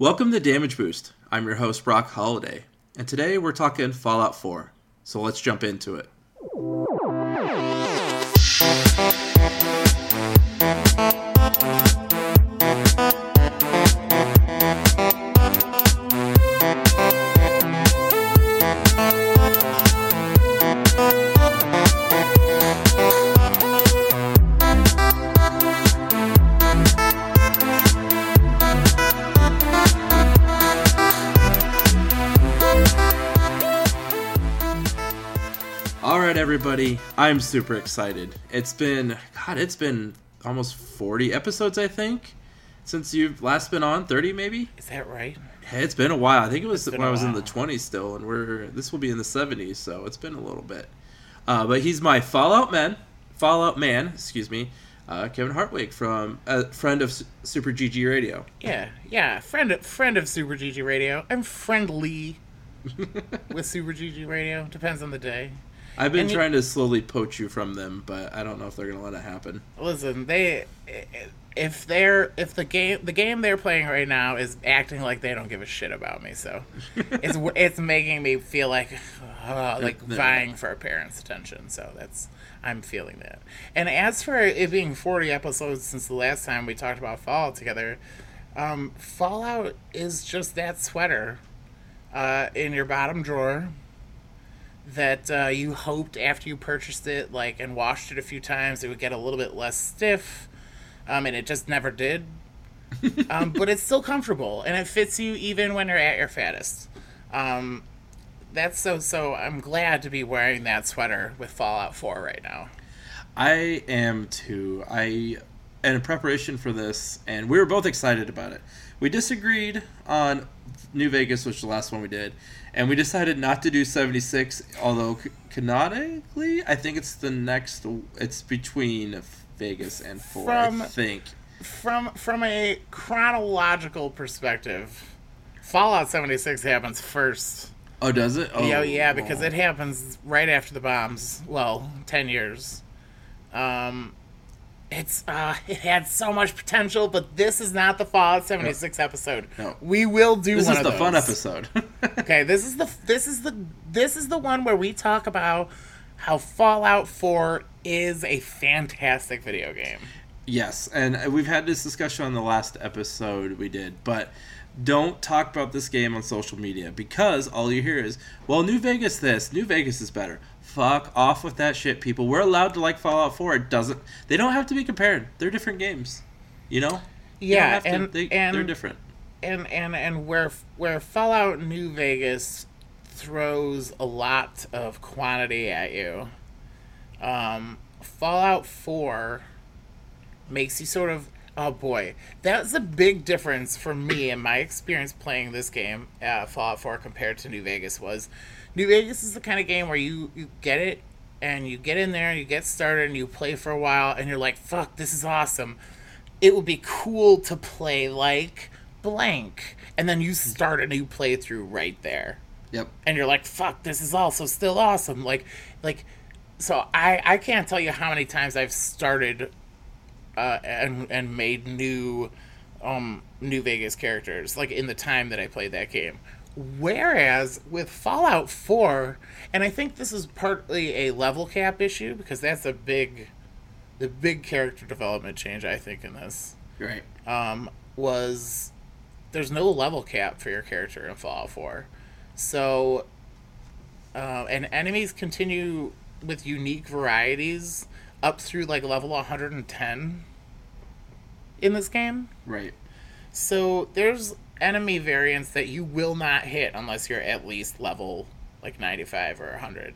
Welcome to Damage Boost. I'm your host, Brock Holiday, and today we're talking Fallout 4. So let's jump into it. I'm super excited. It's been, God, it's been almost 40 episodes, I think, since you've last been on. 30, maybe? Is that right? It's been a while. I think it was when I was in the 20s still, and we're this will be in the 70s, so it's been a little bit. Uh, but he's my Fallout man, Fallout man, excuse me, uh, Kevin Hartwig from a friend of S- Super GG Radio. Yeah, yeah. Friend, of, friend of Super GG Radio. I'm friendly with Super GG Radio. Depends on the day. I've been And you- trying to slowly poach you from them, but I don't know if they're gonna let it happen. Listen, they if they're if the game the game they're playing right now is acting like they don't give a shit about me, so it's it's making me feel like uh, like They're- vying for a parent's attention. So that's I'm feeling that. And as for it being 40 episodes since the last time we talked about Fallout together, um, Fallout is just that sweater uh, in your bottom drawer that uh, you hoped after you purchased it, like and washed it a few times, it would get a little bit less stiff, um, and it just never did. um, but it's still comfortable and it fits you even when you're at your fattest. Um, that's so so. I'm glad to be wearing that sweater with Fallout 4 right now. I am too. I, in preparation for this, and we were both excited about it. We disagreed on New Vegas, which is the last one we did, and we decided not to do 76. Although canonically, I think it's the next. It's between Vegas and four. I From- think. From from a chronological perspective, Fallout 76 happens first. Oh, does it? Oh, yeah, yeah, because oh. it happens right after the bombs. Well, ten years. Um, it's uh, it had so much potential, but this is not the Fallout seventy six episode. No. we will do This is the fun episode. Okay, this is the this is the this is the one where we talk about how Fallout Four is a fantastic video game. Yes, and we've had this discussion on the last episode we did, but don't talk about this game on social media because all you hear is, well, New Vegas this, New Vegas is better. Fuck off with that shit, people. We're allowed to like Fallout 4. It doesn't. They don't have to be compared. They're different games. You know? You Yeah, to- and they, and they're different. and and and where where Fallout New Vegas throws a lot of quantity at you, um, Fallout Four makes you sort of oh boy that's a big difference for me in my experience playing this game uh, Fallout Four compared to New Vegas was New Vegas is the kind of game where you you get it and you get in there and you get started and you play for a while and you're like fuck this is awesome. It would be cool to play like blank and then you start a new playthrough right there. Yep. and you're like fuck this is also still awesome. Like like so i i can't tell you how many times i've started uh and and made new um new vegas characters like in the time that i played that game whereas with fallout 4 and i think this is partly a level cap issue because that's a big the big character development change i think in this Right. um, was there's no level cap for your character in Fallout 4. So, uh, and enemies continue with unique varieties up through like level 110 in this game. Right. So there's enemy variants that you will not hit unless you're at least level like 95 or 100.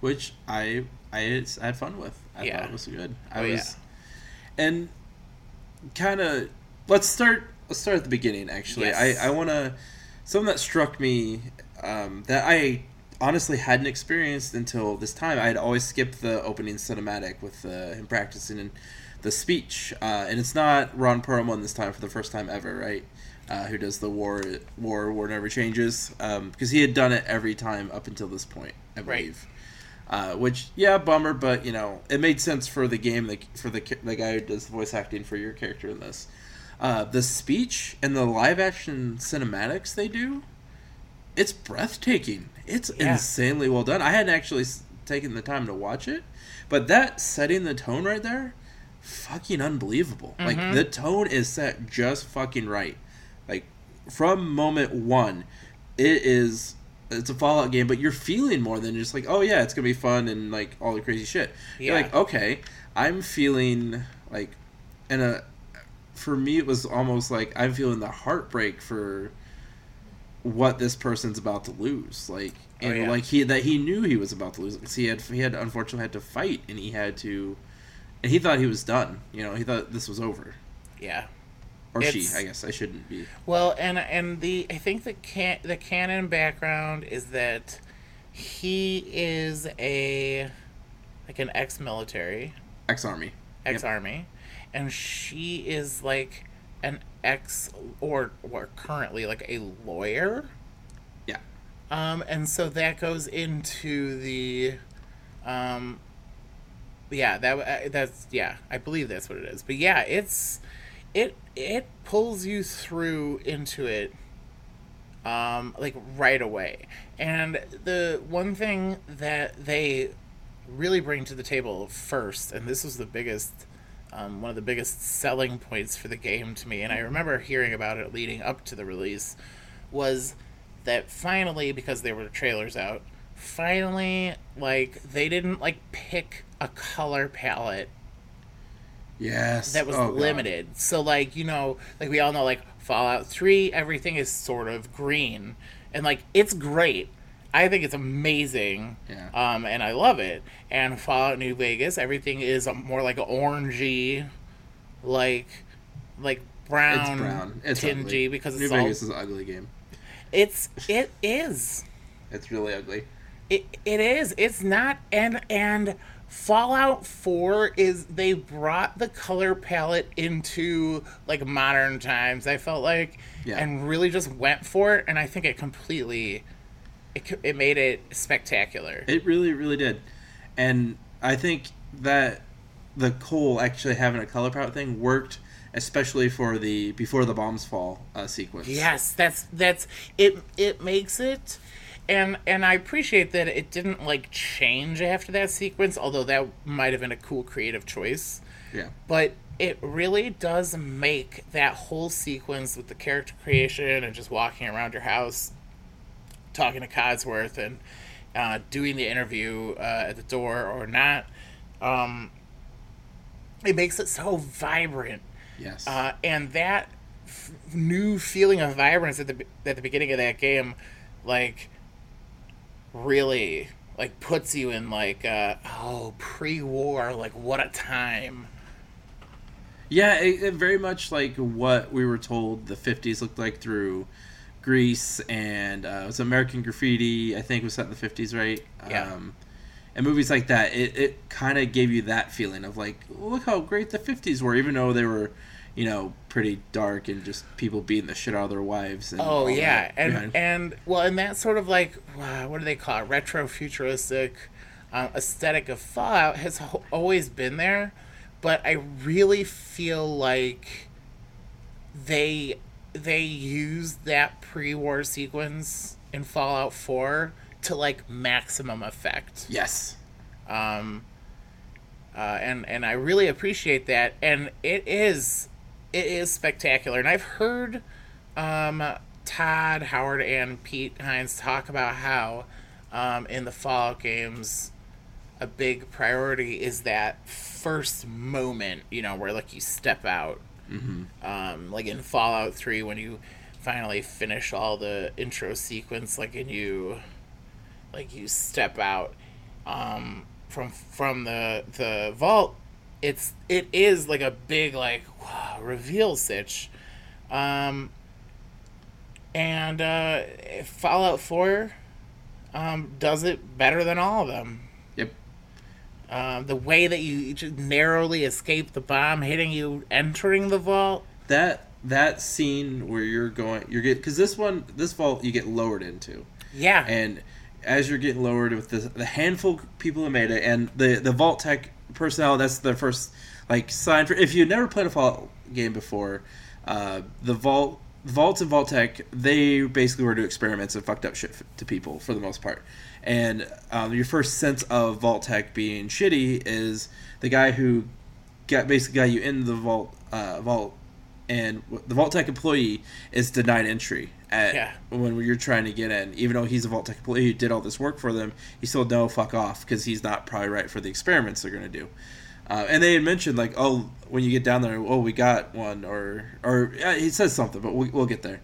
Which I I had, I had fun with. I Yeah. thought it was good. I Oh, yeah. and kind of let's start. Let's start at the beginning. Actually, Yes. I I want to something that struck me um, that I honestly hadn't experienced until this time. I had always skipped the opening cinematic with uh, him practicing and the speech, uh, and it's not Ron Perlman this time for the first time ever, right? Uh, who does the war war war never changes because he had done it every time up until this point, I Right. Uh, which yeah, bummer, but you know it made sense for the game, like for the the guy who does the voice acting for your character in this. uh, the speech and the live action cinematics they do, it's breathtaking. It's Yeah. insanely well done. I hadn't actually taken the time to watch it, but that setting the tone right there, fucking unbelievable. Like Mhm. the tone is set just fucking right. Like from moment one, it is it's a Fallout game, but you're feeling more than just like, oh yeah, it's gonna be fun and like all the crazy shit. Yeah. You're like, okay, I'm feeling like, and a, for me it was almost like I'm feeling the heartbreak for what this person's about to lose. Like, Oh, and yeah. like he that he knew he was about to lose because he had he had unfortunately had to fight and he had to, and he thought he was done. You know, he thought this was over. Yeah. Or she, I guess I shouldn't be. Well, and and the I think the can the canon background is that he is a like an ex-military, Ex-army. ex-army, and she is like an ex or or currently like a lawyer. Yeah. Um, and so that goes into the, um, yeah, that uh, that's yeah, I believe that's what it is. But yeah, it's it it pulls you through into it, um, like right away. And the one thing that they really bring to the table first, and this was the biggest. Um, one of the biggest selling points for the game to me, and I remember hearing about it leading up to the release, was that finally because there were trailers out finally like they didn't like pick a color palette Yes. that was Oh, God. limited so like you know like we all know like fallout 3 everything is sort of green and like it's great i think it's amazing Yeah. um and i love it and fallout new vegas everything is more like orangey like like brown, It's brown. It's tingy ugly. because New it's all Vegas is an ugly game. it's it is It's really ugly. It, it is. It's not and and Fallout 4 is they brought the color palette into like modern times. I felt like Yeah. and really just went for it and I think it completely it, it made it spectacular. It really, really did. And I think that the Cole actually having a color palette thing worked, especially for the before the bombs fall uh, sequence. Yes, that's that's it it makes it and and I appreciate that it didn't like change after that sequence, although that might have been a cool creative choice. Yeah. but it really does make that whole sequence with the character creation and just walking around your house talking to codsworth and uh, doing the interview uh, at the door or not um, it makes it so vibrant Yes. uh, and that f- new feeling of vibrance at the at the beginning of that game, like, really like puts you in like uh, oh pre-war like what a time. yeah, it, it very much like what we were told the '50s looked like through Grease and uh, it was American Graffiti. I think was set in the '50s, right? Yeah. Um, and movies like that, it, it kind of gave you that feeling of like, look how great the '50s were, even though they were, you know, pretty dark and just people beating the shit out of their wives. And Oh yeah, and behind- and well, and that sort of like what do they call it? Retro futuristic um, aesthetic of Fallout has ho- always been there, but I really feel like they they used that pre-war sequence in Fallout Four to like maximum effect yes. um, uh, and and I really appreciate that. And it is it is spectacular. And I've heard um, Todd Howard and Pete Hines talk about how um, in the Fallout games a big priority is that first moment, you know, where like you step out. Um, like in Fallout 3 when you finally finish all the intro sequence like and you like you step out um, from from the the vault, it's it is like a big like wow, reveal sitch, um, and uh, Fallout Four um, does it better than all of them. Yep. Um, the way that you just narrowly escape the bomb hitting you entering the vault. That that scene where you're going, you're get because this one, this vault, you get lowered into. Yeah. and as you're getting lowered with the, the handful of people who made it and the the Vault-Tec personnel that's the first like sign for if you've never played a fallout game before uh, the vault vaults and Vault-Tec they basically were doing experiments and fucked up shit to people for the most part. And um, your first sense of Vault-Tec being shitty is the guy who got basically got you in the vault uh, vault, and the Vault-Tec employee is denied entry at Yeah. when you're trying to get in. Even though he's a Vault-Tec employee who did all this work for them, he still no fuck off because he's not probably right for the experiments they're gonna do. Uh, and they had mentioned like, oh, when you get down there, oh, we got one, or or yeah, he says something, but we, we'll get there.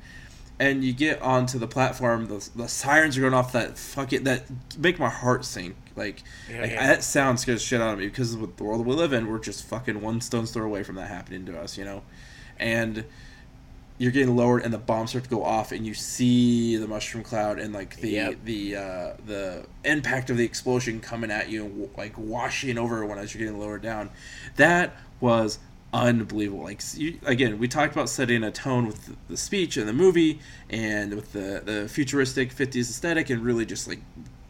And you get onto the platform, the, the sirens are going off. That fucking that make my heart sink. Like, Yeah, like yeah. that sound scares the shit out of me because with the world we live in, we're just fucking one stone's throw away from that happening to us, you know. And you're getting lowered, and the bombs start to go off, and you see the mushroom cloud and like the Yep. the uh, the impact of the explosion coming at you and like washing over everyone as you're getting lowered down. That was unbelievable. Like you, again, we talked about setting a tone with the, the speech and the movie, and with the the futuristic '50s aesthetic, and really just like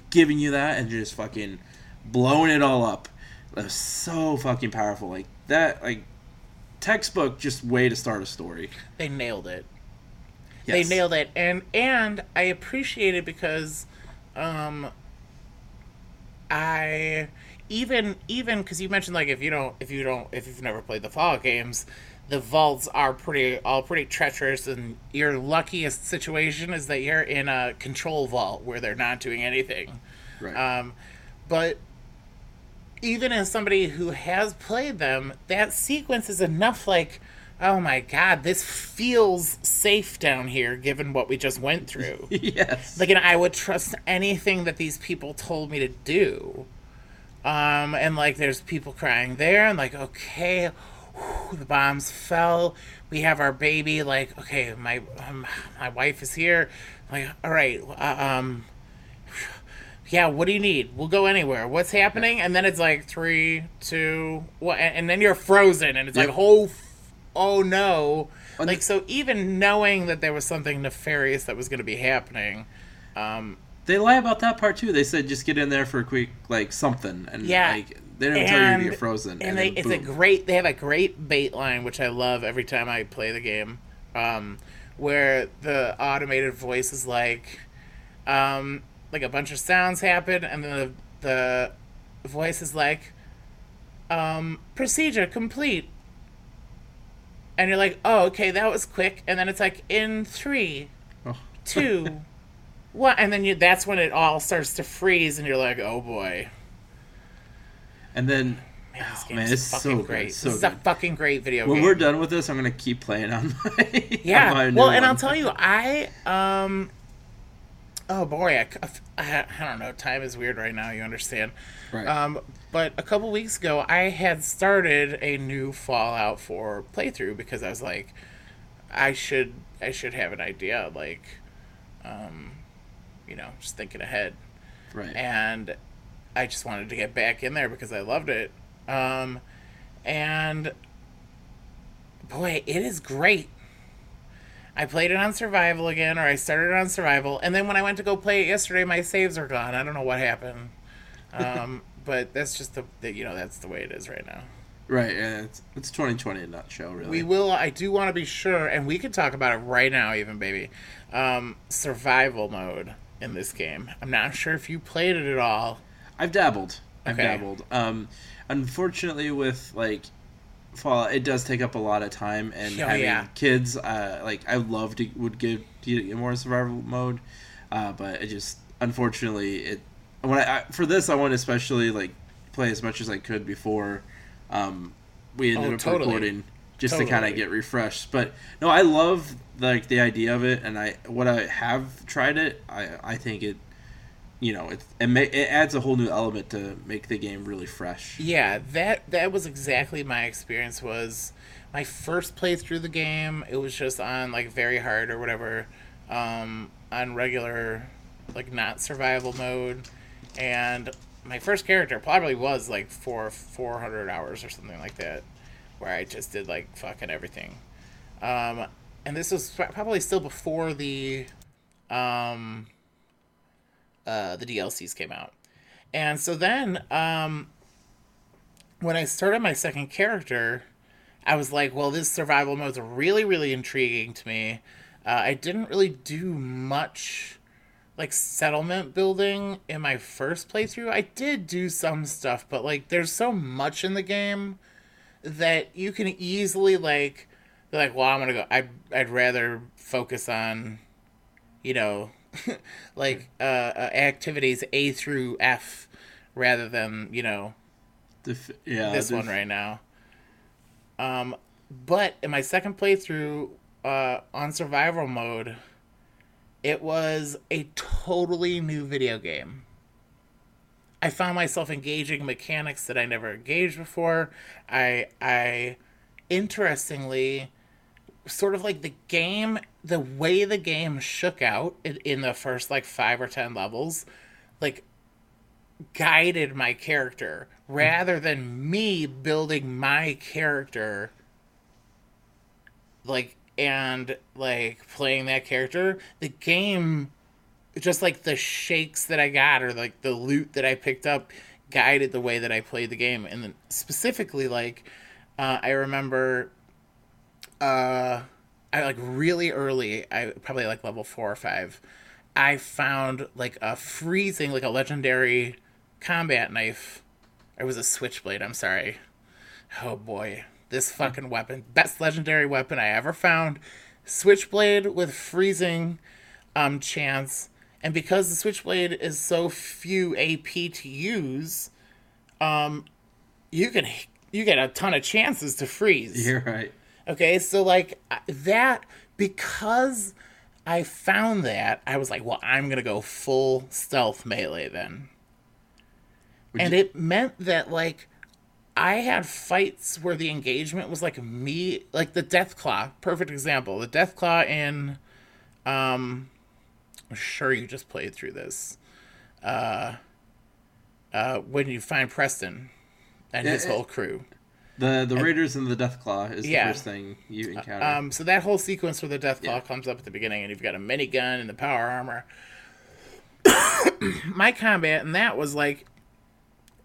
giving you that and just fucking blowing it all up. That was so fucking powerful. Like that, like textbook, just way to start a story. They nailed it. Yes. They nailed it, and and I appreciate it because, um, I even even because you mentioned like if you don't if you don't if you've never played the Fallout games, the vaults are pretty all pretty treacherous, and your luckiest situation is that you're in a control vault where they're not doing anything. Right. Um, but even as somebody who has played them, that sequence is enough like, oh my god, this feels safe down here given what we just went through. yes. like, and I would trust anything that these people told me to do. Um, and like, there's people crying there, and like, okay, whew, the bombs fell. We have our baby. Like, okay, my um, my wife is here. Like, all right, uh, um, yeah, what do you need? We'll go anywhere. What's happening? And then it's like three, two, what? And, then you're frozen, and it's Yep. like, oh, f- oh no. And Like so, even knowing that there was something nefarious that was going to be happening, um, They lie about that part too. They said just get in there for a quick like something, and Yeah. like they don't tell you to get frozen. and, And, they, it's a great. They have a great bait line, which I love every time I play the game, um, where the automated voice is like, um, like a bunch of sounds happen, and then the, the voice is like, um, procedure complete. And you're like, oh, okay, that was quick. And then it's like, in three, Oh. two, one. And then you, that's when it all starts to freeze, and you're like, oh boy. And then Man, this Oh, man, is it's fucking so great. good, so this is a fucking great video game. when game. we're done with this, I'm gonna keep playing on my yeah. on my well, and I'll tell you, I um, oh boy, I, I, I don't know. Time is weird right now. You understand? Right. Um, but a couple weeks ago, I had started a new Fallout 4 playthrough because I was like, I should, I should have an idea, like, um, you know, just thinking ahead. right. and I just wanted to get back in there because I loved it. Um, and boy, it is great. I played it on survival again, or I started it on survival, and then when I went to go play it yesterday, my saves are gone. I don't know what happened, um, but that's just the, the you know that's the way it is right now. right. And it's it's 2020 in a nutshell, really. We will. I do want to be sure, and we can talk about it right now, even baby. Um, survival mode in this game. I'm not sure if you played it at all. I've dabbled. I've Okay. dabbled. Um, unfortunately, with like Fallout, it does take up a lot of time, and Oh, having yeah. kids, uh, like I love to would give to get more survival mode, uh, but it just unfortunately it when I, I for this I want to especially like play as much as I could before um, we ended Oh, up totally. recording just to kind of get refreshed. But no, I love like the idea of it, and I what I have tried it, I I think it you know, it it, it adds a whole new element to make the game really fresh. Yeah, that that was exactly my experience. Was my first play through the game. It was just on like very hard or whatever, um, on regular, like not survival mode, and my first character probably was like four four hundred hours or something like that, where I just did like fucking everything. Um, and this was probably still before the, um, uh, the DLCs came out. And so then, um, when I started my second character, I was like, well, this survival mode's really, really intriguing to me. Uh, I didn't really do much like settlement building in my first playthrough. I did do some stuff, but like there's so much in the game that you can easily like be like, well, I'm gonna go. I'd I'd rather focus on, you know, like uh, uh, activities A through F rather than you know Def- yeah, this def- one right now. Um, but in my second playthrough uh, on survival mode, it was a totally new video game. I found myself engaging mechanics that I never engaged before. I I interestingly sort of like the game the way the game shook out in, in the first like 5 or 10 levels like guided my character rather than me building my character like and like playing that character. The game just like the shakes that i got or like the loot that i picked up guided the way that i played the game. And then specifically like uh, i remember uh i like really early i probably like level four or five i found like a freezing like a legendary combat knife. It was a switchblade i'm sorry. Oh boy. This fucking weapon best legendary weapon i ever found. Switchblade with freezing um chance. And because the switchblade is so few ap to use um you can you get a ton of chances to freeze. You're right. Okay, so like that because I found that I was like, well, I'm gonna go full stealth melee then, Would and you- it meant that like I had fights where the engagement was like me, like the Death Claw, perfect example. The Death Claw in, um, I'm sure you just played through this. Uh, uh, when you find Preston and his whole crew. The the Raiders and the Deathclaw is Yeah. the first thing you encounter. Um, so that whole sequence where the Death Claw Yeah. comes up at the beginning, and you've got a minigun and the power armor. My combat and that was like,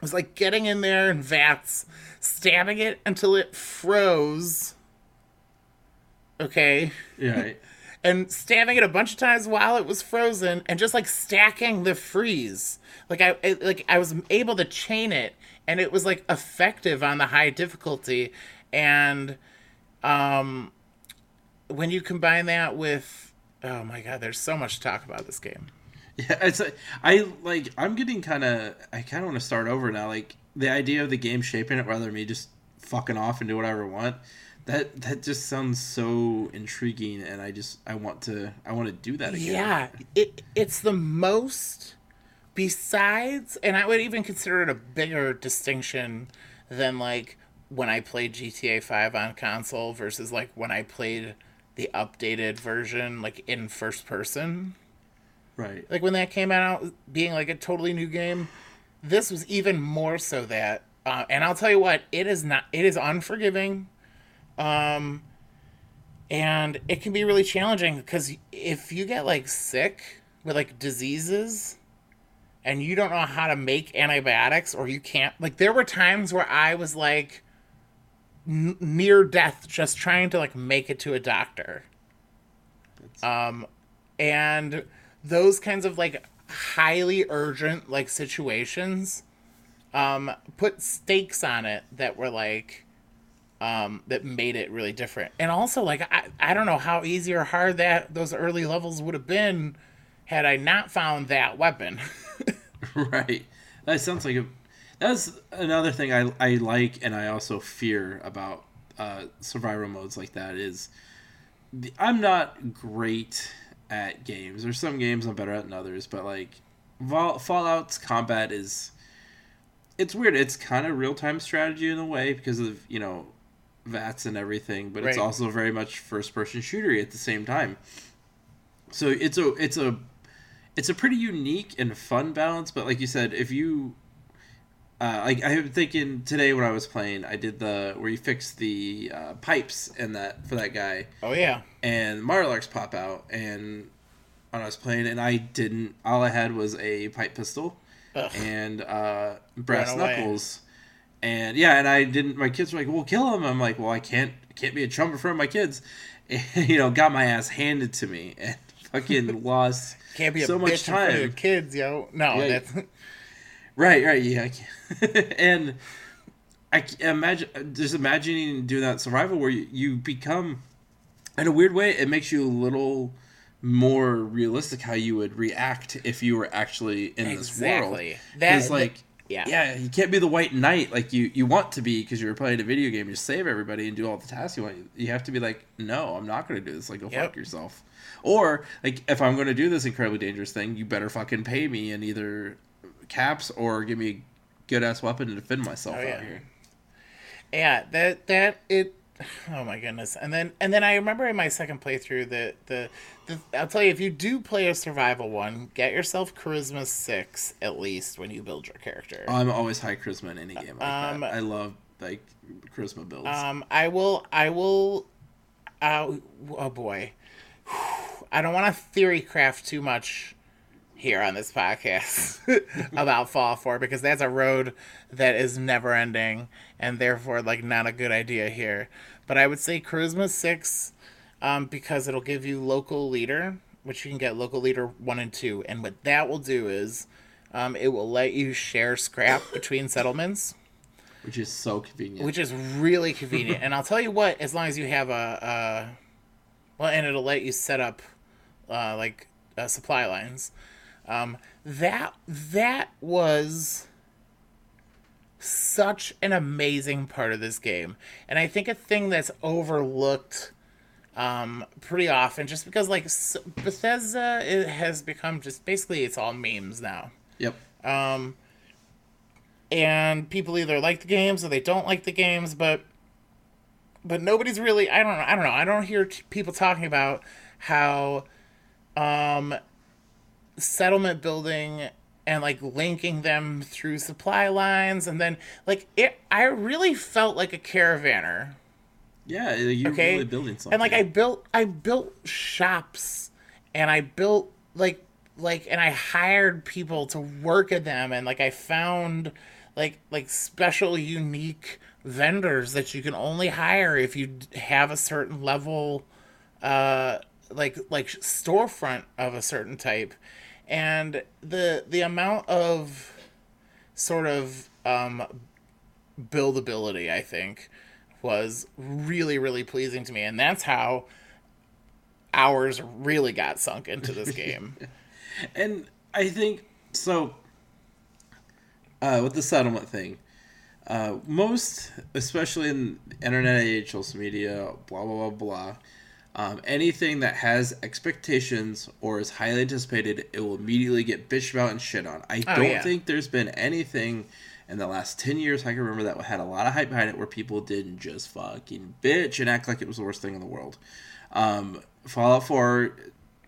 was like getting in there in vats, stabbing it until it froze. Okay, yeah, right. and stabbing it a bunch of times while it was frozen, and just like stacking the freeze. Like I, like I was able to chain it, and it was like effective on the high difficulty, and um, when you combine that with, oh my god, there's so much to talk about this game. Yeah, it's a, I like. I'm getting kind of. I kind of want to start over now. Like the idea of the game shaping it rather than me just fucking off and do whatever I want. That that just sounds so intriguing, and I just I want to I want to do that again. Yeah, it it's the most besides and I would even consider it a bigger distinction than like when I played GTA 5 on console versus like when I played the updated version like in first person. Right. Like when that came out being like a totally new game, this was even more so that uh, and I'll tell you what, it is not it is unforgiving. Um and it can be really challenging because if you get like sick with like diseases and you don't know how to make antibiotics or you can't like there were times where i was like n- near death just trying to like make it to a doctor um and those kinds of like highly urgent like situations um put stakes on it that were like um, that made it really different. And also, like, I, I don't know how easy or hard that those early levels would have been had I not found that weapon. right. That sounds like a. That's another thing I I like, and I also fear about uh, survival modes like that is. The, I'm not great at games. There's some games I'm better at than others, but like Vol- Fallout's combat is. It's weird. It's kind of real time strategy in a way because of you know VATS and everything, but it's also very much first person shootery at the same time. So it's a it's a it's a pretty unique and fun balance. But like you said, if you uh, like I'm thinking today when I was playing, I did the where you fix the uh, pipes and that for that guy, oh yeah, and Mirelurks pop out, and when I was playing, and I didn't. All I had was a pipe pistol Ugh. and uh, brass knuckles, and yeah, and I didn't. My kids were like, "Well, kill him." I'm like, "Well, I can't. Can't be a Trump in front of my kids." And, you know, got my ass handed to me and fucking lost Can't be so much front of your time. kids, yo. No, Yeah. that's Right, right, yeah. I can't- and I imagine just imagining doing that survival where you, you become, in a weird way, it makes you a little more realistic how you would react if you were actually in this world. That is like, yeah, yeah, you can't be the white knight like you, you want to be because you're playing a video game. You save everybody and do all the tasks you want. You have to be like, no, I'm not going to do this. Like, go Yep. fuck yourself. Or like, if I'm going to do this incredibly dangerous thing, you better fucking pay me in either caps or give me a good ass weapon to defend myself Oh, out yeah. here. yeah that that it oh my goodness and then and then i remember in my second playthrough that the, the i'll tell you if you do play a survival one get yourself charisma 6 at least when you build your character I'm always high charisma in any game like Um, that. I love like charisma builds. um i will i will uh, oh boy i don't want to theory craft too much here on this podcast about Fallout 4 because that's a road that is never ending and therefore like not a good idea here. But I would say Charisma 6 um, because it'll give you local leader, which you can get local leader 1 and 2. And what that will do is um, it will let you share scrap between settlements, which is so convenient. which is really convenient. and I'll tell you what, as long as you have a, a well, and it'll let you set up uh, like uh, supply lines. Um, that that was such an amazing part of this game, and I think a thing that's overlooked um, pretty often, just because like Bethesda it has become just basically it's all memes now yep. um, and people either like the games or they don't like the games, but but nobody's really I don't know I don't know I don't hear t- people talking about how um, settlement building and like linking them through supply lines. And then like it I really felt like a caravaner. Yeah, you're okay? really building something. and like i built i built shops and i built like like and i hired people to work at them. And like i found like like special unique vendors that you can only hire if you have a certain level uh like like storefront of a certain type. And the the amount of sort of um buildability i think was really really pleasing to me. And that's how hours really got sunk into this game. And I think so. Uh, with the settlement thing, uh, most, especially in internet age, social media, blah blah blah blah, um, anything that has expectations or is highly anticipated, it will immediately get bitched about and shit on. I Oh, don't yeah. think there's been anything in the last ten years I can remember that had a lot of hype behind it, where people didn't just fucking bitch and act like it was the worst thing in the world. Um, Fallout Four,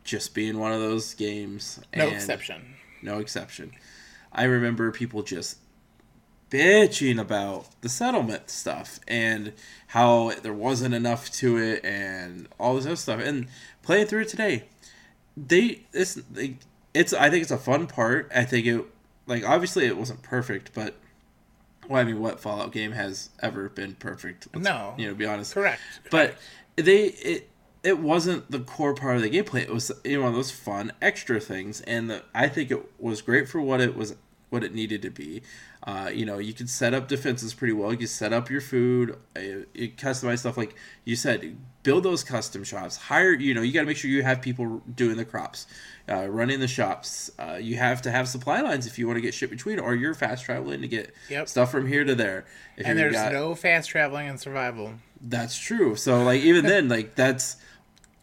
just being one of those games. no exception no exception. I remember people just bitching about the settlement stuff and how there wasn't enough to it and all this other stuff. And playing through it today, they it's they, it's I think it's a fun part. I think it like obviously it wasn't perfect, but well, I mean, what Fallout game has ever been perfect? Let's, No. you know, be honest. correct But they it it wasn't the core part of the gameplay. It was you know one of those fun extra things, and the, I think it was great for what it was what it needed to be. Uh, you know, you can set up defenses pretty well. You set up your food, uh, you customize stuff like you said. Build those custom shops. Hire you know you got to make sure you have people doing the crops, uh, running the shops. Uh, you have to have supply lines if you want to get shit between, or you're fast traveling to get Yep. stuff from here to there. If and you there's got- no fast traveling in survival that's true. So like even then, like that's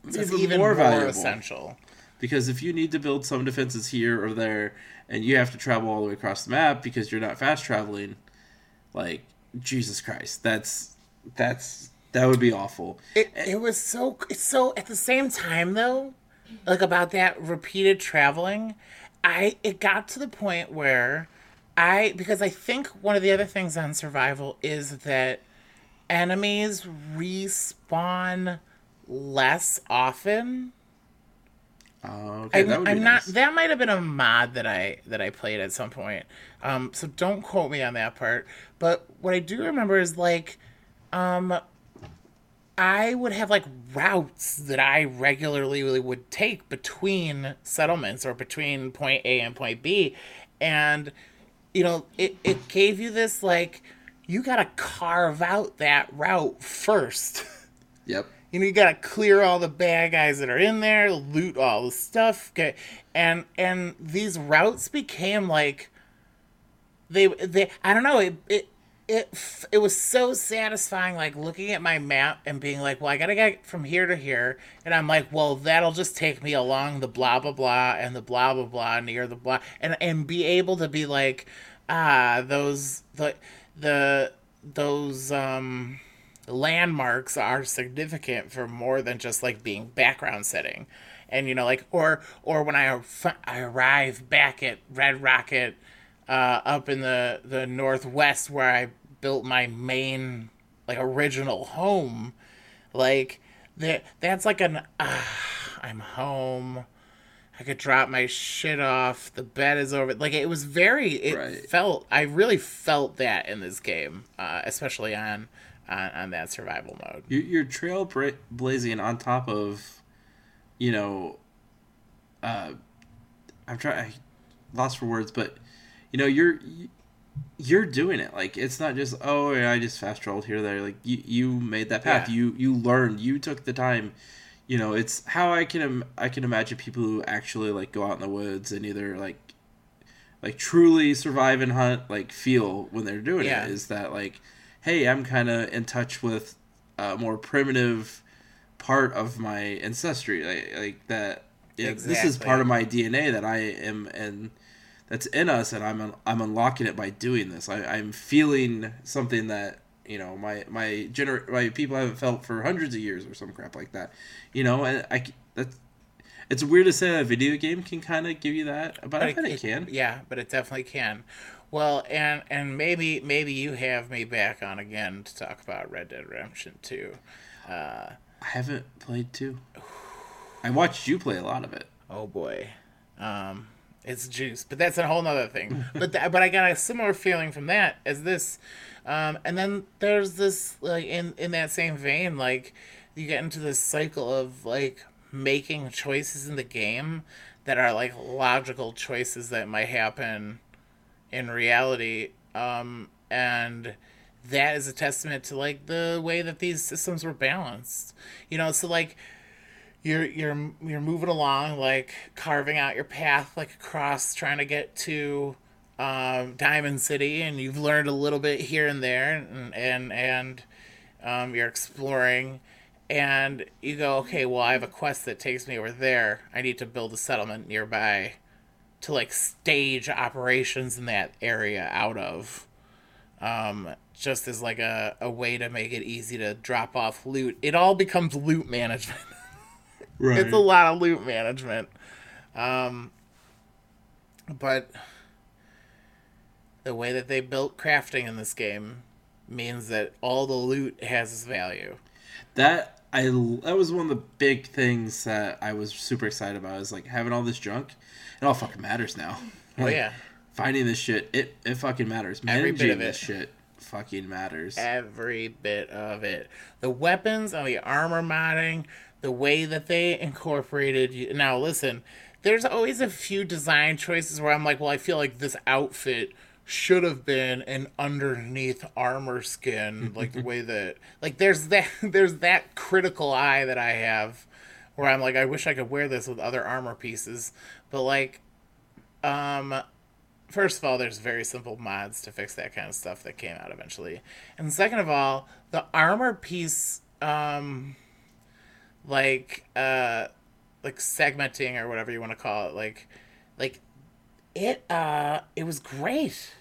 it's even, even, more, more, valuable essential because if you need to build some defenses here or there, and you have to travel all the way across the map because you're not fast traveling, like Jesus Christ, that's that's that would be awful. It, it was so it's so at the same time though, like about that repeated traveling, I it got to the point where I because I think one of the other things on survival is that enemies respawn less often. Oh, okay, I'm, that would be I'm nice. not. That might have been a mod that I that I played at some point. Um, so don't quote me on that part. But what I do remember is like, um, I would have like routes that I regularly would take between settlements or between point A and point B, and you know it it gave you this like you gotta carve out that route first. Yep. You know, you gotta clear all the bad guys that are in there, loot all the stuff, okay, and and these routes became like they they I don't know it it it it was so satisfying like looking at my map and being like well I gotta get from here to here and I'm like well that'll just take me along the blah blah blah and the blah blah blah near the blah and and be able to be like ah those the the those um landmarks are significant for more than just like being background setting. And you know like or or when i, I arrive back at red rocket uh, up in the the northwest where i built my main like original home like that that's like an ah, i'm home. I could drop my shit off. The bed is over. Like it was very it Right. felt i really felt that in this game uh, especially on on, on that survival mode You're, you're trail bra- blazing on top of, you know, uh, I'm trying. I lost for words, but you know, you're you're doing it. Like it's not just oh, yeah, I just fast traveled here there. Like you you made that path. Yeah. You you learned. You took the time. You know, it's how I can Im- I can imagine people who actually like go out in the woods and either like like truly survive and hunt like feel when they're doing Yeah. it is that like hey i'm kind of in touch with a more primitive part of my ancestry like, like that yeah, this is part of my dna that i am and that's in us and i'm i'm unlocking it by doing this. I, i'm feeling something that you know my my gener- my people haven't felt for hundreds of years or some crap like that you know and i that's it's weird to say that a video game can kind of give you that but, i bet it, can. Yeah, but it definitely can. Well, and and maybe maybe you have me back on again to talk about Red Dead Redemption 2. I haven't played two. I watched you play a lot of it. Oh boy, um, it's juice, but that's a whole nother thing. but th- but I got a similar feeling from that as this, um, and then there's this like in in that same vein, like you get into this cycle of like making choices in the game that are like logical choices that might happen in reality, um, and that is a testament to like the way that these systems were balanced. You know, so like you're you're you're moving along like carving out your path like across trying to get to um, Diamond City and you've learned a little bit here and there and and and um, you're exploring and you go okay well I have a quest that takes me over there I need to build a settlement nearby to like stage operations in that area out of um, just as like a, a way to make it easy to drop off loot it all becomes loot management Right. it's a lot of loot management. Um, but the way that they built crafting in this game means that all the loot has its value. that I that was one of the big things that I was super excited about. Is like having all this junk. It all fucking matters now. Oh Like, yeah, Finding this shit, it it fucking matters. Every bit of this it. shit fucking matters. every bit of it. The weapons and the armor modding, the way that they incorporated. you- Now listen, there's always a few design choices where I'm like, well, I feel like this outfit should have been an underneath armor skin, like the way that like there's that there's that critical eye that I have where I'm like, I wish I could wear this with other armor pieces, but like, um. First of all, there's very simple mods to fix that kind of stuff that came out eventually. And second of all, the armor piece um like uh like segmenting or whatever you want to call it, like like it uh it was great.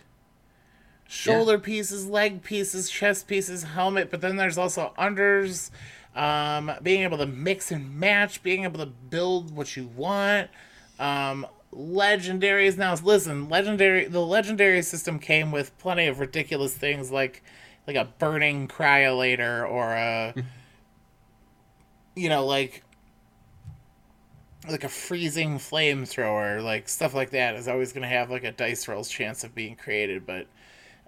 Shoulder pieces, leg pieces, chest pieces, helmet, but then there's also unders, um, being able to mix and match, being able to build what you want. Um, legendaries now listen legendary the legendary system came with plenty of ridiculous things like like a burning cryolator or a you know like like a freezing flamethrower, like stuff like that is always going to have like a dice roll's chance of being created, but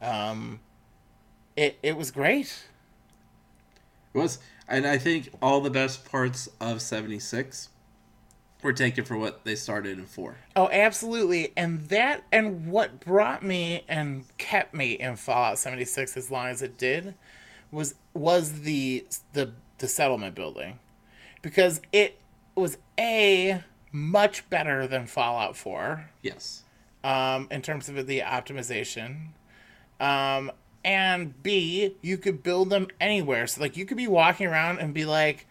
um it it was great. It was, and I think all the best parts of '76 were taken for what they started in four. Oh, absolutely. And that and what brought me and kept me in Fallout 76 as long as it did was was the the the settlement building. Because it was a much better than Fallout 4 Yes. um, in terms of the optimization. Um, and B, you could build them anywhere. So like you could be walking around and be like,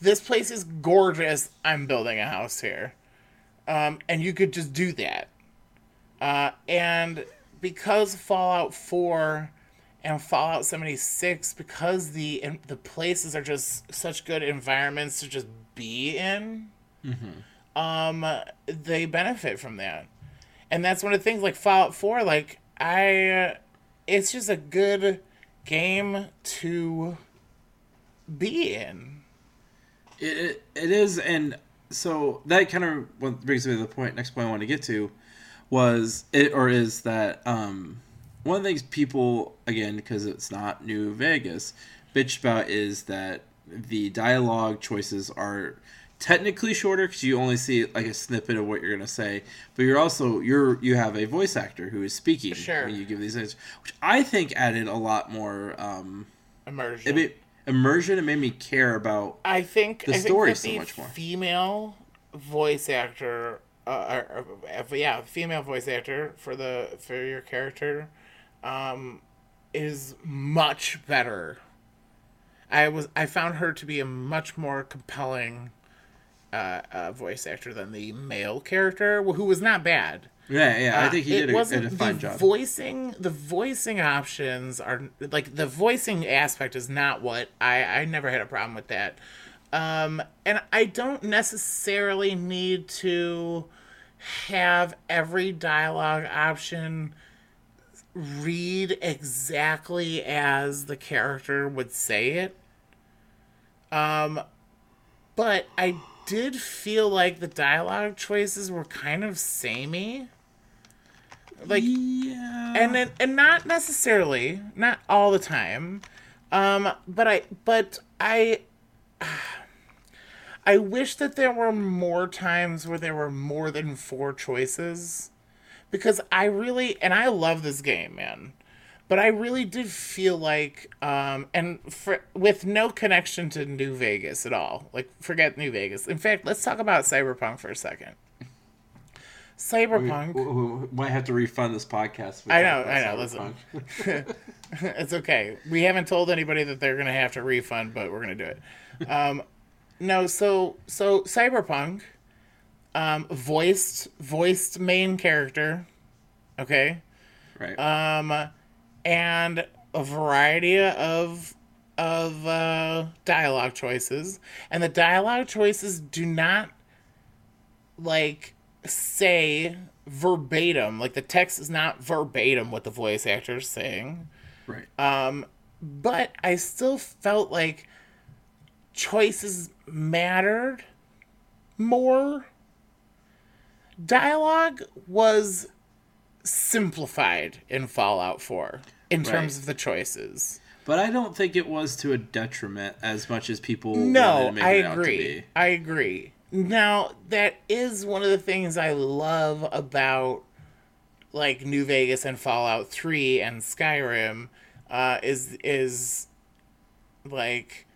"This place is gorgeous. I'm building a house here," um, and you could just do that. Uh, and because Fallout Four and Fallout 76, because the the places are just such good environments to just be in, um, they benefit from that and that's one of the things like fallout 4 like i it's just a good game to be in It, it, is, and so that kind of brings me to the point. Next point I want to get to was it or is that um, one of the things people again because it's not New Vegas bitch about is that the dialogue choices are technically shorter because you only see like a snippet of what you're gonna say, but you're also you're you have a voice actor who is speaking Sure. when you give these answers, which I think added a lot more um, immersion it made, immersion. It made me care about i think the I think story that so the much more. female voice actor uh, or, or, yeah female voice actor for the for your character um is much better i was i found her to be a much more compelling uh, uh, voice actor than the male character, who was not bad. Yeah, yeah. I Uh, think he did a, wasn't a fine the job. Voicing the voicing options are like the voicing aspect is not what I I never had a problem with that. Um, and I don't necessarily need to have every dialogue option read exactly as the character would say it. Um, but I did feel like the dialogue choices were kind of samey. Like yeah. and then, and not necessarily, not all the time. Um, but I but I I wish that there were more times where there were more than four choices because I really and I love this game, man. But I really did feel like um and for with no connection to New Vegas at all. Like forget New Vegas. In fact, let's talk about Cyberpunk for a second. Cyberpunk We, we- we might have to refund this podcast. I know, I know, Cyberpunk. it's okay. We haven't told anybody that they're gonna have to refund, but we're gonna do it. Um, no, so so Cyberpunk, um, voiced voiced main character, okay, right. um, and a variety of of uh, dialogue choices, and the dialogue choices do not like say verbatim. Like the text is not verbatim what the voice actor is saying. Right. um but i still felt like choices mattered more. Dialogue was simplified in fallout 4 in terms of the choices but I don't think it was to a detriment as much as people. wanted No, to make I it out to agree. I agree. Now, that is one of the things I love about like New Vegas and Fallout 3 and Skyrim uh, is is like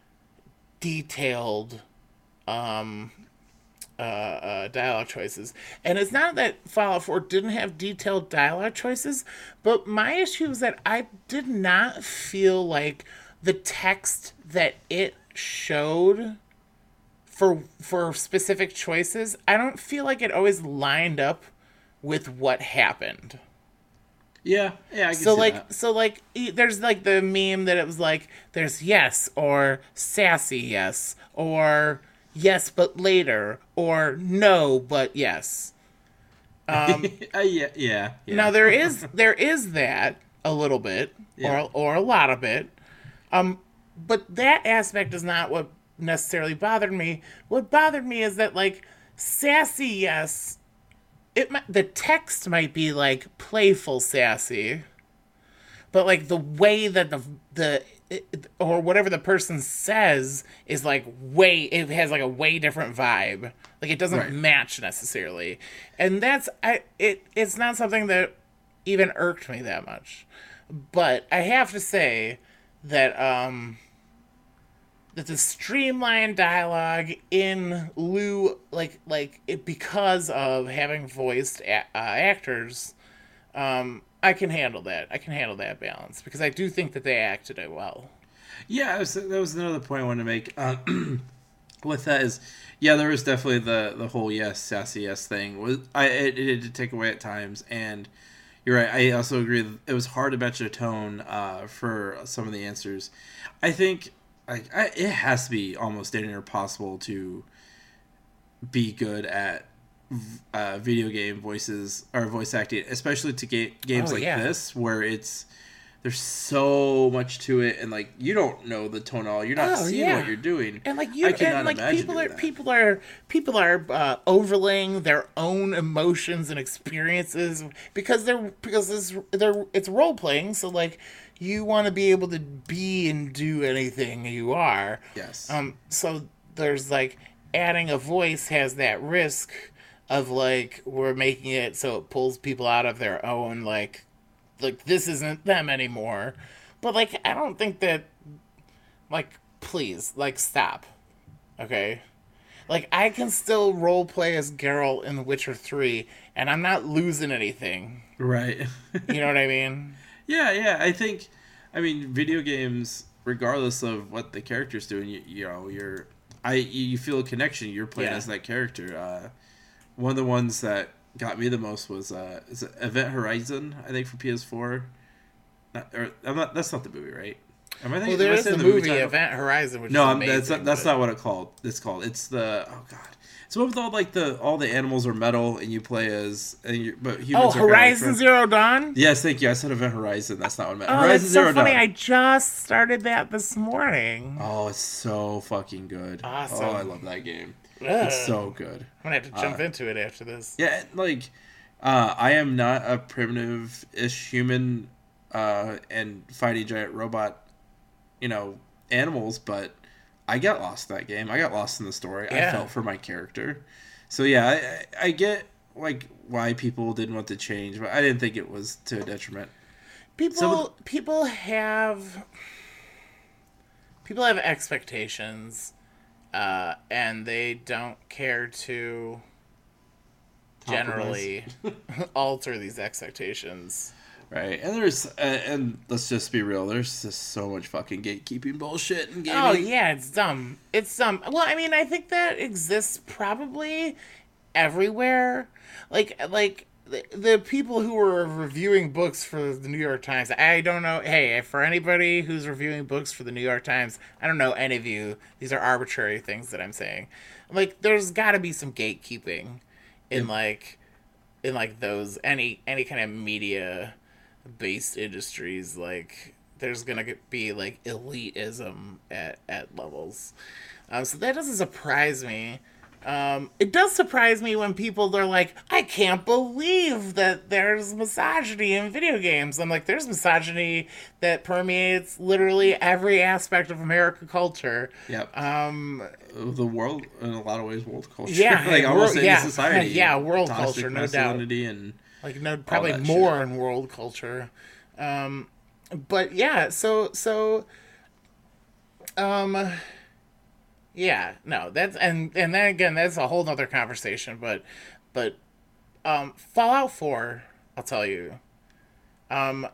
detailed um uh, uh, dialogue choices. And it's not that Fallout 4 didn't have detailed dialogue choices, but my issue is that I did not feel like the text that it showed for for specific choices, I don't feel like it always lined up with what happened. Yeah, yeah. So like that. so like there's like the meme that it was like there's yes or sassy yes or yes but later or no but yes. Uh, yeah, yeah, yeah. Now there is there is that a little bit Yeah. or or a lot of it. Um but that aspect is not what necessarily bothered me. What bothered me is that like sassy, yes. It the text might be like playful sassy, but like the way that the the it, or whatever the person says is like way it has like a way different vibe. Like it doesn't Right. match necessarily, and that's I it it's not something that even irked me that much. But I have to say that um that the streamlined dialogue in lieu like like it because of having voiced a- uh, actors um i can handle that i can handle that balance because i do think that they acted it well Yeah, that was, that was another point I wanted to make. Uh, with that is, yeah, there was definitely the the whole yes, sassy yes thing. Was I it, it did take away at times, and you're right. I also agree it was hard to match a tone uh, for some of the answers. I think like I, it has to be almost near impossible to be good at uh, video game voices or voice acting, especially to ga- games Oh, like yeah. this where it's there's so much to it and like you don't know the tonal you're not Oh, seeing yeah. what you're doing. And like you I cannot and like people are people are people are uh, overlaying their own emotions and experiences because they're because it's they're it's role playing so like you want to be able to be and do anything you are. Yes. Um, so there's like adding a voice has that risk of like we're making it so it pulls people out of their own like like this isn't them anymore. But like I don't think that like please like stop. Okay? Like I can still role play as Geralt in The Witcher 3 and I'm not losing anything. right You know what I mean? yeah yeah i think i mean video games regardless of what the character's doing you, you know you're i you you feel a connection you're playing Yeah. as that character uh one of the ones that got me the most was uh is it event horizon i think for ps4 not, or i'm not that's not the movie right am i thinking Well, there is the saying movie? Event Horizon, which No, is amazing. that's not, that's but- not what it called. It's called. It's the oh god. It's what with all like the all the animals are metal and you play as and you but humans Oh, are kinda like Horizon. Zero Dawn. Yes, thank you. I said Event Horizon. That's not what I meant. Oh, Horizon that's Zero so funny. Dawn. I just started that this morning. Oh, it's so fucking good. Awesome. Oh, I love that game. Ugh. It's so good. I'm gonna have to jump Uh, into it after this. Yeah, like uh, I am not a primitive-ish human uh, and fighting giant robot, you know, animals, but I got lost in that game. I got lost in the story. I felt for my character. So yeah, I, I I get like why people didn't want to change, but I didn't think it was to a detriment. People So- people have people have expectations, uh, and they don't care to generally alter these expectations. Right, and there's uh, and let's just be real. There's just so much fucking gatekeeping bullshit in gaming. Oh yeah, it's dumb. It's dumb. Well, I mean, I think that exists probably everywhere. Like like the, the people who were reviewing books for the New York Times. I don't know. Hey, for anybody who's reviewing books for the New York Times, I don't know any of you. These are arbitrary things that I'm saying. Like there's got to be some gatekeeping in like in like those any any kind of media based industries like there's gonna be like elitism at, at levels. Um, so that doesn't surprise me. Um, it does surprise me when people they're like i can't believe that there's misogyny in video games. I'm like there's misogyny that permeates literally every aspect of american culture. Yep. um, the world in a lot of ways world culture. Yeah, like world- almost any yeah, society yeah, world culture, no doubt. and like no probably more in world culture. Um but yeah so so um yeah no that's and and then again that's a whole nother conversation but but um fallout 4 i'll tell you um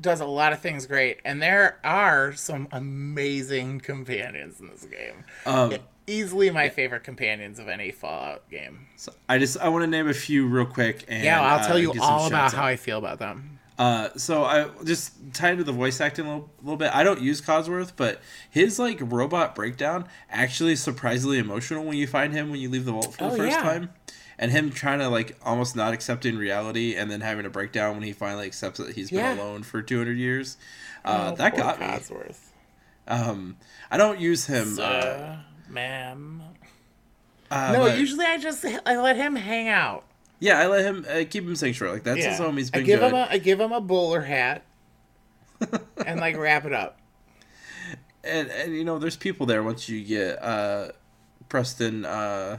does a lot of things great and there are some amazing companions in this game. Um easily my favorite companions of any fallout game so i just i want to name a few real quick and yeah i'll uh, tell you all about how out. i feel about them Uh, so I just tied into the voice acting a little, little bit. I don't use Codsworth, but his like robot breakdown actually is surprisingly emotional when you find him when you leave the vault for the Oh, first yeah. time, and him trying to like almost not accepting reality and then having a breakdown when he finally accepts that he's been alone for two hundred years. Uh, Oh, that got me. Codsworth. Um, I don't use him. Uh, Uh, ma'am. Uh, no, but- usually I just I let him hang out. yeah, I let him uh, keep him sanctuary. Like that's his home. He's been I give good. him a I give him a bowler hat and like wrap it up. and and you know, there's people there once you get uh, Preston. Uh,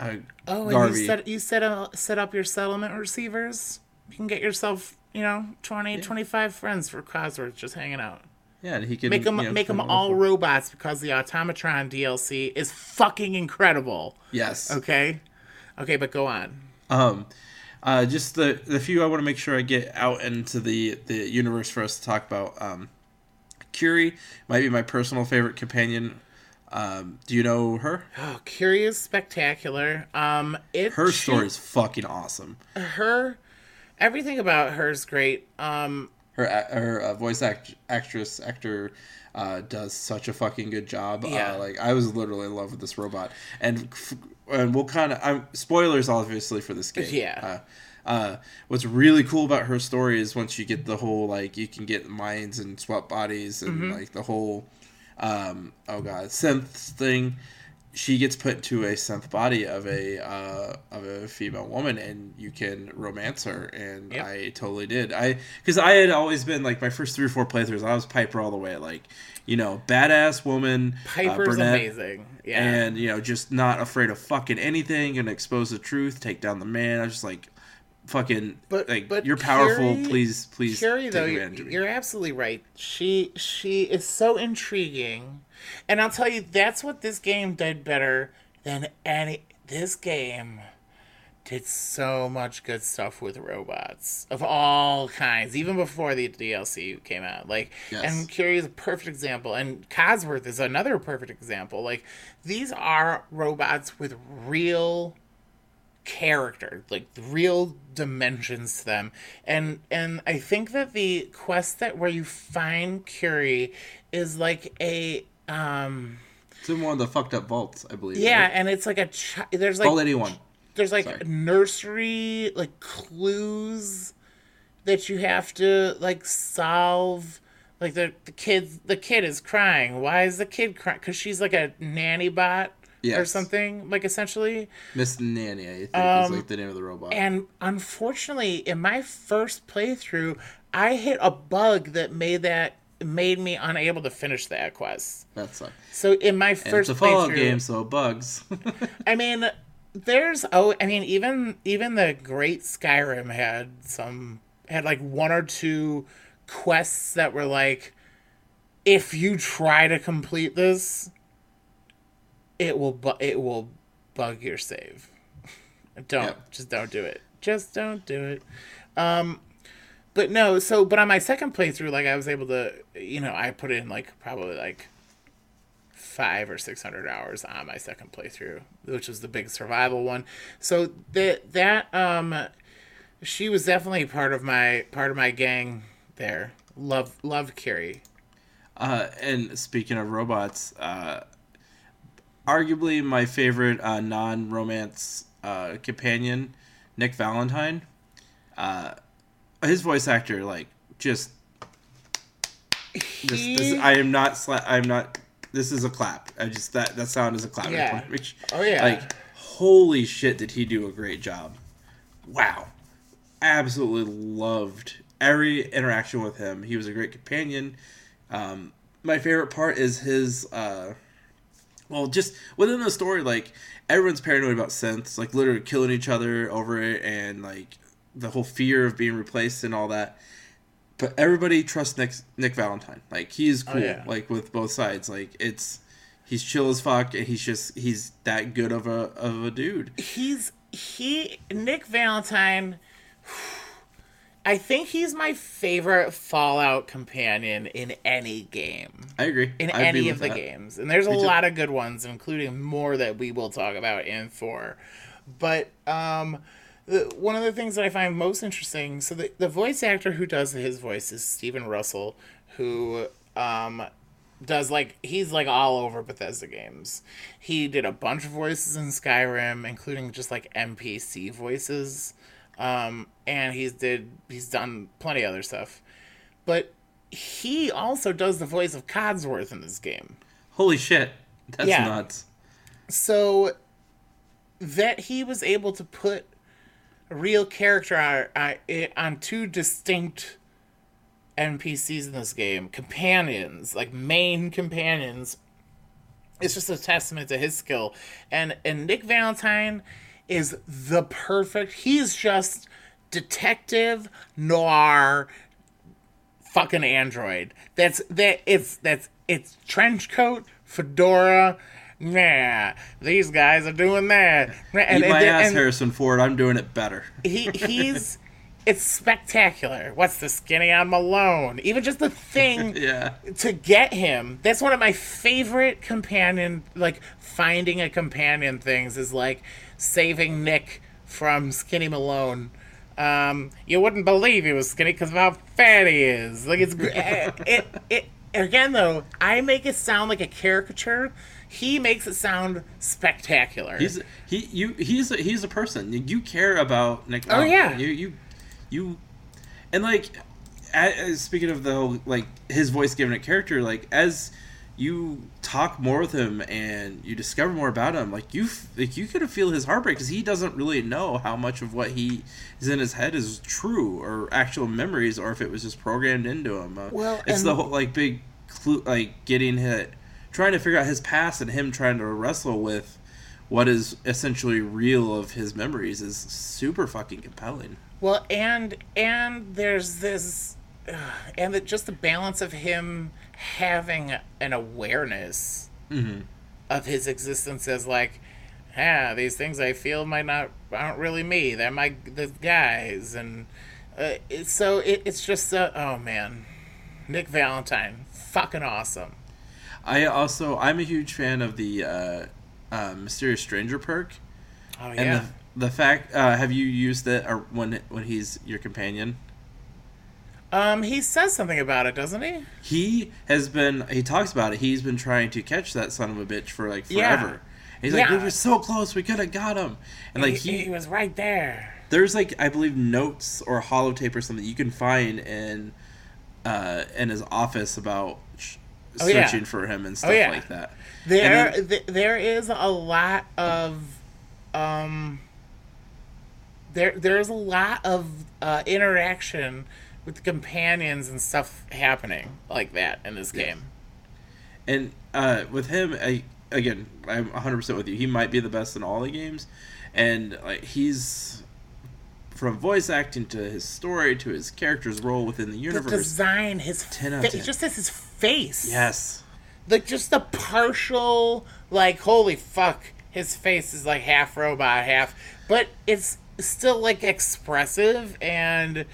uh, Oh, and you set you set up set up your settlement receivers. You can get yourself, you know, 20, 25 friends for Codsworth just hanging out. Yeah, and he can Make them you know, make them all robots because the Automatron DLC is fucking incredible. Yes. Okay, okay, but go on. Um, uh, just the the few I want to make sure I get out into the the universe for us to talk about. Um, Curie might be my personal favorite companion. Um, do you know her? Oh, is Spectacular. Um, it Her story is fucking awesome. her everything about her is great. Um, Her her uh, voice act- actress actor uh, does such a fucking good job. Yeah. Uh, like I was literally in love with this robot, and f- and we'll kind of I'm spoilers obviously for this game. Yeah. Uh, uh, what's really cool about her story is once you get the whole like you can get minds and swap bodies and Mm-hmm. like the whole um, oh god synth thing she gets put into a synth body of a uh, of a female woman and you can romance her and Yep. I totally did I because I had always been like my first three or four playthroughs I was Piper all the way like you know badass woman uh, Piper's brunette, amazing. Yeah. and you know just not afraid of fucking anything and expose the truth take down the man I was just like fucking But- like but you're powerful Curie- please please take though, you're, advantage of me. you're absolutely right. She she is so intriguing, and I'll tell you that's what this game did better than any. This game did so much good stuff with robots of all kinds, even before the DLC came out. Like, Yes. and Curie is a perfect example, and Codsworth is another perfect example. Like, these are robots with real character like real dimensions to them. And and i think that the quest that where you find curie is like a um it's in one of the fucked up vaults I believe yeah right? and it's like a chi- there's like Vault 81 there's like sorry. nursery like clues that you have to like solve. Like the the kid the kid is crying. Why is the kid crying because she's like a nanny bot or something like essentially Miss Nanny, I think Um, is like the name of the robot. And unfortunately, in my first playthrough, I hit a bug that made that made me unable to finish that quest. that sucks. So in my And first it's a Fallout game, so bugs. I mean, there's oh, I mean, even even the great Skyrim had some had like one or two quests that were like, if you try to complete this, it will bu- it will bug your save. don't just don't do it. Just don't do it. Um, but no. So, but on my second playthrough, like I was able to, you know, I put in like probably like five or six hundred hours on my second playthrough, which was the big survival one. So that that um, she was definitely part of my part of my gang there. Love love Curie. uh, and speaking of robots, uh, arguably my favorite uh, non-romance uh, companion, Nick Valentine. Uh, his voice actor, like, just this, this, I am not. Sla- I am not. This is a clap. I just that that sound is a clap. Yeah. Which, Oh, yeah. Like, holy shit, did he do a great job? Wow, absolutely loved every interaction with him. He was a great companion. Um, my favorite part is his. Uh, well, just within the story, like everyone's paranoid about synths, like literally killing each other over it, and like the whole fear of being replaced and all that. But everybody trusts Nick Nick Valentine. Like he's oh, cool. yeah. Like with both sides. Like it's he's chill as fuck, and he's just he's that good of a of a dude. he's he Nick Valentine. I think he's my favorite Fallout companion in any game. I agree. in I'd any of the that. games. And there's a too. lot of good ones, including more that we will talk about in four. But um, the, one of the things that I find most interesting so the, the voice actor who does his voice is Stephen Russell, who um, does like he's like all over Bethesda games. He did a bunch of voices in Skyrim, including just like NPC voices. Um, and he's did he's done plenty of other stuff. But he also does the voice of Codsworth in this game. Holy shit, that's Yeah. nuts. So that he was able to put a real character on, on, on two distinct NPCs in this game, companions, like main companions. It's just a testament to his skill. And and Nick Valentine is the perfect. He's just detective noir fucking android. That's that it's that's it's trench coat, fedora, Nah, these guys are doing that. And, Eat my and, ass, and Harrison Ford. I'm doing it better. he he's it's spectacular. What's the skinny on Malone? Even just the thing yeah. to get him. That's one of my favorite companion like finding a companion things is like saving Nick from Skinny Malone. Um, you wouldn't believe he was skinny because of how fat he is. Like it's it, it, it again though. I make it sound like a caricature he makes it sound spectacular. He's he you he's a, he's a person you care about Nick. Oh yeah, you you you, and like, as, speaking of the whole like his voice given a character, like as you talk more with him and you discover more about him, like you like you could feel his heartbreak because he doesn't really know how much of what he is in his head is true or actual memories or if it was just programmed into him. Uh, well, it's the whole like big clue, like getting hit trying to figure out his past and him trying to wrestle with what is essentially real of his memories is super fucking compelling. Well, and and there's this, uh, and the, just the balance of him having an awareness mm-hmm. of his existence as like, yeah, these things I feel might not aren't really me. They're my the guys, and uh, it, so it, it's just uh, oh man, Nick Valentine, fucking awesome. I also I'm a huge fan of the uh, uh, mysterious stranger perk. Oh yeah. And the, the fact uh, have you used it or when when he's your companion? Um, he says something about it, doesn't he? He has been. He talks about it. He's been trying to catch that son of a bitch for like forever. Yeah. He's like, yeah. we were so close, we could have got him, and like he, he was right there. There's like I believe notes or holotape or something you can find in uh, in his office about oh, searching yeah. for him and oh, stuff oh, like that. There, then, th- there is a lot of, um, there, there's a lot of uh, interaction with companions and stuff happening like that in this game. And uh, with him, I, again, I'm 100 percent with you. He might be the best in all the games, and like he's from voice acting to his story to his character's role within the universe. The design, his face, just as his face. Yes. Like just the partial, like holy fuck, his face is like half robot, half, but it's still like expressive and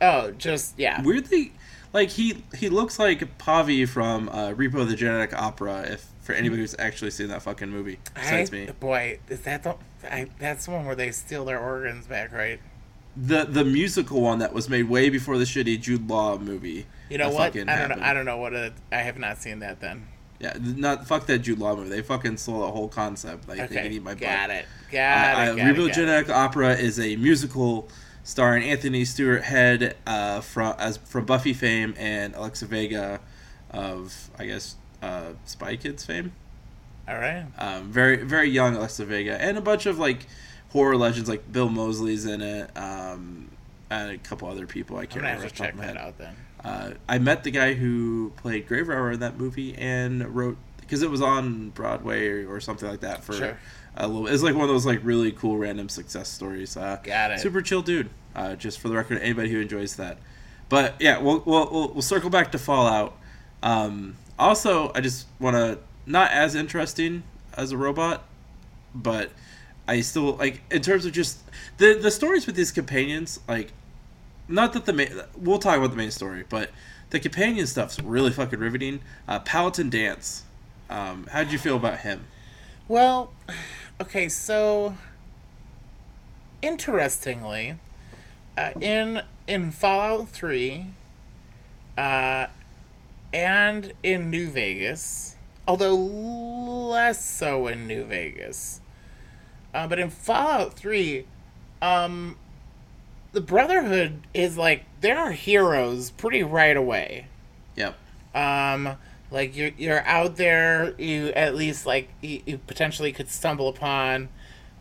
oh, just yeah. Weirdly, like he he looks like Pavi from uh, Repo the Genetic Opera. If for anybody who's actually seen that fucking movie, besides I, me. Boy, is that the I, that's the one where they steal their organs back, right? the the musical one that was made way before the shitty Jude Law movie. You know what? I don't happened. know. I don't know what it. I have not seen that then. Yeah, not fuck that Jude Law movie. They fucking stole the whole concept. Like okay, they can eat my got butt. it. Got it. Uh, Repo the Genetic Opera is a musical starring Anthony Stewart Head uh, from as from Buffy fame and Alexa Vega of I guess uh, Spy Kids fame. All right. Um, very very young Alexa Vega and a bunch of like horror legends like Bill Moseley's in it, um, and a couple other people. I can't remember. Have to check that out then. Uh, I met the guy who played Grave Robber in that movie and wrote because it was on Broadway or, or something like that for sure. a little. It's like one of those like really cool random success stories. Uh, Got it. Super chill dude. Uh, just for the record, anybody who enjoys that. But yeah, we'll we'll we'll, we'll circle back to Fallout. Um, also, I just want to not as interesting as a robot, but I still like in terms of just the the stories with these companions. Like, not that the main we'll talk about the main story, but the companion stuff's really fucking riveting. Uh, Paladin Danse. Um, how did you feel about him? Well, okay, so interestingly, uh, in in Fallout Three, uh, and in New Vegas, although less so in New Vegas, uh, but in Fallout 3, um, the Brotherhood is like, they're heroes pretty right away. Yep. Um, like you're, you're out there, you at least like, you, you potentially could stumble upon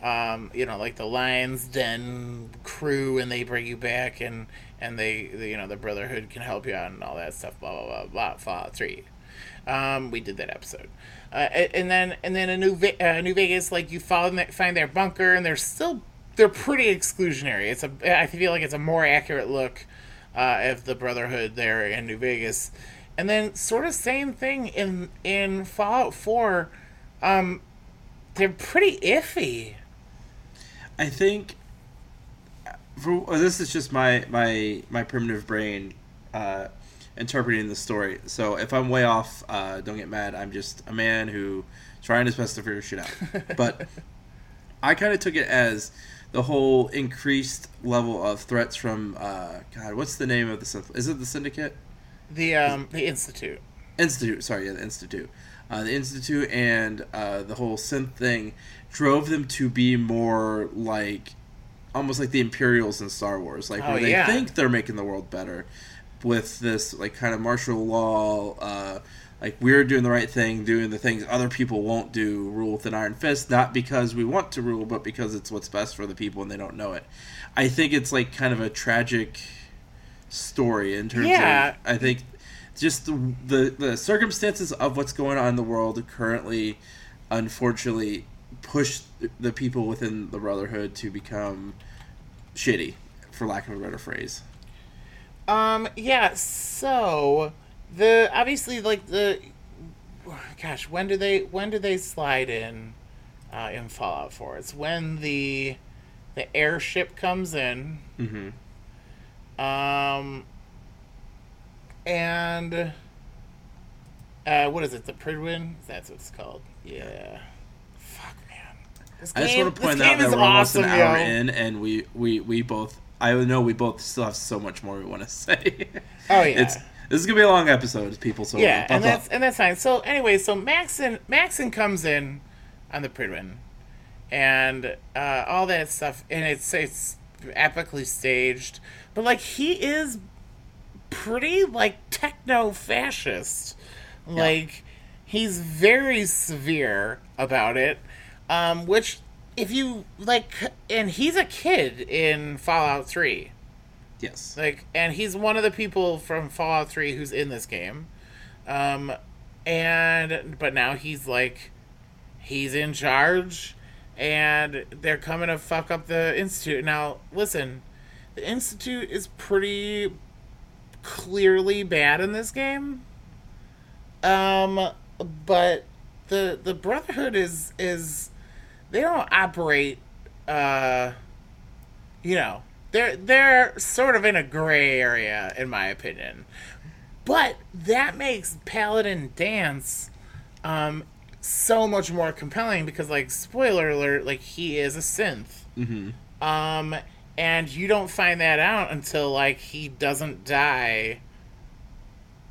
um, you know, like the Lions Den crew, and they bring you back, and and they, they, you know, the Brotherhood can help you out and all that stuff. Blah blah blah blah. Fallout Three. Um, we did that episode, uh, and then and then a new Ve- uh, New Vegas, like you find find their bunker, and they're still they're pretty exclusionary. It's a I feel like it's a more accurate look uh, of the Brotherhood there in New Vegas, and then sort of same thing in in Fallout Four. Um, they're pretty iffy. I think for, this is just my my my primitive brain uh, interpreting the story. So if I'm way off, uh, don't get mad. I'm just a man who trying his best to figure shit out. But I kind of took it as the whole increased level of threats from uh, God. What's the name of the Is it the Syndicate? The um the Institute. Institute. Sorry, yeah, the Institute. Uh, the Institute and uh, the whole synth thing drove them to be more like almost like the Imperials in Star Wars, like Oh, where they yeah. think they're making the world better with this like kind of martial law, uh, like we're doing the right thing, doing the things other people won't do, rule with an iron fist, not because we want to rule, but because it's what's best for the people and they don't know it. I think it's like kind of a tragic story in terms Yeah. of I think just the, the the circumstances of what's going on in the world currently unfortunately push the people within the brotherhood to become shitty for lack of a better phrase Um, yeah, so the obviously like the gosh, when do they when do they slide in uh in Fallout 4? It's when the the airship comes in. mm-hmm. Um and uh what is it? The Prydwen? That's what it's called. Yeah. Fuck man. This i just want to point game out that we're almost an hour yo. in and we we we both i know we both still have so much more we want to say Oh yeah. it's this is gonna be a long episode people so yeah, and that's up. and that's fine. So anyway, so Maxson Maxson comes in on the Prydwen, and uh, all that stuff, and it's it's epically staged, but like he is pretty like techno fascist, like he's very severe about it, um, which if you like, and he's a kid in Fallout Three. Yes Like, and he's one of the people from Fallout 3 who's in this game. Um, and, but now he's like, he's in charge, and they're coming to fuck up the Institute. Now, listen, the Institute is pretty clearly bad in this game. Um, but the, the Brotherhood is, is, they don't operate, uh, you know, they're they're sort of in a gray area in my opinion. But that makes Paladin Danse um so much more compelling because like spoiler alert, like he is a synth. mm-hmm. Um and you don't find that out until like he doesn't die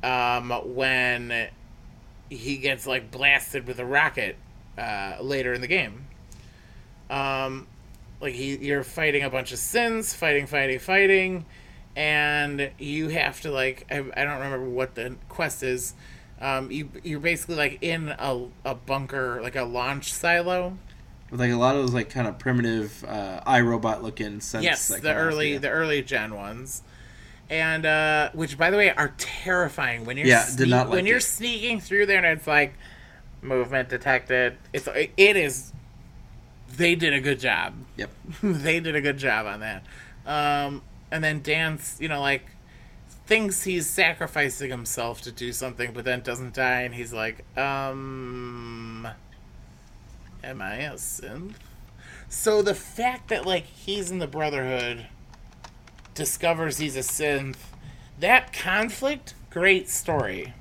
um when he gets like blasted with a rocket uh later in the game. Um like he you're fighting a bunch of synths, fighting, fighting, fighting, and you have to like I, I don't remember what the quest is. Um, you you're basically like in a, a bunker, like a launch silo. with like a lot of those like kind of primitive uh iRobot looking synths yes, the early yeah. the early gen ones, and uh, which by the way are terrifying when you're Yeah, did not like when you're sneaking through there and it's like movement detected. It's it is. They did a good job. yep they did a good job on that. Um, and then Danse, you know, like thinks he's sacrificing himself to do something, but then doesn't die, and he's like, um, am I a synth? So the fact that like he's in the Brotherhood, discovers he's a synth, that conflict, great story.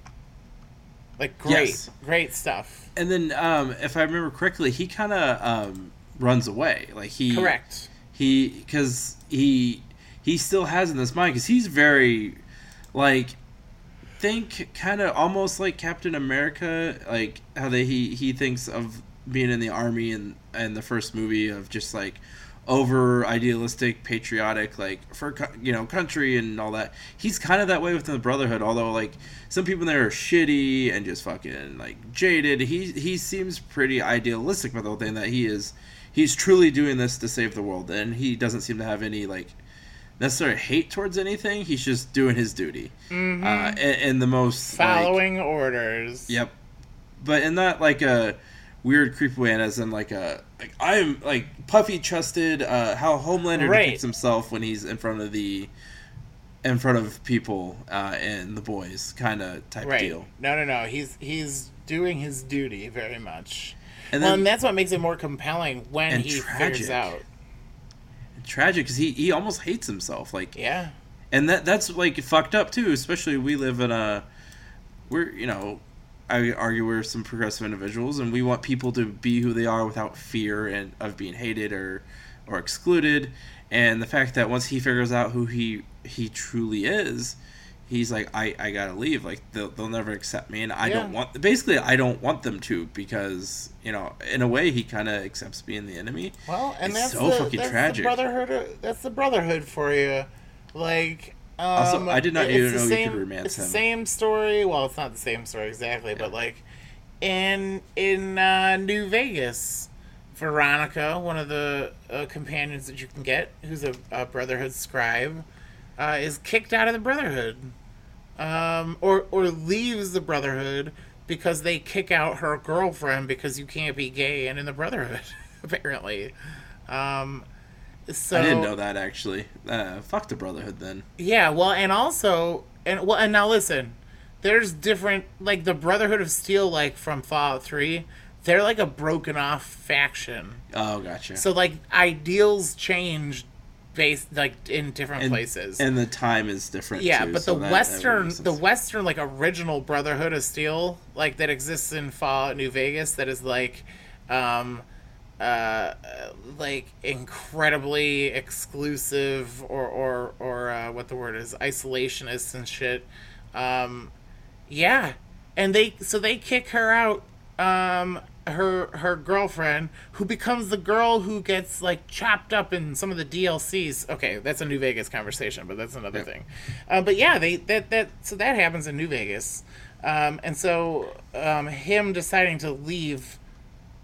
Like great, Yes. great stuff. and then um if i remember correctly he kind of um runs away. Like he Correct. he because he he still has in this mind because he's very like think kind of almost like captain america like how they he he thinks of being in the army and and the first movie of just like over idealistic patriotic like for you know country and all that. He's kind of that way within the brotherhood although like some people there are shitty and just fucking like jaded. He he seems pretty idealistic about the whole thing that he is he's truly doing this to save the world, and he doesn't seem to have any like necessary hate towards anything. He's just doing his duty, Mhm. uh, in, in the most like, Following orders. Yep. But in that like a weird creepy way, and as in like a like I'm like puffy trusted Uh, how Homelander Right. depicts himself when he's in front of the in front of people uh, and the boys kind of type Right. deal. No, no, no. He's he's doing his duty very much. And well, and that's what makes it more compelling when he tragic. figures out. tragic because he he almost hates himself. Like Yeah. and that that's like fucked up too. Especially we live in a we're you know I argue we're some progressive individuals and we want people to be who they are without fear and of being hated or or excluded. And the fact that once he figures out who he he truly is, he's like I I gotta leave. Like they'll they'll never accept me, and I don't want basically I don't want them to because you know in a way he kind of accepts being the enemy. Well, and It's that's so the, fucking that's tragic. The brotherhood. That's the brotherhood for you. Like. Um, Also, I did not even the know you could romance It's the him. same story. Well, it's not the same story exactly, but like in in uh, New Vegas, Veronica, one of the uh, companions that you can get, who's a, a Brotherhood scribe, uh, is kicked out of the Brotherhood, um, or or leaves the Brotherhood because they kick out her girlfriend because you can't be gay and in the Brotherhood, apparently. Um, so I didn't know that actually. Uh, fuck the Brotherhood then. yeah, well, and also, and well, and now listen, there's different like the Brotherhood of Steel, like from Fallout Three. They're like a broken off faction. Oh, gotcha. So like ideals change based like in different and, places. and the time is different. yeah, too, but so the that- that western, make the western like original Brotherhood of Steel, like that exists in Fallout New Vegas, that is like, um, uh, like incredibly exclusive or or or uh, what the word is, isolationist and shit. Um, yeah, and they so they kick her out. Um, her her girlfriend, who becomes the girl who gets like chopped up in some of the DLCs. Okay, that's a New Vegas conversation, but that's another Yep. thing. Uh, but yeah, they that that so that happens in New Vegas, um, and so um, him deciding to leave,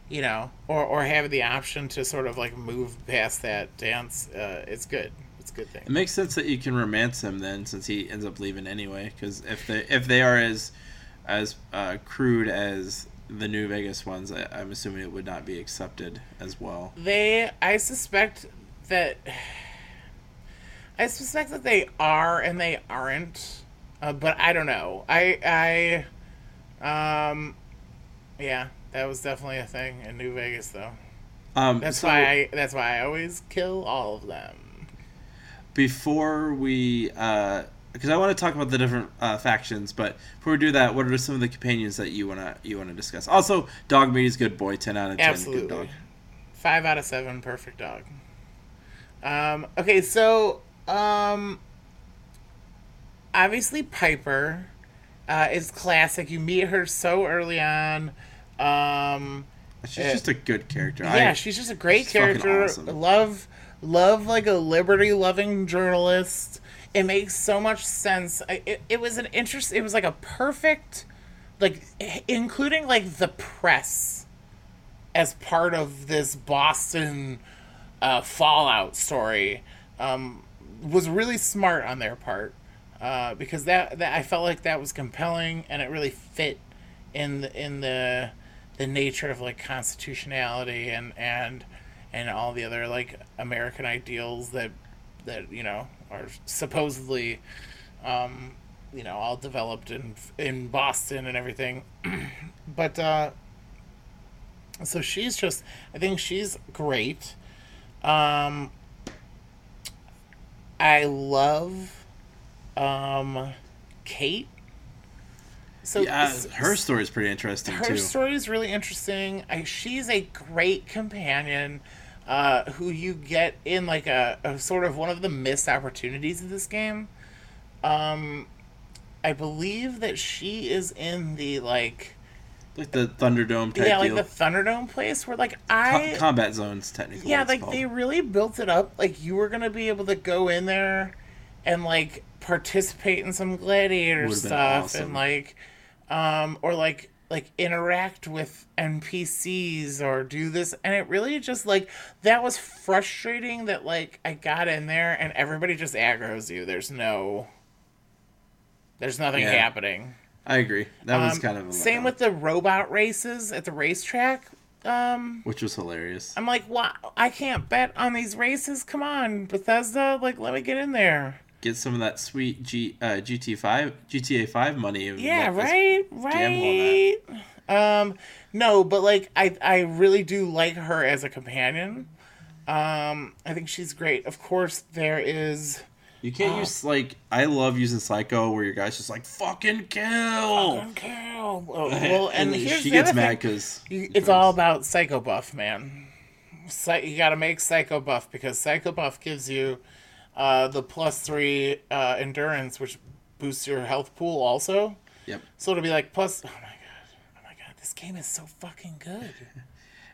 you know, or or having the option to sort of like move past that dance, uh, it's good. It's a good thing. It makes sense that you can romance him then, since he ends up leaving anyway. Because if they if they are as as uh, crude as the New Vegas ones, I, I'm assuming it would not be accepted as well. They, I suspect that. I suspect that they are and they aren't, uh, but I don't know. I, I, um, yeah, that was definitely a thing in New Vegas, though. Um, That's so why I. That's why I always kill all of them. before we, because I want to talk about the different uh, factions, but before we do that, what are some of the companions that you wanna you wanna discuss? Also, dog meat is good boy, ten out of ten, good Absolutely. dog. Five out of seven, perfect dog. Um, okay, so um, obviously Piper uh, is classic. You meet her so early on. Um, She's Uh, just a good character. yeah, I, she's just a great character. awesome. Love, love like a liberty loving journalist. It makes so much sense. It, it was an interest. It was like a perfect, like including like the press as part of this Boston uh, Fallout story um, was really smart on their part uh, because that, that I felt like that was compelling and it really fit in the, in the the nature of like constitutionality and and and all the other like American ideals that that you know are supposedly um, you know all developed in in Boston and everything but uh so she's just I think she's great um I love um Kate so yeah, her story is pretty interesting her too. story is really interesting. I, she's a great companion uh, who you get in like a, a sort of one of the missed opportunities of this game. Um, I believe that she is in the like like the Thunderdome type yeah like deal. the Thunderdome place where like Co- I combat zones technically. yeah like called. they really built it up like you were gonna be able to go in there and like participate in some gladiator stuff awesome. and like um or like like interact with NPCs or do this and it really just like that was frustrating that like I got in there and everybody just aggroes you. There's no there's nothing Yeah. happening. I agree. That was Um, kind of same with the robot races at the racetrack. Um which was hilarious. I'm like, "Wow, I can't bet on these races. Come on, Bethesda, like let me get in there." Get some of that sweet G uh, GT five GTA five money. and Yeah, right, right. Um, no, but like I, I really do like her as a companion. Um, I think she's great. Of course, there is. You can't use like I love using Psycho where your guy's just like fucking kill. Fucking kill. Oh, Well, and, here's she gets mad because It's all about Psycho Buff, man. Psy- you got to make Psycho Buff because Psycho Buff gives you uh, the plus three uh, endurance, which boosts your health pool also. Yep. So it'll be like plus. Oh my god! Oh my god! This game is so fucking good.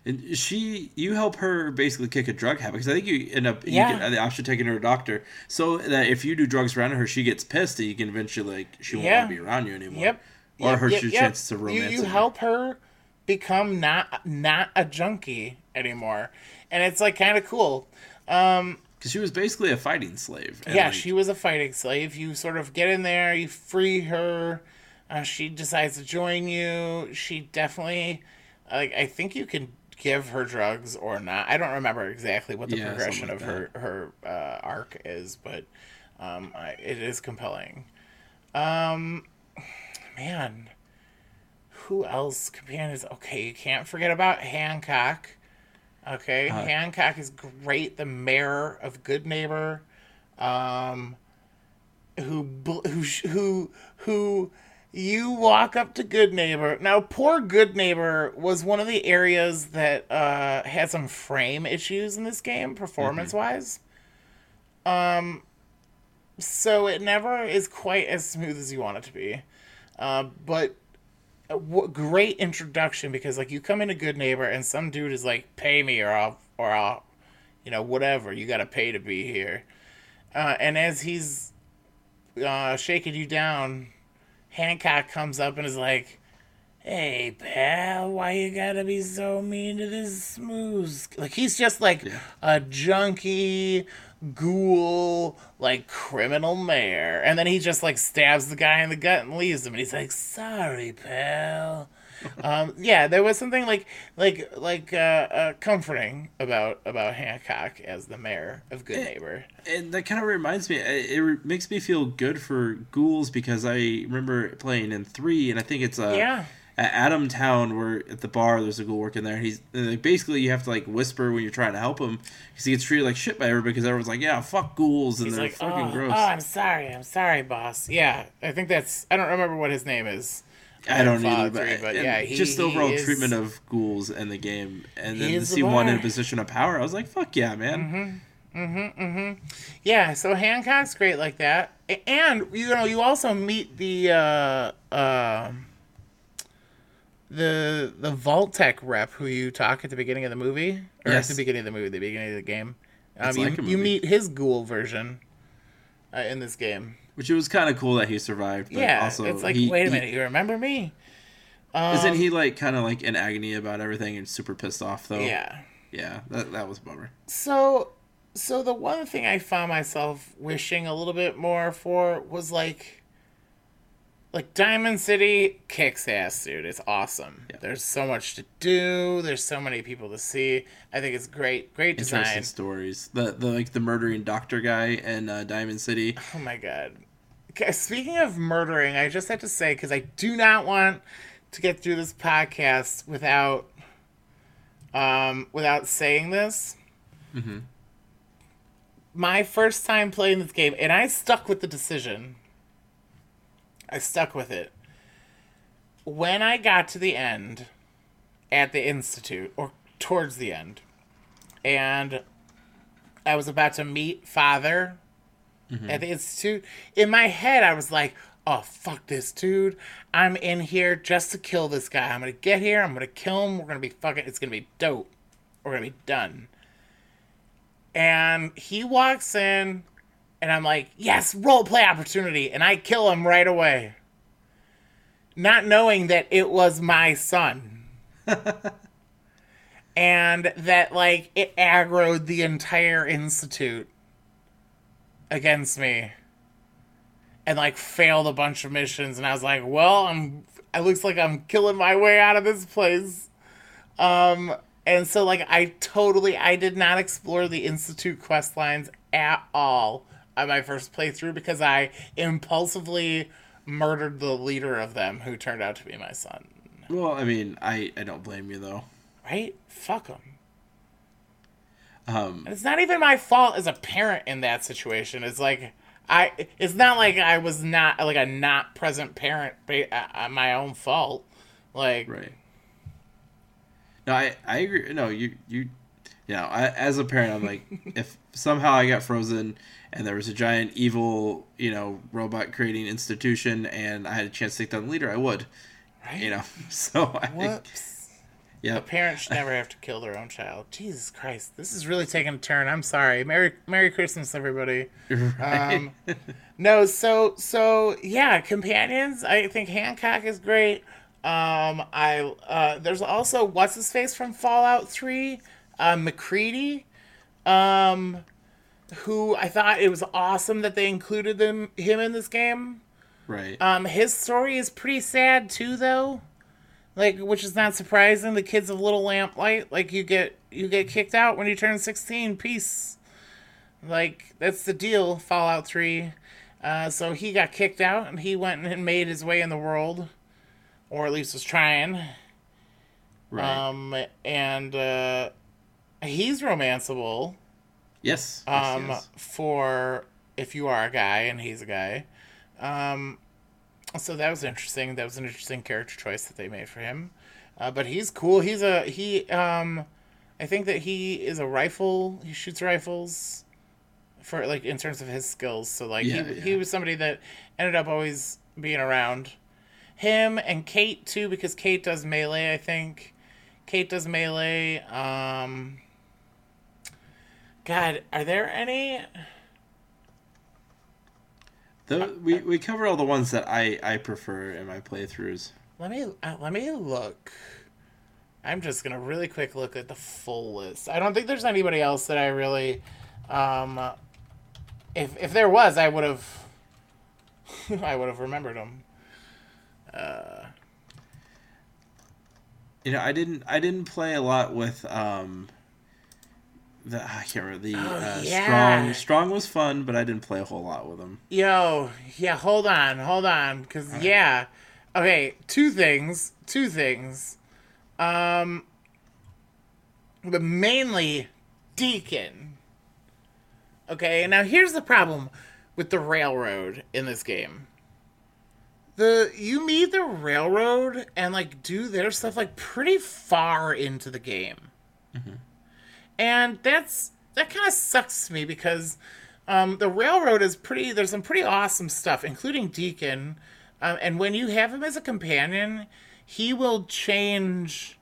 And she, you help her basically kick a drug habit because I think you end up Yeah. you get the option of taking her to a doctor, so that if you do drugs around her, she gets pissed and you can eventually like she won't Yeah. want to be around you anymore. Yep. Or Yep, hurts yep, your yep. chances of You, romance. you help her become not not a junkie anymore, and it's like kind of cool. Um, because she was basically a fighting slave. yeah, like, she was a fighting slave. You sort of get in there, you free her. Uh, she decides to join you. She definitely, like, I think you can give her drugs or not. I don't remember exactly what the Yeah, progression something of like her her uh, arc is, but um, I, it is compelling. Um, man, who else? Companions. Okay, you can't forget about Hancock. Okay, Uh, Hancock is great. The mayor of Goodneighbor, um, who who who who you walk up to Goodneighbor. Now, poor Goodneighbor was one of the areas that uh, had some frame issues in this game, performance wise. Um, so it never is quite as smooth as you want it to be. Uh, but w- great introduction because like you come in a Goodneighbor and some dude is like pay me or I'll or I'll you know whatever. You got to pay to be here. Uh, and as he's uh, shaking you down Hancock comes up and is like hey pal why you gotta be so mean to this smooth like he's just like a junkie ghoul like criminal mayor. And then he just like stabs the guy in the gut and leaves him. And he's like sorry pal. Um yeah there was something like like like uh, uh comforting about about hancock as the mayor of Goodneighbor. and that kind of reminds me. It, it makes me feel good for ghouls because I remember playing in three, and I think it's uh, yeah at Adam Town where at the bar there's a ghoul working there. He's like, basically you have to like whisper when you're trying to help him because he gets treated like shit by everybody because everyone's like, yeah, fuck ghouls and he's they're like fucking oh, gross. oh i'm sorry i'm sorry boss yeah i think that's i don't remember what his name is I don't either, but, 3, but yeah, he- just the he overall is- treatment of ghouls in the game, and then He to is the see one in a position of power, I was like, "Fuck yeah, man!" Mm-hmm. Mm-hmm. Yeah, so Hancock's great like that, and you know you also meet the uh, uh, the the Vault-Tec rep who you talk at the beginning of the movie, or Yes. at the beginning of the movie, the beginning of the game. Um, you, like you meet his ghoul version uh, in this game. Which it was kind of cool that he survived. But yeah, also it's like he- wait a he- minute, you remember me? Um, Isn't he like kind of like in agony about everything and super pissed off though? Yeah. yeah, that that was a bummer. So, so the one thing I found myself wishing a little bit more for was like, like Diamond City kicks ass, dude. It's awesome. Yeah. There's so much to do. There's so many people to see. I think it's great, great Interesting design. stories. The the like the murdering doctor guy in uh, Diamond City. Oh my god. Okay, speaking of murdering, I just have to say because I do not want to get through this podcast without, um, without saying this. Mhm. My first time playing this game, and I stuck with the decision. I stuck with it. When I got to the end, at the institute or towards the end, and I was about to meet Father mm-hmm. at the institute. In my head, I was like, "Oh fuck this dude! I'm in here just to kill this guy. I'm gonna get here. I'm gonna kill him. We're gonna be fucking. It's gonna be dope. We're gonna be done." And he walks in, and I'm like, "Yes, role play opportunity!" And I kill him right away. not knowing that it was my son. and that like it aggroed the entire institute against me and like failed a bunch of missions and I was like, well, I'm it looks like I'm killing my way out of this place. Um and so like I totally I did not explore the institute quest lines at all on my first playthrough because I impulsively murdered the leader of them who turned out to be my son. Well, I mean, I I don't blame you though. Right? Fuck them. Um, it's not even my fault as a parent in that situation. It's like I. It's not like I was not like a not present parent, ba- uh, my own fault. Like right. No, I I agree. No, you you, you know, I, as a parent, I'm like, if somehow I got frozen and there was a giant evil, you know, robot creating institution, and I had a chance to take down the leader, I would. right? You know, so I, Whoops. A yeah, parent should never have to kill their own child. Jesus Christ, this is really taking a turn. I'm sorry. Merry Merry Christmas, everybody. right. Um, no, so so yeah, companions. I think Hancock is great. Um, I uh, there's also what's his face from Fallout Three, uh, MacCready, um, who I thought it was awesome that they included them him in this game. right. Um, his story is pretty sad too, though. Like, which is not surprising. The kids of Little Lamplight, like you get you get kicked out when you turn sixteen. Peace. Like that's the deal. Fallout Three. Uh, so he got kicked out, and he went and made his way in the world, or at least was trying. right. Um, and uh, he's romanceable. Yes. yes, Um, yes. for if you are a guy and he's a guy. Um, so that was interesting. That was an interesting character choice that they made for him. Uh, but he's cool. He's a he. Um, I think that he is a rifle. He shoots rifles for like in terms of his skills. So like Yeah, he yeah. he was somebody that ended up always being around. Him and Cait too, because Cait does melee. I think Cait does melee. Um, God, are there any? The, we we cover all the ones that I I prefer in my playthroughs. Let me uh, let me look. I'm just gonna really quick look at the full list. I don't think there's anybody else that I really, um, if if there was, I would have, I would have remembered them. Uh, You know, I didn't I didn't play a lot with um. The, I can't remember the uh, Oh, yeah. strong. Strong was fun, but I didn't play a whole lot with him. Yo, yeah, hold on, hold on, cause yeah, okay, two things, two things, um, but mainly Deacon. Okay, now here's the problem with the railroad in this game. The you meet the railroad and like do their stuff like pretty far into the game and that's that kind of sucks to me because um, the railroad is pretty there's some pretty awesome stuff including deacon um, and when you have him as a companion he will change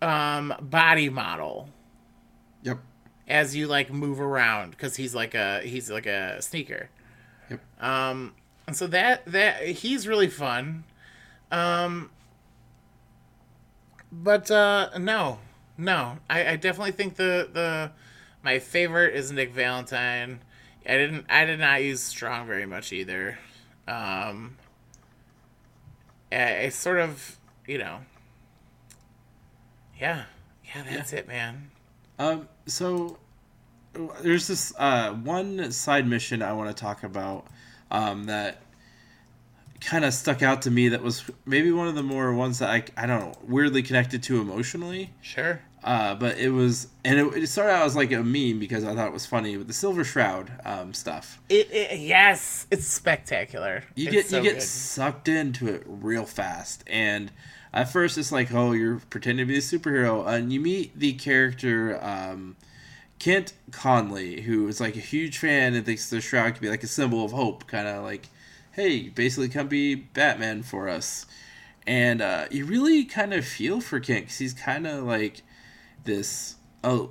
um, body model Yep. as you like move around because he's like a he's like a sneaker Yep. um and so that that he's really fun um but uh no no i i definitely think the the my favorite is nick valentine. I didn't i did not use strong very much either. Um I, I sort of you know. Yeah yeah that's it man. Um. So there's this uh one side mission I want to talk about um that kind of stuck out to me that was maybe one of the more ones that I I don't know weirdly connected to emotionally. sure Uh, but it was, and it, it started out as like a meme because I thought it was funny with the Silver Shroud um, stuff. It, it yes, it's spectacular. You It's get so you get good. sucked into it real fast, and at first it's like, oh, you're pretending to be a superhero, and you meet the character um, Kent Connolly, who is like a huge fan and thinks the Shroud could be like a symbol of hope, kind of like, hey, basically come be Batman for us. And uh, you really kind of feel for Kent because he's kind of like this. Oh,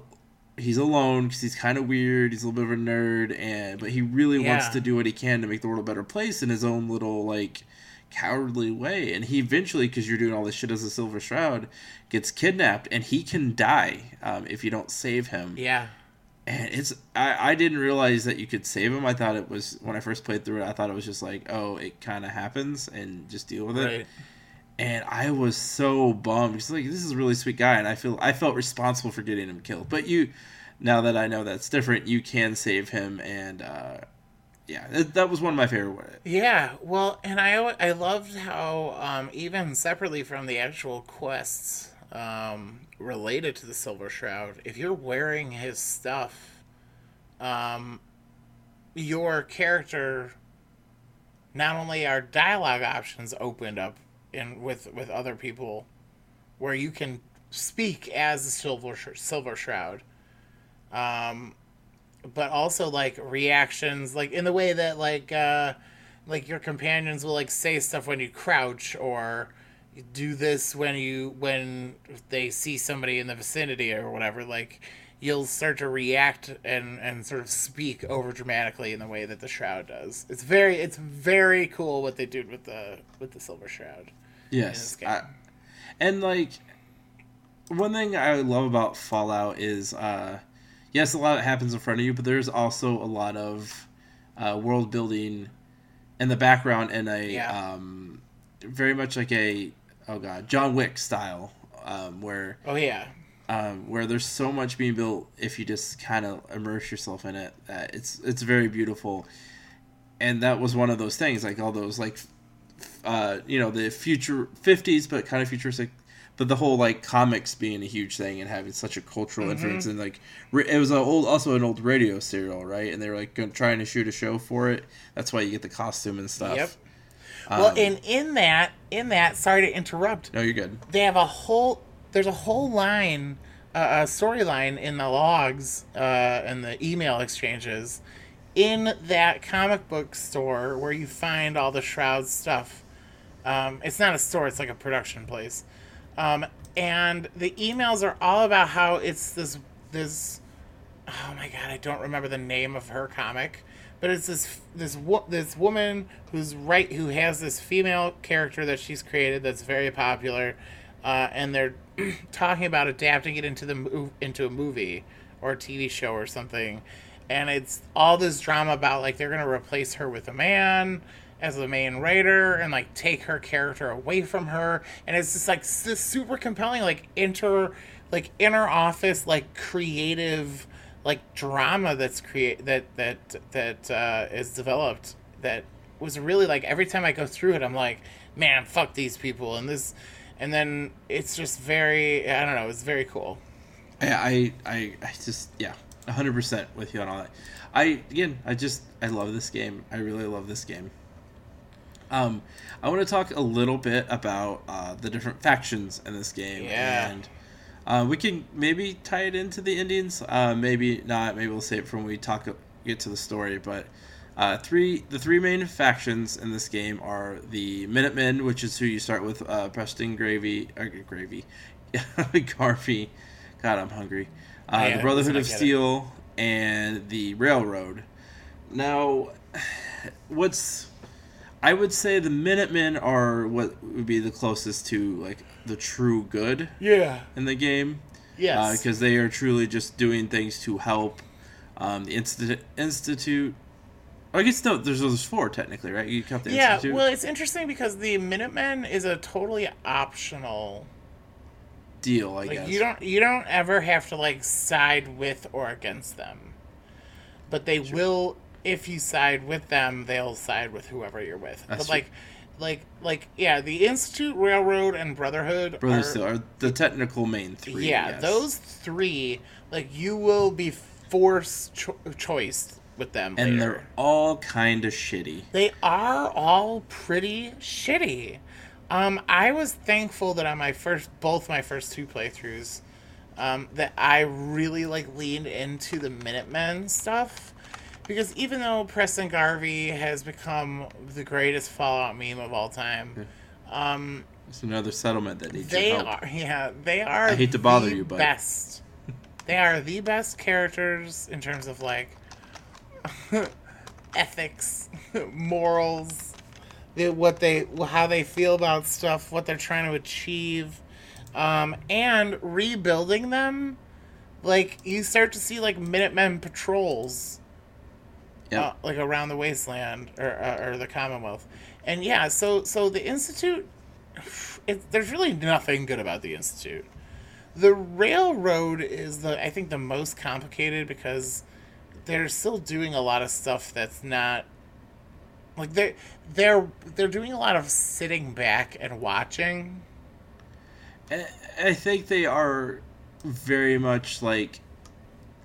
he's alone because he's kind of weird. He's a little bit of a nerd, and but he really wants to do what he can to make the world a better place in his own little like cowardly way. And he eventually, because you're doing all this shit as a Silver Shroud, gets kidnapped, and he can die um, if you don't save him. Yeah. And it's I, I didn't realize that you could save him. I thought it was when I first played through it. I thought it was just like, oh, it kind of happens and just deal with it. Right. And I was so bummed because like this is a really sweet guy, and I feel I felt responsible for getting him killed. But you, now that I know that's different, you can save him, and uh, yeah, that, that was one of my favorite. Yeah, well, and I I loved how um, even separately from the actual quests um, related to the Silver Shroud, if you're wearing his stuff, um, your character not only are dialogue options opened up in with with other people, where you can speak as the Silver Silver Shroud, um, but also like reactions, like in the way that like uh, like your companions will like say stuff when you crouch or do this when you when they see somebody in the vicinity or whatever. Like you'll start to react and and sort of speak over dramatically in the way that the shroud does. It's very it's very cool what they did with the with the silver shroud. Yes. I, and like one thing I love about Fallout is, uh, yes, a lot happens in front of you, but there's also a lot of uh, world building in the background and a Yeah. um, very much like a oh god John Wick style, um, where Oh yeah. um, where there's so much being built if you just kind of immerse yourself in it. Uh, it's it's very beautiful, and that was one of those things, like all those like, uh, you know, the future '50s, but kind of futuristic. But the whole like comics being a huge thing and having such a cultural influence, and like it was old, also an old radio serial, right? And they were like trying to shoot a show for it. That's why you get the costume and stuff. Yep. Well, Um, and in that in that, sorry to interrupt, no, you're good. they have a whole there's a whole line uh, a storyline in the logs uh, and the email exchanges in that comic book store where you find all the shroud stuff. Um, it's not a store it's like a production place. Um, and the emails are all about how it's this this oh my god i don't remember the name of her comic but it's this this this woman who's right who has this female character that she's created that's very popular uh, and they're talking about adapting it into the into a movie or a TV show or something. And it's all this drama about like they're gonna replace her with a man as the main writer and like take her character away from her. And it's just like this super compelling like inter like inner office like creative like drama that's create that that that uh, is developed that was really like every time I go through it I'm like man fuck these people and this and then it's just very I don't know it's very cool I, I, I, just, yeah, hundred percent with you on all that. I again, I just, I love this game. I really love this game. Um, I want to talk a little bit about uh, the different factions in this game, Yeah. and uh, we can maybe tie it into the Indians. Uh, maybe not. Maybe we'll save it for when we talk get to the story. But uh, three, the three main factions in this game are the Minutemen, which is who you start with. Uh, Preston Gravy, uh, Gravy, Garvey. God, I'm hungry. Uh, Yeah, the Brotherhood of get it. Steel and the Railroad. Now, what's I would say the Minutemen are what would be the closest to like the true good yeah in the game yes because they are truly just doing things to help um, the institute. Institute. I guess no, there's those four technically, right? You count the yeah institute. well it's interesting because the minutemen is a totally optional deal, I like guess. you don't you don't ever have to like side with or against them but they will if you side with them they'll side with whoever you're with That's but true. like like like yeah the institute railroad and brotherhood Brothers are, are the technical main three. yeah yes. those three like you will be forced cho- choice with them and later. they're all kind of shitty. They are all pretty shitty. Um, I was thankful that on my first, both my first two playthroughs, um, that I really like leaned into the Minutemen stuff, because even though Preston Garvey has become the greatest Fallout meme of all time, um, It's another settlement that needs they your help. are yeah they are. I hate to bother you, but- best. They are the best characters in terms of like ethics, morals. what they how they feel about stuff, what they're trying to achieve, um, and rebuilding them. Like you start to see like Minutemen patrols, Yep. uh, like around the wasteland or, uh, or the Commonwealth, and yeah. So so the Institute, it, there's really nothing good about the Institute. The railroad is the I think the most complicated because they're still doing a lot of stuff that's not like they they're they're doing a lot of sitting back and watching. I I think they are very much like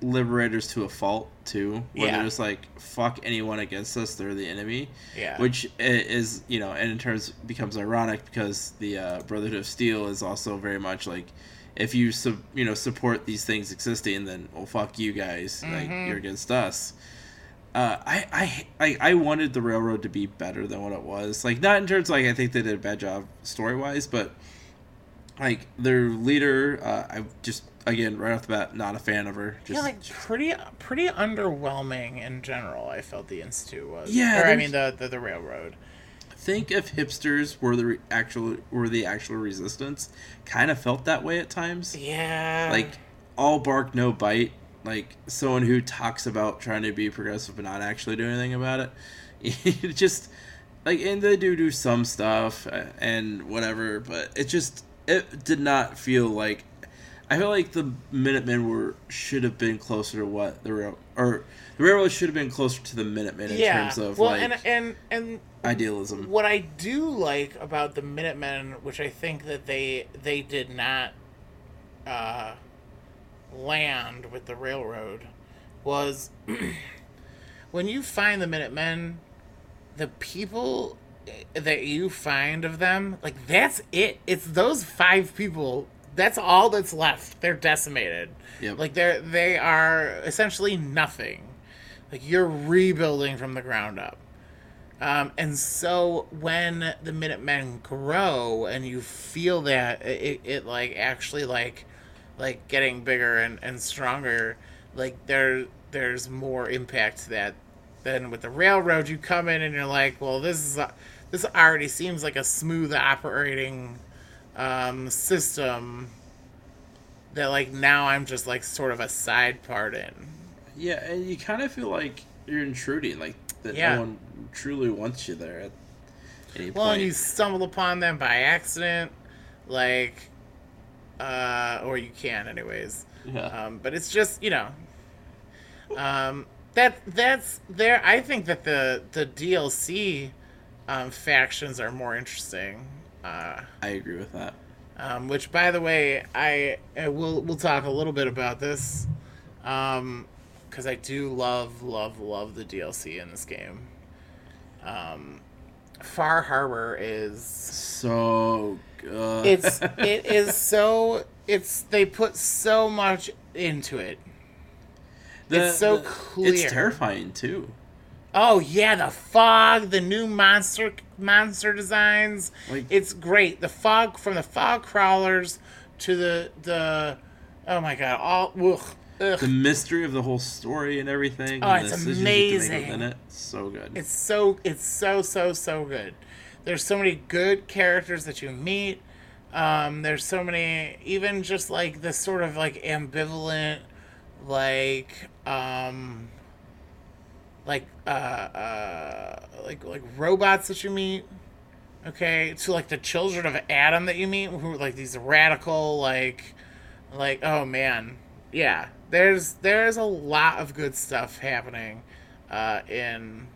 liberators to a fault too, where Yeah. they're just like fuck anyone against us, they're the enemy. Yeah. Which is you know, and in terms becomes ironic because the uh, Brotherhood of Steel is also very much like if you sub, you know support these things existing, then well fuck you guys, like Mhm. you're against us. Uh, I, I I I wanted the railroad to be better than what it was. Like not in terms like I think they did a bad job story wise, but like their leader, uh, I just again right off the bat not a fan of her. Just, yeah, like pretty pretty underwhelming in general. I felt the institute was. Yeah, or I mean the, the the railroad. think if hipsters were the re- actual were the actual resistance, kind of felt that way at times. Yeah, Like all bark no bite. Like someone who talks about trying to be progressive but not actually do anything about it. It just like and they do do some stuff uh, and whatever, but it just it did not feel like. I feel like the Minutemen were should have been closer to what the rail or the railroad should have been closer to the Minutemen in yeah. terms of well, like and and and idealism. what I do like about the Minutemen, which I think that they they did not uh, land with the railroad, was when you find the Minutemen, the people that you find of them, like that's it. It's those five people. That's all that's left. They're decimated. Yep. Like they're they are essentially nothing. Like you're rebuilding from the ground up. Um, and so when the Minutemen grow and you feel that it, it like actually like like getting bigger and, and stronger, like there there's more impact to that than with the railroad. You come in and you're like, well, this is a, this already seems like a smooth operating um, system that like now I'm just like sort of a side part in. Yeah, and you kind of feel like you're intruding, like that Yeah. no one truly wants you there at any Well, point. and you stumble upon them by accident, like, uh, or you can, anyways. yeah. Um, but it's just you know, um, that that's there. I think that the the DLC um, factions are more interesting. Uh, I agree with that. um, which, by the way, I, I will we'll talk a little bit about this, because I do love love love the DLC in this game. Um, Far Harbor is So good. it's it is so it's they put so much into it. it's so clear. It's terrifying too. Oh yeah, the fog, the new monster monster designs. Like- it's great. The fog from the fog crawlers to the the oh my god, all ugh, ugh. The mystery of the whole story and everything. Oh, and it's the you can make amazing. it. So good. It's so it's so so so good. There's so many good characters that you meet. Um, there's so many even just like this sort of like ambivalent like um like uh uh like like robots that you meet. Okay, to like the children of Atom that you meet who are like these radical like like oh man. Yeah. There's there's a lot of good stuff happening uh in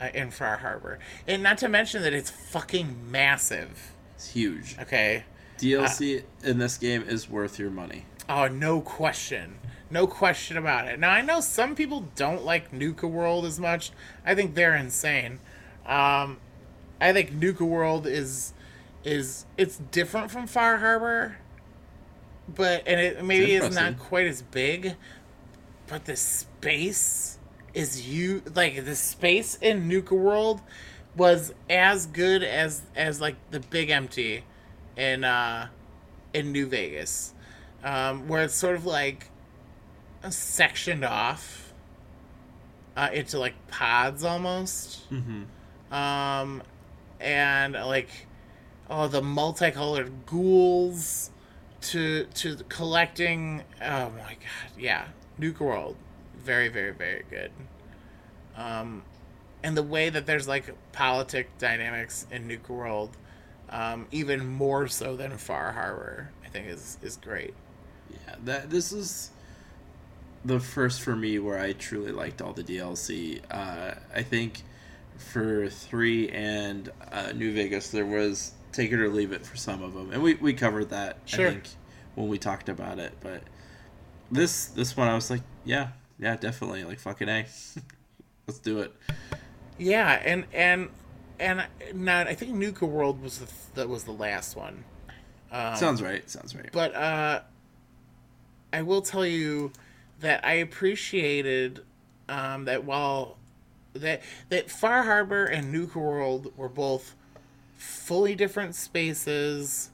uh, in Far Harbor. And not to mention that it's fucking massive. It's huge. Okay. DLC in this game is worth your money. Oh, no question. No question about it. Now, I know some people don't like Nuka World as much. I think they're insane. Um, I think Nuka World is is it's different from Far Harbor, but and it maybe is not quite as big. But the space is you like the space in Nuka World was as good as as like the Big Empty in uh in New Vegas, um, where it's sort of like sectioned off uh, into like pods almost. Mm-hmm. Um, and like oh the multicolored ghouls to to collecting oh my god yeah Nuka World very very very good um and the way that there's like politic dynamics in Nuka World um even more so than far harbor i think is is great yeah that this is the first for me where i truly liked all the dlc uh i think for three and uh, new vegas there was take it or leave it for some of them, and we, we covered that sure. I think when we talked about it. But this this one, I was like, yeah, yeah, definitely, like fucking a, let's do it. Yeah, and and and not I think Nuka World was the that was the last one. Um, sounds right. Sounds right. But uh, I will tell you that I appreciated um, that while that that Far Harbor and Nuka World were both fully different spaces.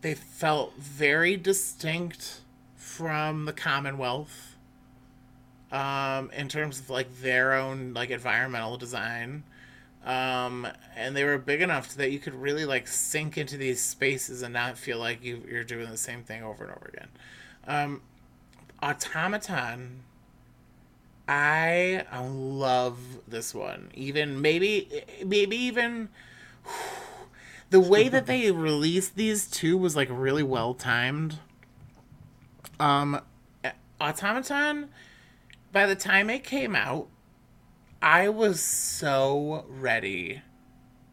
They felt very distinct from the Commonwealth um, in terms of like their own like environmental design. Um, and they were big enough that you could really like sink into these spaces and not feel like you, you're doing the same thing over and over again. Um, Automatron, I love this one. Even maybe, maybe even the way that they released these two was like really well timed. Um, Automatron, by the time it came out, I was so ready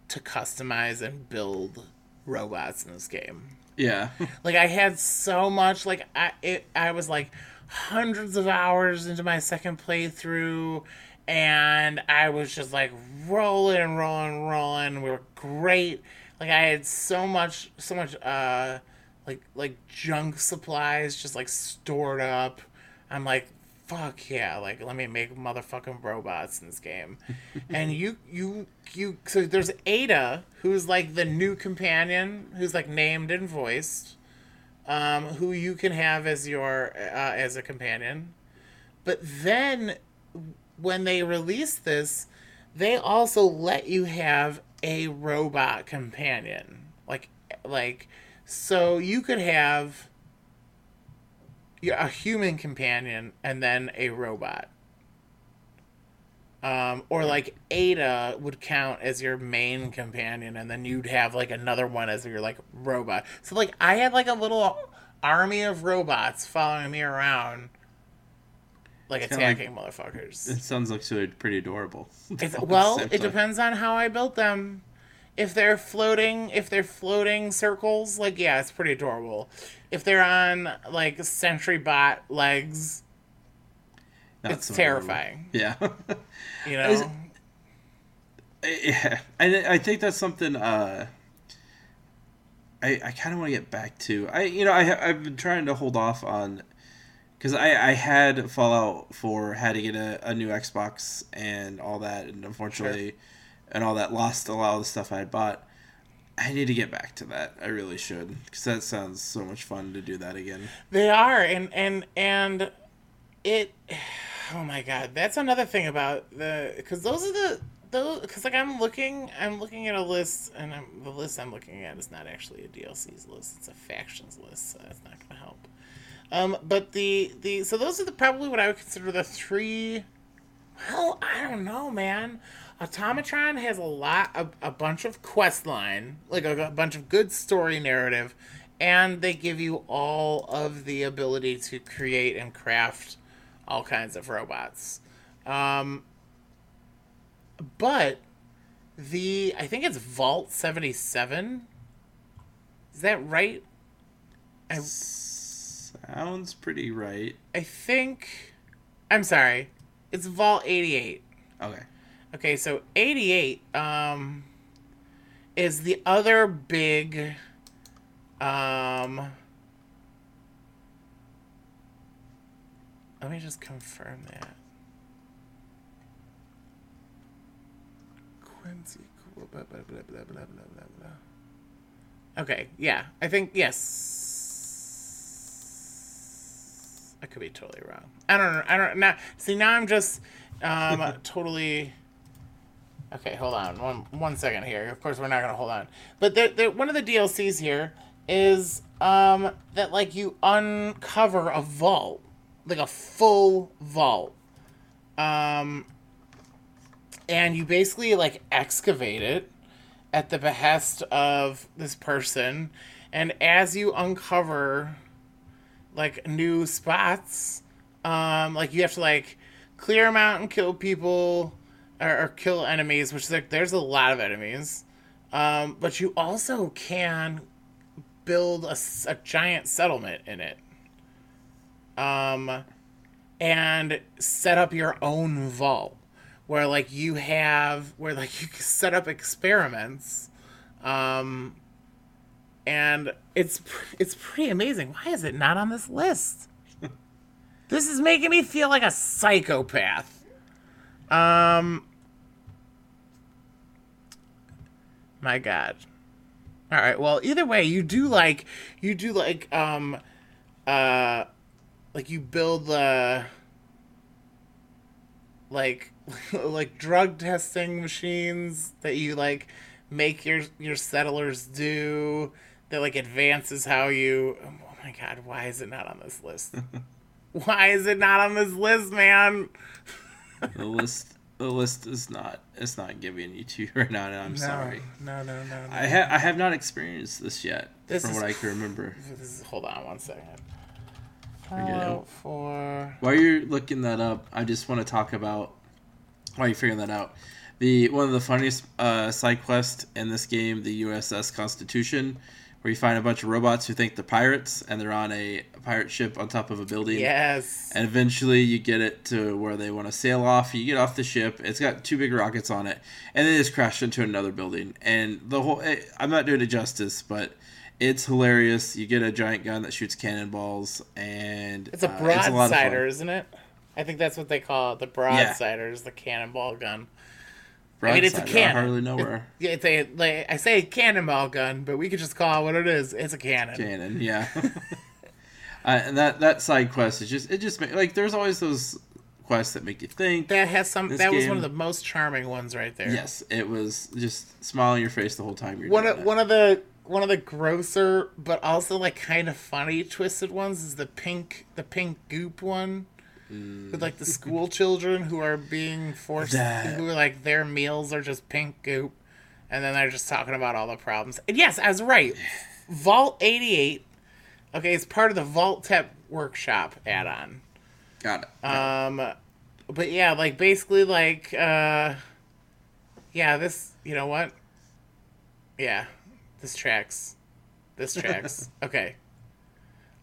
to customize and build robots in this game. Yeah. like I had so much like I it, I was like hundreds of hours into my second playthrough and I was just like rolling, and rolling, rolling. We were great. Like I had so much, so much, uh, like like junk supplies just like stored up. I'm like, fuck yeah! Like let me make motherfucking robots in this game. and you, you, you. So there's Ada, who's like the new companion, who's like named and voiced, um, who you can have as your uh, as a companion. But then when they release this, they also let you have a robot companion. Like like so you could have a human companion and then a robot. Um, or like Ada would count as your main companion, and then you'd have like another one as your like robot. So like I had like a little army of robots following me around like it's attacking like, motherfuckers. It sounds like so pretty adorable. well, it depends on how I built them. If they're floating, if they're floating circles, like yeah, it's pretty adorable. If they're on like sentry bot legs, Not it's so terrifying. Yeah, you know. yeah, I I think that's something. uh I, I kind of want to get back to I you know I I've been trying to hold off on because I, I had Fallout 4, had to get a, a new Xbox and all that, and unfortunately, sure. and all that lost a lot of the stuff I had bought. I need to get back to that. I really should, because that sounds so much fun to do that again. They are, and and and it. Oh my god, that's another thing about the because those are the those because like I'm looking, I'm looking at a list, and I'm, the list I'm looking at is not actually a DLC's list; it's a factions list, so that's not going to help. Um, but the the so those are the probably what I would consider the three. Well, I don't know, man. Automatron has a lot, a, a bunch of quest line, like a, a bunch of good story narrative, and they give you all of the ability to create and craft all kinds of robots. Um, but the I think it's Vault seventy seven. Is that right? I Sounds pretty right. I think. I'm sorry. It's Vault 88. Okay. Okay, so 88 um, is the other big. Um, let me just confirm that. Quincy. Blah, blah, blah, blah, blah, blah, blah. Okay, yeah. I think, yes. I could be totally wrong. I don't know. I don't now. See, now I'm just um, totally Okay, hold on one one second here. Of course, we're not gonna hold on, but the, the, one of the DLCs here is um that like you uncover a vault, like a full vault, um, and you basically like excavate it at the behest of this person, and as you uncover like new spots, um, like you have to like clear them out and kill people or, or kill enemies, which like there's a lot of enemies. Um, but you also can build a giant settlement in it. Um, and set up your own vault where like you have where like you can set up experiments um and it's it's pretty amazing. Why is it not on this list? This is making me feel like a psychopath. Um my god. All right well either way you do like you do like um uh like you build the like like drug testing machines that you like make your your settlers do that like advances how you oh my god why is it not on this list why is it not on this list man The list the list is not it's not giving you to you right now, and I'm sorry. no no no no I have I have not experienced this yet, This from is what I can remember. Is- hold on one second Forget it. For While you're looking that up, I just want to talk about while you're figuring that out. The one of the funniest uh, side quests in this game, the USS Constitution, where you find a bunch of robots who think they're pirates and they're on a pirate ship on top of a building. yes And eventually you get it to where they want to sail off. You get off the ship. It's got two big rockets on it. And then it's crashed into another building. And the whole. eh, I'm not doing it justice, but it's hilarious. You get a giant gun that shoots cannonballs. And it's a uh, lot of fun. broadsider isn't it I think that's what they call it the broadsiders the cannonball gun I mean, it's a cannon. I hardly know where. Yeah, it's a like I say cannonball gun, but we could just call it what it is. It's a cannon. Cannon, yeah. uh, and that that side quest is just it just like there's always those quests that make you think. That has some. This that was one of the most charming ones right there. Yes, it was just smile on your face the whole time you're One doing of it. one of the one of the grosser but also like kind of funny twisted ones is the pink the pink goop one. With like the school children who are being forced, That- who are like their meals are just pink goop, and then they're just talking about all the problems. And yes, I was right. Vault eighty eight, okay, it's part of the Vault-Tec Workshop add on. Got it. Um, but yeah, like basically, like, uh, yeah, this, you know what? Yeah, this tracks. This tracks. okay.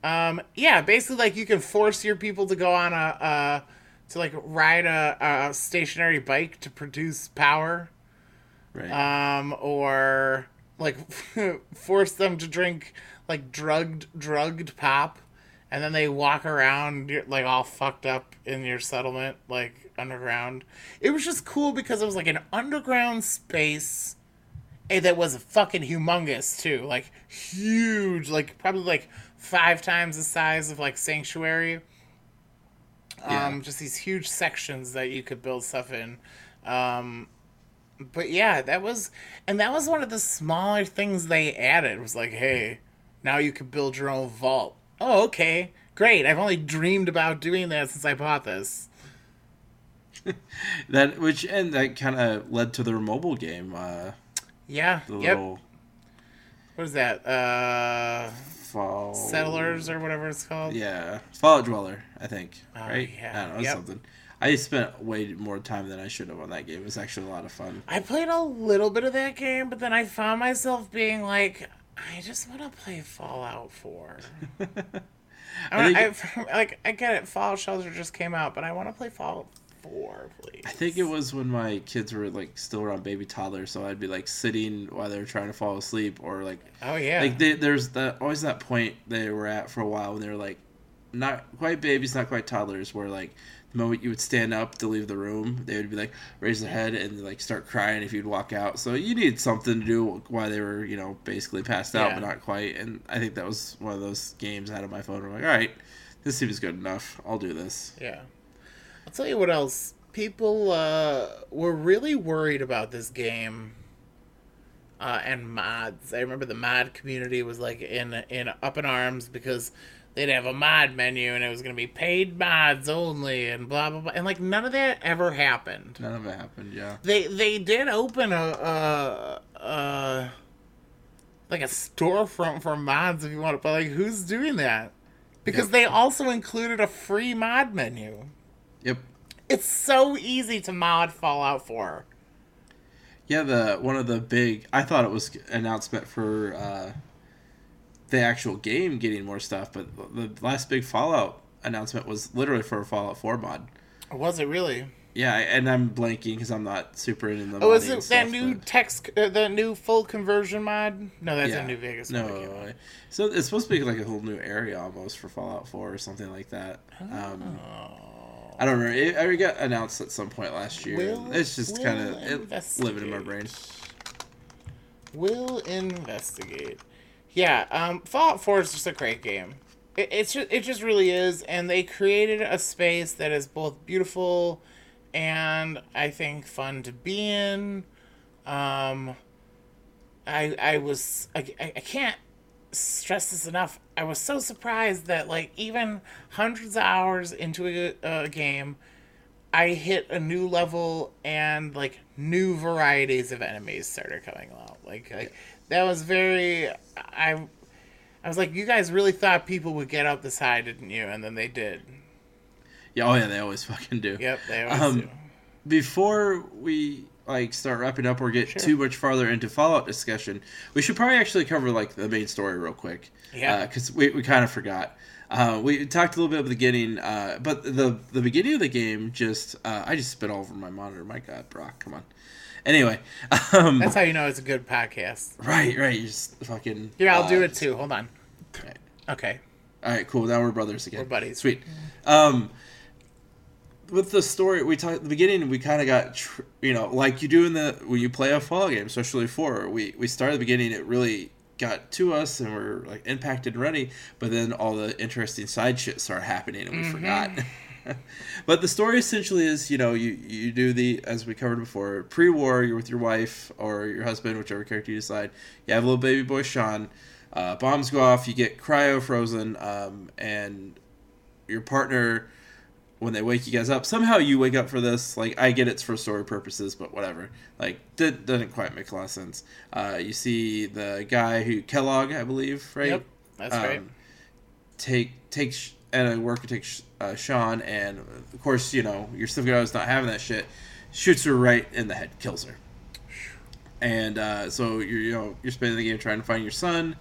Um, yeah, basically, like, you can force your people to go on a, uh, to like ride a, a stationary bike to produce power, right. um, or like force them to drink like drugged drugged pop, and then they walk around like all fucked up in your settlement, like underground. It was just cool because it was like an underground space. Eh, That was fucking humongous too, like huge, like probably like five times the size of like Sanctuary. Yeah. Um, just these huge sections that you could build stuff in. Um, but yeah, that was, and that was one of the smaller things they added. Was like, hey, now you can build your own vault. Oh, okay, great. I've only dreamed about doing that since I bought this. that which and that kind of led to their mobile game. Uh, Yeah. the yep. little What is that? Uh, fall Settlers or whatever it's called. Yeah, Fallout Dweller, I think. Oh, right? yeah. I don't know, Yep. something. I spent way more time than I should have on that game. It was actually a lot of fun. I played a little bit of that game, but then I found myself being like, I just want to play Fallout 4. I, I think- I, like I get it, Fallout Shelter just came out, but I want to play Fallout 4, please. I think it was when my kids were like still around baby toddlers, so I'd be like sitting while they were trying to fall asleep, or like Oh yeah. like they, there's that always that point they were at for a while when they were like not quite babies, not quite toddlers, where like the moment you would stand up to leave the room, they would be like raise their head and like start crying if you'd walk out. So you need something to do while they were you know basically passed out, Yeah. but not quite. And I think that was one of those games out of my phone. Where I'm like, all right, this seems good enough. I'll do this. Yeah. I'll tell you what else people uh, were really worried about this game uh, and mods. I remember the mod community was like in in up in arms because they'd have a mod menu and it was going to be paid mods only and blah blah blah. And like none of that ever happened. None of it happened. Yeah. They they did open a a, a like a storefront for mods if you want to, but like who's doing that? Because Yep. they also included a free mod menu. Yep. It's so easy to mod Fallout 4. Yeah, the one of the big. I thought it was announcement for uh, the actual game getting more stuff, but the last big Fallout announcement was literally for a Fallout Four mod. Was it really? Yeah, and I'm blanking because I'm not super into the. Oh, is it that stuff, new but- text, uh, the new full conversion mod? No, that's yeah. a New Vegas that No, out. so it's supposed to be like a whole new area almost for Fallout Four or something like that. Um, I don't remember. It, it got announced at some point last year. We'll- it's just we'll kind of living in my brain. We'll investigate. Yeah, um, Fallout 4 is just a great game. It, it's just, it just really is, and they created a space that is both beautiful and I think fun to be in. Um, I I was I I can't stress this enough. I was so surprised that like even hundreds of hours into a, a game, I hit a new level and like new varieties of enemies started coming out. Like like that was very I I was like, you guys really thought people would get up this high, didn't you? And then they did. Yeah, oh yeah, they always fucking do. Yep, they always Um, do. before we like start wrapping up or get Sure. too much farther into Fallout discussion, we should probably actually cover like the main story real quick. Yeah. Because we, we kind of forgot. Uh, we talked a little bit at the beginning, uh, but the the beginning of the game just uh, I just spit all over my monitor. My God, Brock, come on. Anyway, um, That's how you know it's a good podcast. right, right. You just fucking. Here, I'll do uh, it too. Hold on. right. Okay. All right, cool. Now we're brothers again. We're buddies. Sweet. Um, with the story, we talked at the beginning. We kind of got, tr- you know, like you do in the when you play a fall game, especially four. We we start at the beginning. It really got to us, and we're like impacted and ready. But then all the interesting side shit start happening, and we forgot. but the story essentially is, you know, you you do the as we covered before, pre-war. You're with your wife or your husband, whichever character you decide. You have a little baby boy, Sean. Uh, bombs go off. You get cryo frozen, um, and your partner when they wake you guys up. Somehow you wake up for this. Like i get it's for story purposes but whatever. Like that doesn't quite make a lot of sense. Uh, you see the guy who kellogg i believe right? Yep. That's right. um, take take sh- and a worker takes uh, sean and of course you know your significant other's not having that shit shoots her right in the head kills her. And uh, so you're you know you're spending the game trying to find your son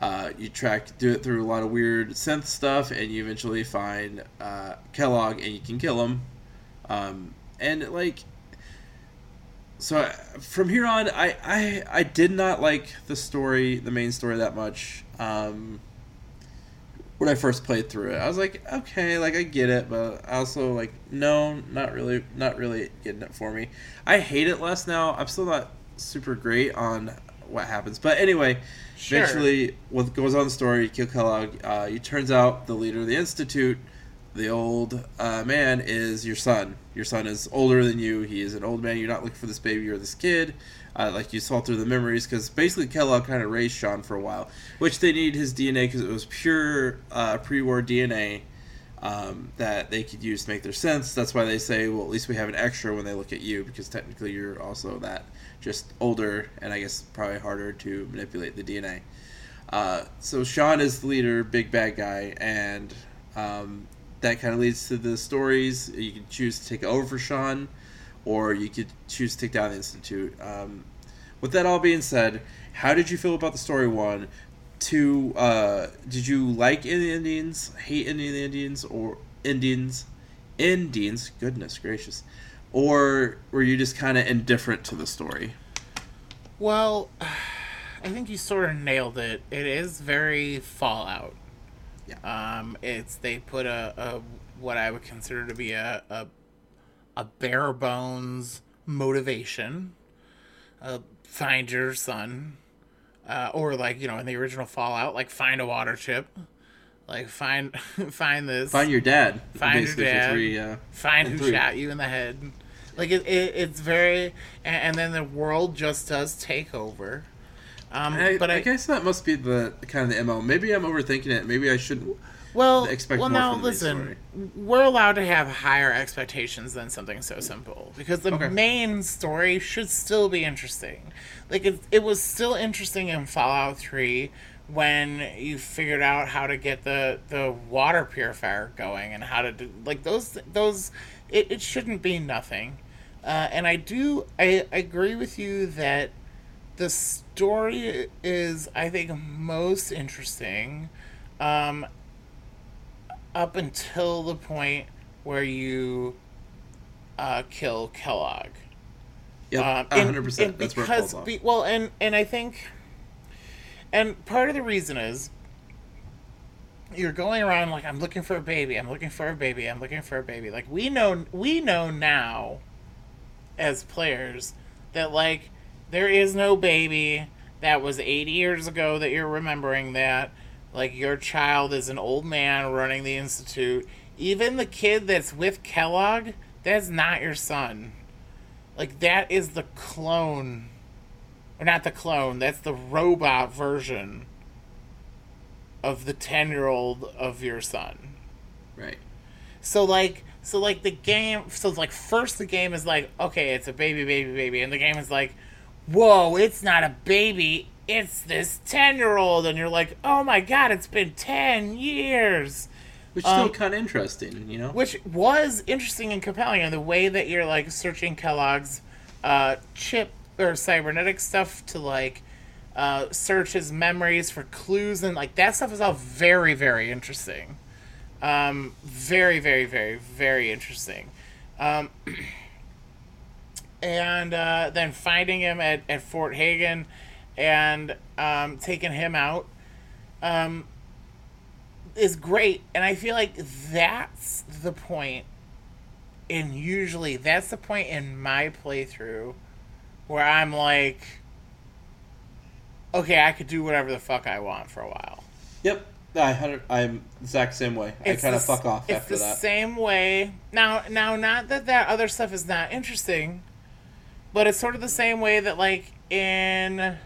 uh, you track do it through a lot of weird synth stuff and you eventually find uh, kellogg and you can kill him. Um, and like so I, from here on I, I i did not like the story the main story that much um, when i first played through it. I was like okay like i get it but I also like no not really not really getting it for me. I hate it less now. I'm still not super great on what happens. But anyway Sure. eventually what goes on in the story you kill kellogg uh, it turns out the leader of the institute the old uh, man is your son. Your son is older than you. He is an old man. You're not looking for this baby or this kid. Uh, like you saw through the memories, because basically Kellogg kind of raised Sean for a while, which they need his DNA because it was pure uh, pre-war DNA um, that they could use to make their synths. That's why they say, well, at least we have an extra when they look at you, because technically you're also that just older and I guess probably harder to manipulate the DNA. Uh, so Sean is the leader, big bad guy, and um, that kind of leads to the stories. You can choose to take over for Sean, or you could choose to take down the Institute. Um, with that all being said, how did you feel about the story? One, two. Uh, did you like any Indians? Hate any Indians or Indians? Indians. Goodness gracious. Or were you just kind of indifferent to the story? Well, I think you sort of nailed it. It is very Fallout. Yeah. Um, it's they put a, a what I would consider to be a a, a bare bones motivation. Uh, find your son, uh, or like you know in the original Fallout, like find a water chip. Like find find this. Find your dad. Find your dad. Three, uh, find who shot you in the head. Like it, it it's very and, and then the world just does take over. Um, I, but I, I, guess that must be the kind of the mo. Maybe I'm overthinking it. Maybe I shouldn't. well, expect well now listen, we're allowed to have higher expectations than something so simple because the Okay. main story should still be interesting. Like it, it was still interesting in Fallout Three when you figured out how to get the the water purifier going and how to do like those those it, it shouldn't be nothing uh, and i do I, I agree with you that the story is i think most interesting um, up until the point where you uh, kill kellogg Yeah, um, a hundred percent. and That's where it because falls off. be, well, and and I think, and part of the reason is you're going around like I'm looking for a baby, I'm looking for a baby, I'm looking for a baby. Like we know we know now, as players, that like there is no baby. That was 80 years ago that you're remembering that. Like your child is an old man running the institute. Even the kid that's with Kellogg, that's not your son. Like that is the clone, or not the clone. That's the robot version of the ten-year-old of your son. right. So like, so like the game. So like, first the game is like, okay, it's a baby, baby, baby, and the game is like, whoa, it's not a baby. It's this ten-year-old, and you're like, oh my god, it's been ten years Which is still Um, kind of interesting, you know. which was interesting and compelling and the way that you're like searching kellogg's uh, chip or cybernetic stuff to like uh, search his memories for clues and like that stuff is all very very interesting um, very very very very interesting. Um, and uh, then finding him at, at fort hagen and um, taking him out um, is great. And i feel like that's the point and usually that's the point in my playthrough where i'm like okay i could do whatever the fuck i want for a while. Yep. I. I'm exact same way. I kind of fuck off it's after the that. same way now now not that that other stuff is not interesting but it's sort of the same way that like in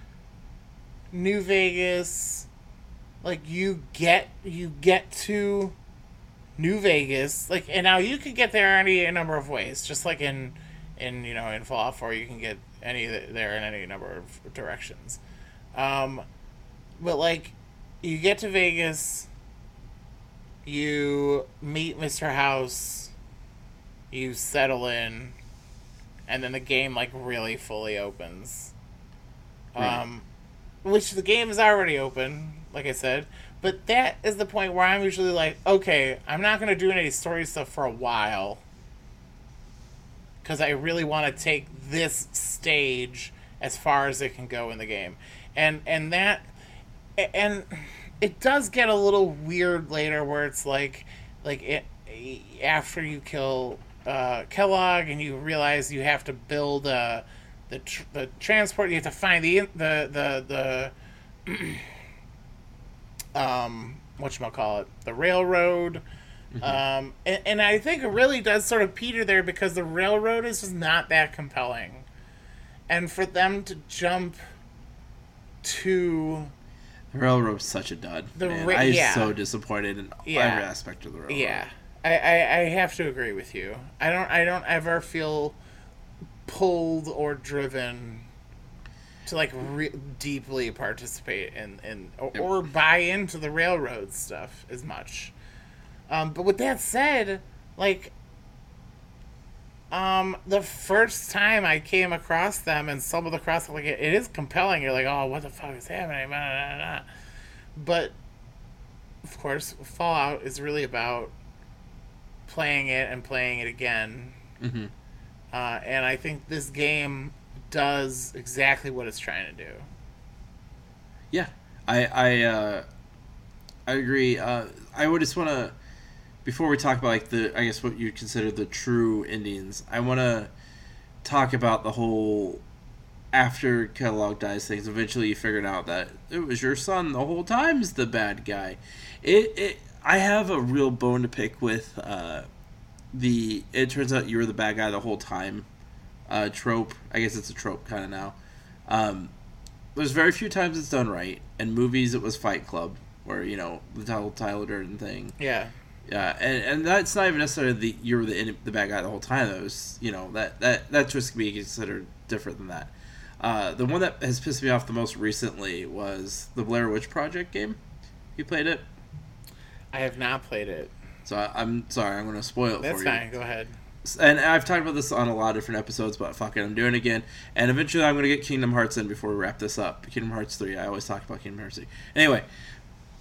new vegas like you get you get to new vegas like and now you can get there any a number of ways just like in in you know in fallout 4 you can get any there in any number of directions um but like you get to vegas you meet Mr. House, you settle in, and then the game like really fully opens. Right. Um, which the game is already open, like I said, but that is the point where I'm usually like, okay, I'm not gonna do any story stuff for a while, because I really want to take this stage as far as it can go in the game, and and that, and it does get a little weird later where it's like like it after you kill uh, Kellogg and you realize you have to build uh, the tr- the transport you have to find the the the the um what call it the railroad. Um and, and I think it really does sort of peter there because the railroad is just not that compelling. And for them to jump to The railroad's such a dud. The man. ra- I'm yeah. so disappointed in Yeah. every aspect of the railroad. Yeah, I, I, I have to agree with you. I don't I don't ever feel pulled or driven to like re- deeply participate in in or, or buy into the railroad stuff as much. Um, but with that said, like. Um, the first time I came across them and stumbled across it, like it, it is compelling. You're like, oh, what the fuck is happening? Blah, blah, blah. But of course, Fallout is really about playing it and playing it again. hmm Uh, and I think this game does exactly what it's trying to do. Yeah, I I uh, I agree. Uh, I would just want to before we talk about like the I guess what you'd consider the true Indians. I want to talk about the whole after Kellogg dies things. Eventually, you figured out that it was your son the whole time's the bad guy. It it I have a real bone to pick with uh, the. It turns out you were the bad guy the whole time. Uh, trope. I guess it's a trope kind of now. Um, there's very few times it's done right. In movies, it was Fight Club, where you know the whole Tyler Durden thing. Yeah. Yeah, and, and that's not even necessarily the you're the the bad guy the whole time. That was you know that that that just be considered different than that. Uh, the one that has pissed me off the most recently was the Blair Witch Project game. You played it, I have not played it. so I, I'm sorry. I'm going to spoil it That's for fine. you. Go ahead. And I've talked about this on a lot of different episodes, but fuck it, I'm doing it again. And eventually, I'm going to get Kingdom Hearts in before we wrap this up. Kingdom Hearts three. I always talk about Kingdom Hearts three. Anyway,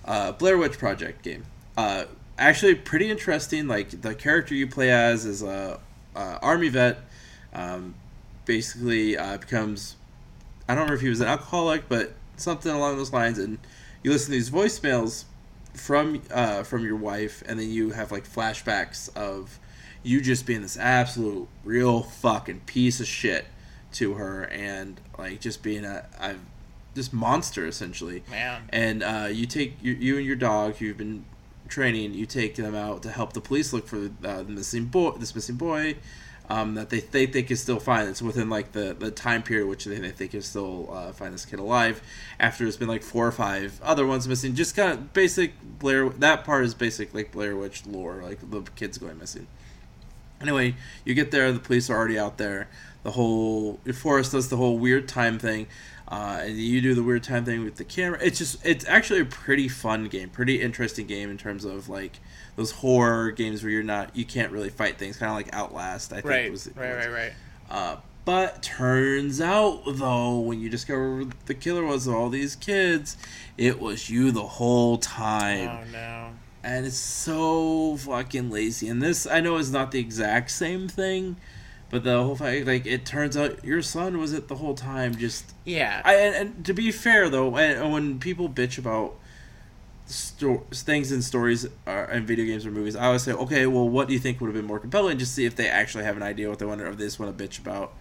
uh, Blair Witch Project game. Uh, actually, pretty interesting. Like the character you play as is a, a army vet. Um, basically, uh, becomes I don't remember if he was an alcoholic, but something along those lines. And you listen to these voicemails from uh, from your wife, and then you have like flashbacks of you just being this absolute real fucking piece of shit to her, and like just being a, a this monster essentially. Man. And uh, you take you, you and your dog, you've been training, you take them out to help the police look for uh, the missing boy, this missing boy. Um, that they, they think is still fine. It's within like the, the time period which they, they think is still uh, find this kid alive. After it's been like four or five other ones missing. Just kind of basic Blair. That part is basic like Blair Witch lore, like the kids going missing. Anyway, you get there. The police are already out there. The whole forest does the whole weird time thing, uh, and you do the weird time thing with the camera. It's just it's actually a pretty fun game, pretty interesting game in terms of like those horror games where you're not you can't really fight things, kind of like Outlast. I think Right. was Right. Right. Right. uh, but turns out, though, when you discover the killer was of all these kids, it was you the whole time. Oh no. And it's so fucking lazy. And this, I know, is not the exact same thing, but the whole fact, like, it turns out your son was it the whole time. Just, Yeah. I and, and to be fair though, when, when people bitch about sto- things in stories or in video games or movies, I always say, okay, well, what do you think would have been more compelling? Just see if they actually have an idea what they want, or if they just want to bitch about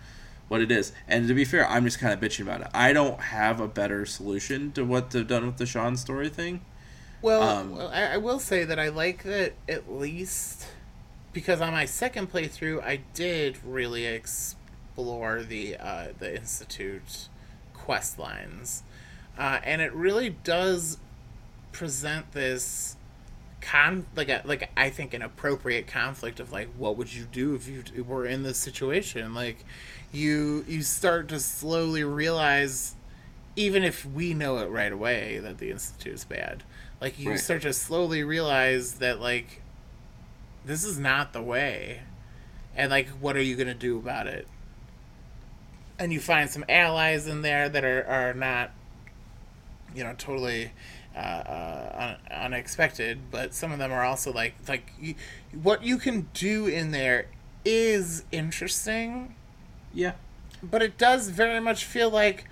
what it is. And to be fair, I'm just kind of bitching about it. I don't have a better solution to what they've done with the Sean story thing. Well, Um, well, I, I will say that I like that at least because on my second playthrough, I did really explore the uh, the institute quest lines, uh, and it really does present this con like a like I think an appropriate conflict of like what would you do if you were in this situation like you you start to slowly realize even if we know it right away that the institute is bad like you Right. start to slowly realize that like this is not the way. And like what are you gonna do about it? And you find some allies in there that are, are not you know totally uh, uh, un- unexpected but some of them are also like like you, what you can do in there is interesting. Yeah. but it does very much feel like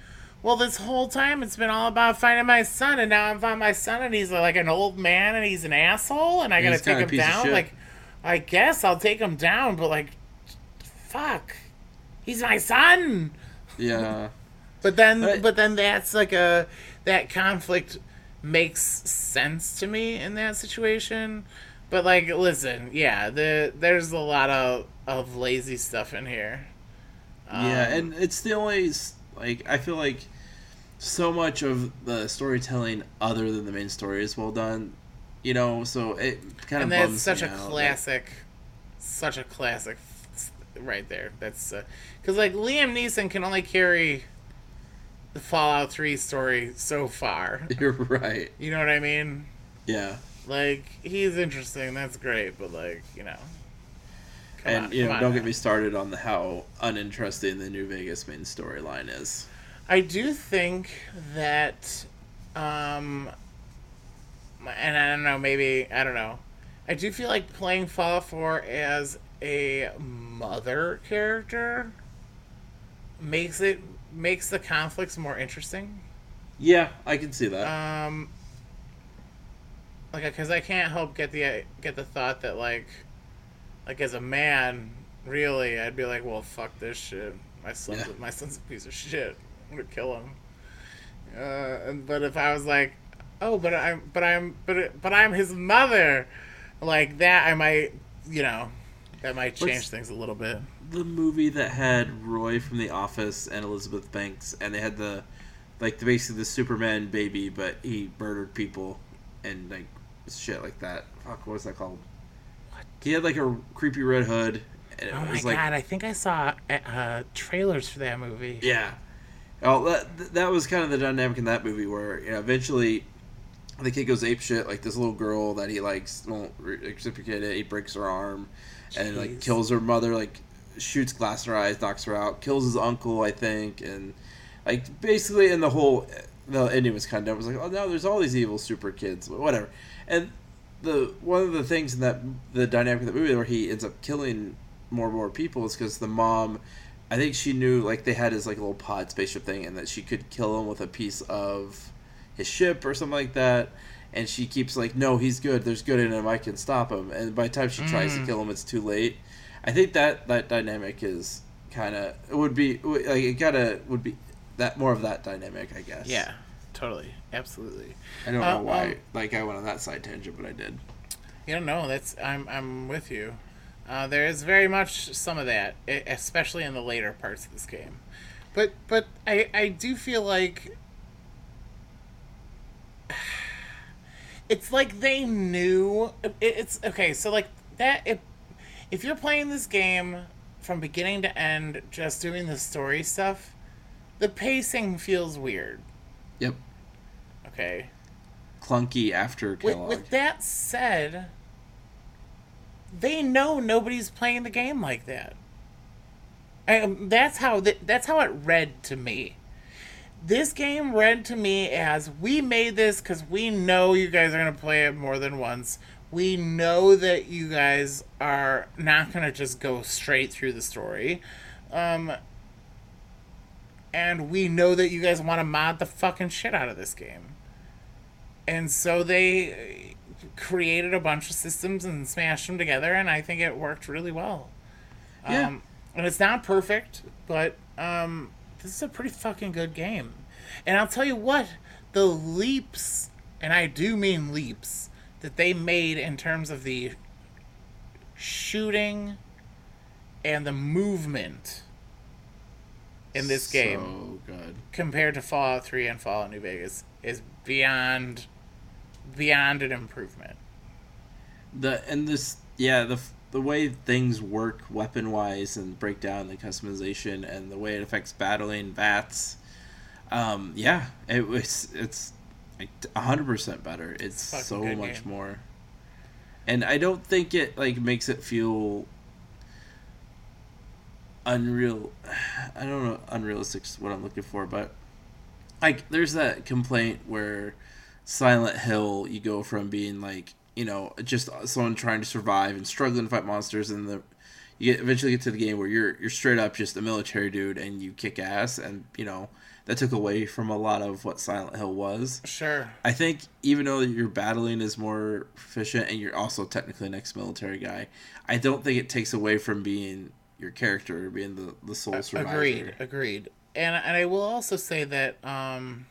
well this whole time it's been all about finding my son and now i'm finding my son and he's like an old man and he's an asshole and i gotta He's take him down? like i guess i'll take him down but like fuck he's my son Yeah. but then But- but then that's like a that conflict makes sense to me in that situation but like listen yeah the there's a lot of of lazy stuff in here yeah, Um, and it's the only like I feel like so much of the storytelling other than the main story is well done. You know, so it kind of and that's such a out classic such a classic right there that's because like liam neeson can only carry the fallout 3 story so far You're right. you know what i mean Yeah. like he's interesting that's great but like you know and on, you know, don't now. get me started on the how uninteresting the New Vegas main storyline is. I do think that, um, and I don't know, maybe I don't know. I do feel like playing Fallout 4 as a mother character makes it makes the conflicts more interesting. Yeah, I can see that. Um, like, because I can't help get the get the thought that like, like as a man, really, I'd be like, well, fuck this shit. My son's Yeah. my son's a piece of shit. I'm gonna kill him. Uh, and, but if I was like, oh, but I'm, but I'm, but but I'm his mother, like that. I might, you know, that might change What's- things a little bit. the movie that had Roy from The Office and Elizabeth Banks, and they had the like the basically the Superman baby, but he murdered people and like shit like that. Fuck, what was that called? He had like a creepy red hood. And it Oh my like, god! I think I saw uh, trailers for that movie. Yeah. Oh, that that was kind of the dynamic in that movie where you know eventually the kid goes ape shit like this little girl that he likes won't re- reciprocate it. He breaks her arm and like kills her mother. Like shoots glass in her eyes, knocks her out, kills his uncle, I think, and like basically in the whole the ending was kind of it was like oh no, there's all these evil super kids, but whatever. And the one of the things in that the dynamic of the movie where he ends up killing more and more people is because the mom I think she knew like they had his like little pod spaceship thing and that she could kill him with a piece of his ship or something like that. And she keeps like, no, he's good. There's good in him. I can stop him. And by the time she tries to Mm. kill him, it's too late. I think that that dynamic is kind of it would be like it gotta would be that more of that dynamic, I guess. Yeah, totally, absolutely. I don't Uh, know why. um, like I went on that side tangent, but I did. You don't know. That's I'm I'm with you. Uh, there is very much some of that, especially in the later parts of this game. But but I I do feel like it's like they knew it's okay. So like that if if you're playing this game from beginning to end, just doing the story stuff, the pacing feels weird. Yep. Okay. Clunky after With, with that said, they know nobody's playing the game like that. And that's how th- that's how it read to me. This game read to me as we made this because we know you guys are gonna play it more than once. We know that you guys are not gonna just go straight through the story. Um, and we know that you guys want to mod the fucking shit out of this game. And so they created a bunch of systems and smashed them together, and I think it worked really well. Yeah. Um, and it's not perfect, but um, this is a pretty fucking good game. And I'll tell you what, the leaps, and I do mean leaps, that they made in terms of the shooting and the movement in this game good. compared to Fallout 3 and Fallout New Vegas is beyond beyond an improvement. the and this yeah the the way things work weapon wise and break down the customization and the way it affects battling VATS um yeah it was it's a hundred percent better it's so much game. more and i don't think it like makes it feel unreal i don't know unrealistic is what i'm looking for but like there's that complaint where Silent Hill, you go from being like you know just someone trying to survive and struggling to fight monsters, and the you get eventually get to the game where you're you're straight up just a military dude and you kick ass, and you know that took away from a lot of what Silent Hill was. Sure. I think even though your battling is more efficient and you're also technically an ex-military guy, I don't think it takes away from being your character, being the the sole survivor. Agreed. Agreed. And and I will also say that um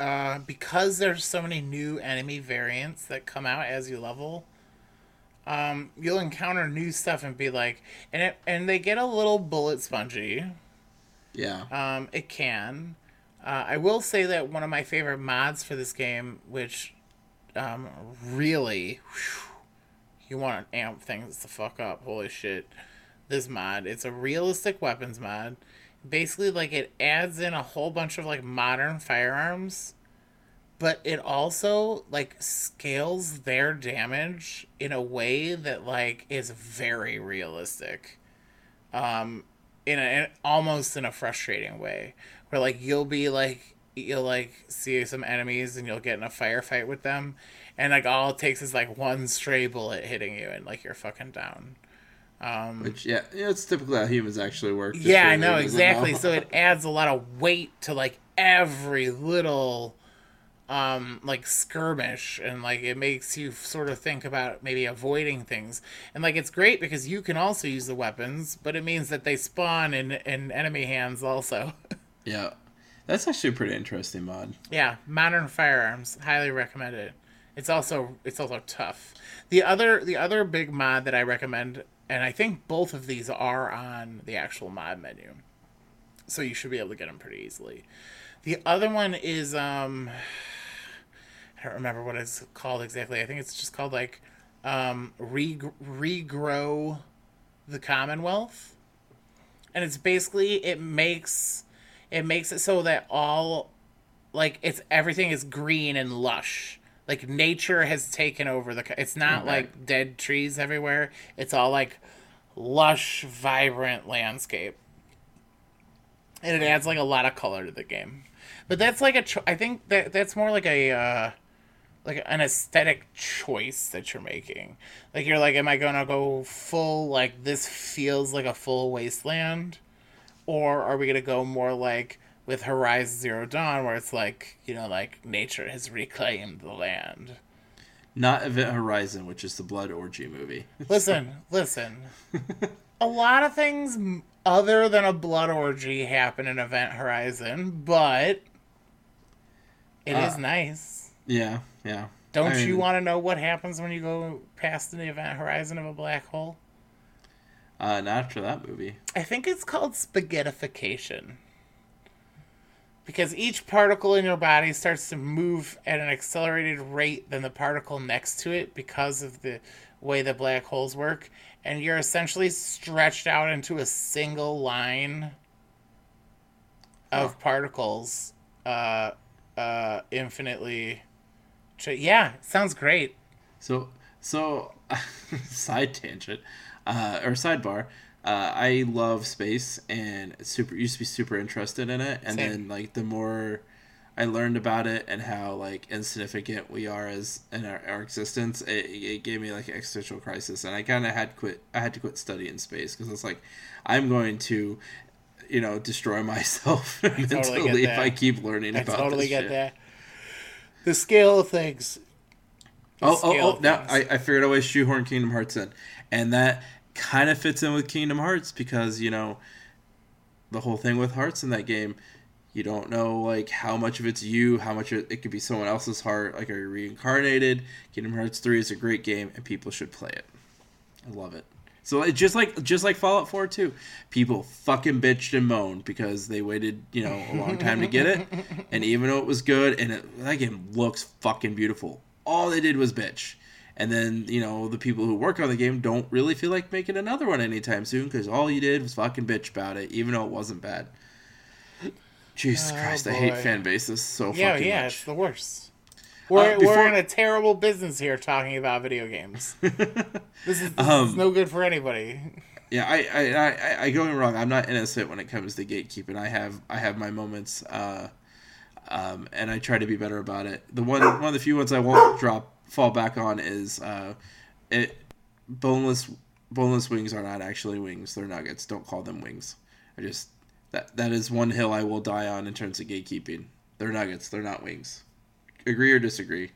uh because there's so many new enemy variants that come out as you level, um you'll encounter new stuff and be like and it, and they get a little bullet spongy. Yeah. Um, it can. Uh, I will say that one of my favorite mods for this game, which um, really, whew, you want to amp things the fuck up. Holy shit. This mod, it's a realistic weapons mod. Basically, like, it adds in a whole bunch of, like, modern firearms, but it also, like, scales their damage in a way that, like, is very realistic. Um in, a, in almost in a frustrating way where like you'll be like you'll like see some enemies and you'll get in a firefight with them and like all it takes is like one stray bullet hitting you and like you're fucking down um Which yeah, yeah, it's typically how humans actually work. yeah i know exactly so it adds a lot of weight to like every little um like skirmish and like it makes you sort of think about maybe avoiding things and like it's great because you can also use the weapons but it means that they spawn in in enemy hands also Yeah, That's actually a pretty interesting mod. Yeah, modern firearms, highly recommend it. It's also it's also tough. The other the other big mod that I recommend, and I think both of these are on the actual mod menu, so you should be able to get them pretty easily. The other one is um, I don't remember what it's called exactly. I think it's just called like um, re- regrow the Commonwealth, and it's basically it makes it makes it so that all like it's everything is green and lush like nature has taken over the it's not like dead trees everywhere. It's all like lush vibrant landscape. And it adds like a lot of color to the game. But that's like a cho- i think that that's more like a uh like an aesthetic choice that you're making. Like you're like am i gonna go full like this feels like a full wasteland? Or are we gonna go more like with Horizon Zero Dawn, where it's like you know, like nature has reclaimed the land? Not Event Horizon, which is the blood orgy movie. Listen, listen. A lot of things other than a blood orgy happen in Event Horizon, but it is Uh, nice. yeah, yeah. Don't I you want to know what happens when you go past the event horizon of a black hole? Uh, not after that movie. I think it's called spaghettification. Because each particle in your body starts to move at an accelerated rate than the particle next to it because of the way the black holes work. And you're essentially stretched out into a single line of particles, uh, uh, infinitely. Yeah, sounds great. So, so side tangent, uh, or sidebar. Uh, I love space and super used to be super interested in it, and Same. then like the more I learned about it and how like insignificant we are as in our, our existence, it, it gave me like an existential crisis, and I kind of had quit. I had to quit studying space because it's like I'm going to, you know, destroy myself totally mentally if. I keep learning I about totally get shit. that. The scale of things. The Oh, oh, oh! Now I. I figured out a shoehorn Kingdom Hearts in, and that kind of fits in with Kingdom Hearts because you know the whole thing with hearts in that game. You don't know like how much of it's you, how much it, it could be someone else's heart. Like, are you reincarnated? Kingdom Hearts Three is a great game, and people should play it. I love it. So it just like just like Fallout 4 too, people fucking bitched and moaned because they waited you know a long time to get it, and even though it was good and it, that game looks fucking beautiful, all they did was bitch. And then you know the people who work on the game don't really feel like making another one anytime soon because all you did was fucking bitch about it, even though it wasn't bad. Jesus Oh, Christ, I hate boy. fan bases so Yeah, fucking yeah, much. it's the worst. We're, Uh, before- we're in a terrible business here talking about video games. This is, this Um, is no good for anybody. Yeah, I, I, I, I, I go wrong. I'm not innocent when it comes to gatekeeping. I have, I have my moments, uh, um, and I try to be better about it. The one, one of the few ones I won't drop, fall back on is, uh, it, boneless, boneless wings are not actually wings. They're nuggets. Don't call them wings. I just that that is one hill I will die on in terms of gatekeeping. They're nuggets. They're not wings. Agree or disagree?